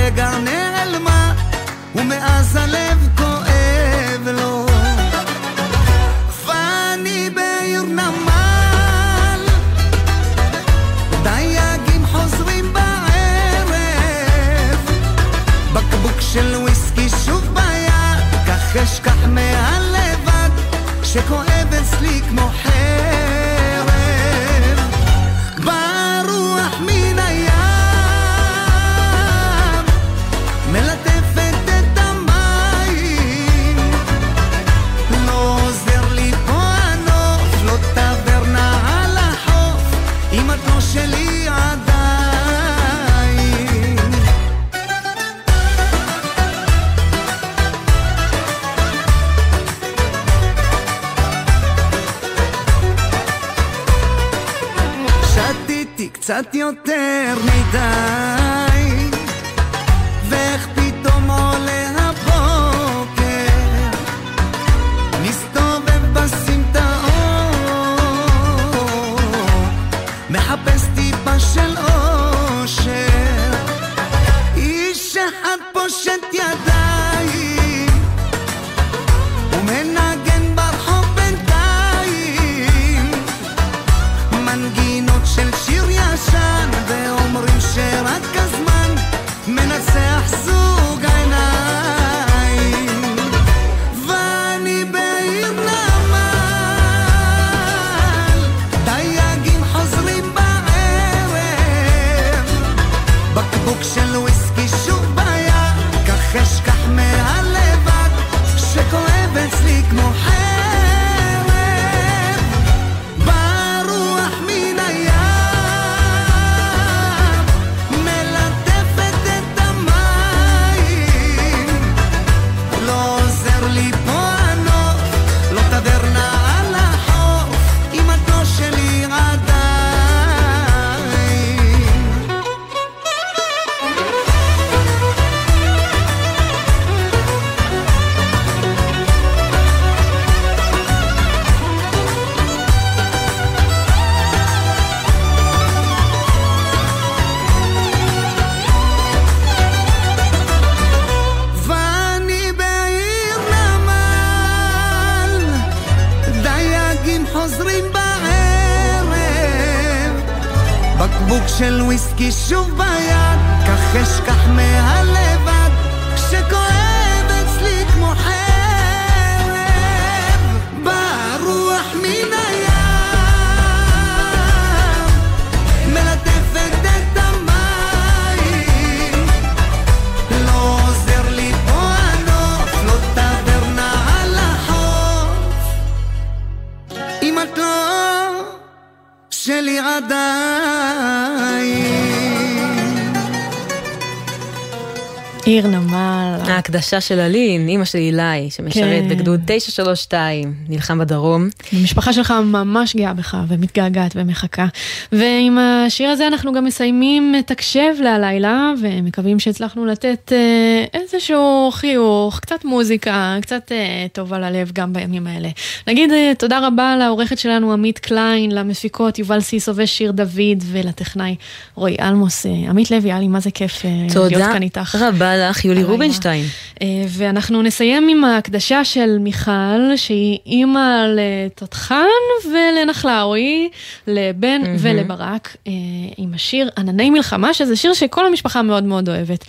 עיר נמל. ההקדשה של אלין, אימא של אילי, שמשרת כן. בגדוד 932, נלחם בדרום. המשפחה שלך ממש גאה בך ומתגעגעת ומחכה. ועם השיר הזה אנחנו גם מסיימים את הקשב להלילה, ומקווים שהצלחנו לתת אה, איזשהו חיוך, קצת מוזיקה, קצת אה, טוב על הלב גם בימים האלה. נגיד אה, תודה רבה לעורכת שלנו עמית קליין, למפיקות יובל סיסו ושיר דוד, ולטכנאי רועי אלמוס. אה, עמית לוי, היה לי מה זה כיף אה, להיות תודה כאן איתך. רבה לך, יולי הלילה. רובינשטיין. אה, ואנחנו נסיים עם ההקדשה של מיכל, שהיא אימא לתותחן ולנחלאוי, לבן מהמם. ולברק, אה, עם השיר ענני מלחמה, שזה שיר שכל המשפחה מאוד מאוד אוהבת.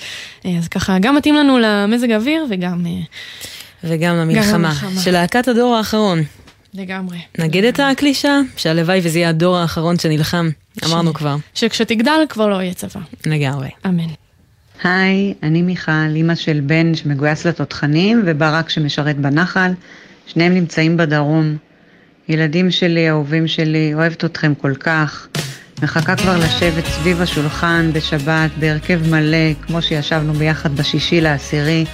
אה, אז ככה, גם מתאים לנו למזג האוויר וגם... וגם למלחמה. של להקת הדור האחרון. לגמרי. נגיד את הקלישה, שהלוואי וזה יהיה הדור האחרון שנלחם, אמרנו כבר. שכשתגדל כבר לא יהיה צבא. לגמרי. אמן. היי, אני מיכל, אימא של בן שמגויס לתותחנים וברק שמשרת בנחל. שניהם נמצאים בדרום. ילדים שלי, אהובים שלי, אוהבת אתכם כל כך. מחכה כבר לשבת סביב השולחן בשבת בהרכב מלא, כמו שישבנו ביחד בשישי לעשירי.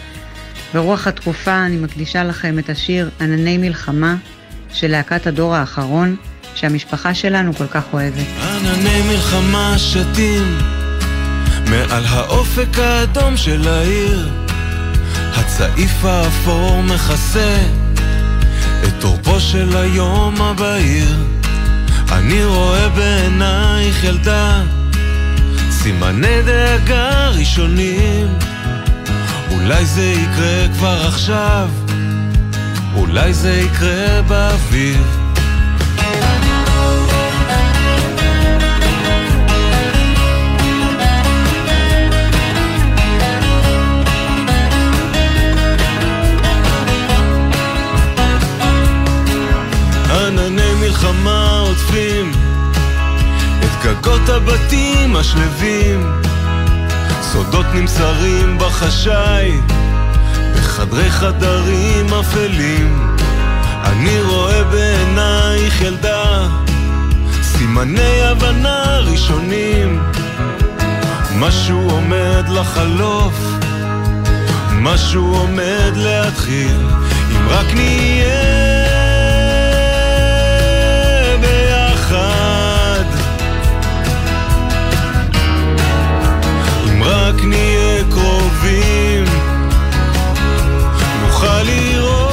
ברוח התקופה אני מקדישה לכם את השיר ענני מלחמה של להקת הדור האחרון, שהמשפחה שלנו כל כך אוהבת. ענני מלחמה שתים מעל האופק האדום של העיר הצעיף האפור מכסה את עורפו של היום הבהיר. אני רואה בעינייך ילדה סימני דאגה ראשונים. אולי זה יקרה כבר עכשיו אולי זה יקרה באביב ענני מלחמה עוטפים את גגות הבתים השלווים. סודות נמסרים בחשאי בחדרי חדרים אפלים. אני רואה בעינייך ילדה סימני הבנה ראשונים. משהו עומד לחלוף משהו עומד להתחיל. אם רק נהיה רק נהיה קרובים נוכל לראות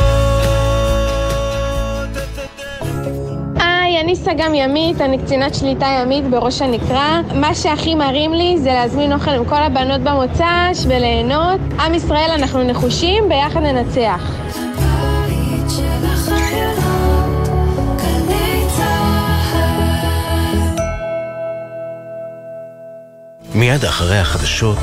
היי, אני סג"ם ימית, אני קצינת שליטה ימית בראש הנקרה. מה שהכי מרים לי זה להזמין אוכל עם כל הבנות במוצ"ש וליהנות. עם ישראל, אנחנו נחושים, ביחד ננצח. מיד אחרי החדשות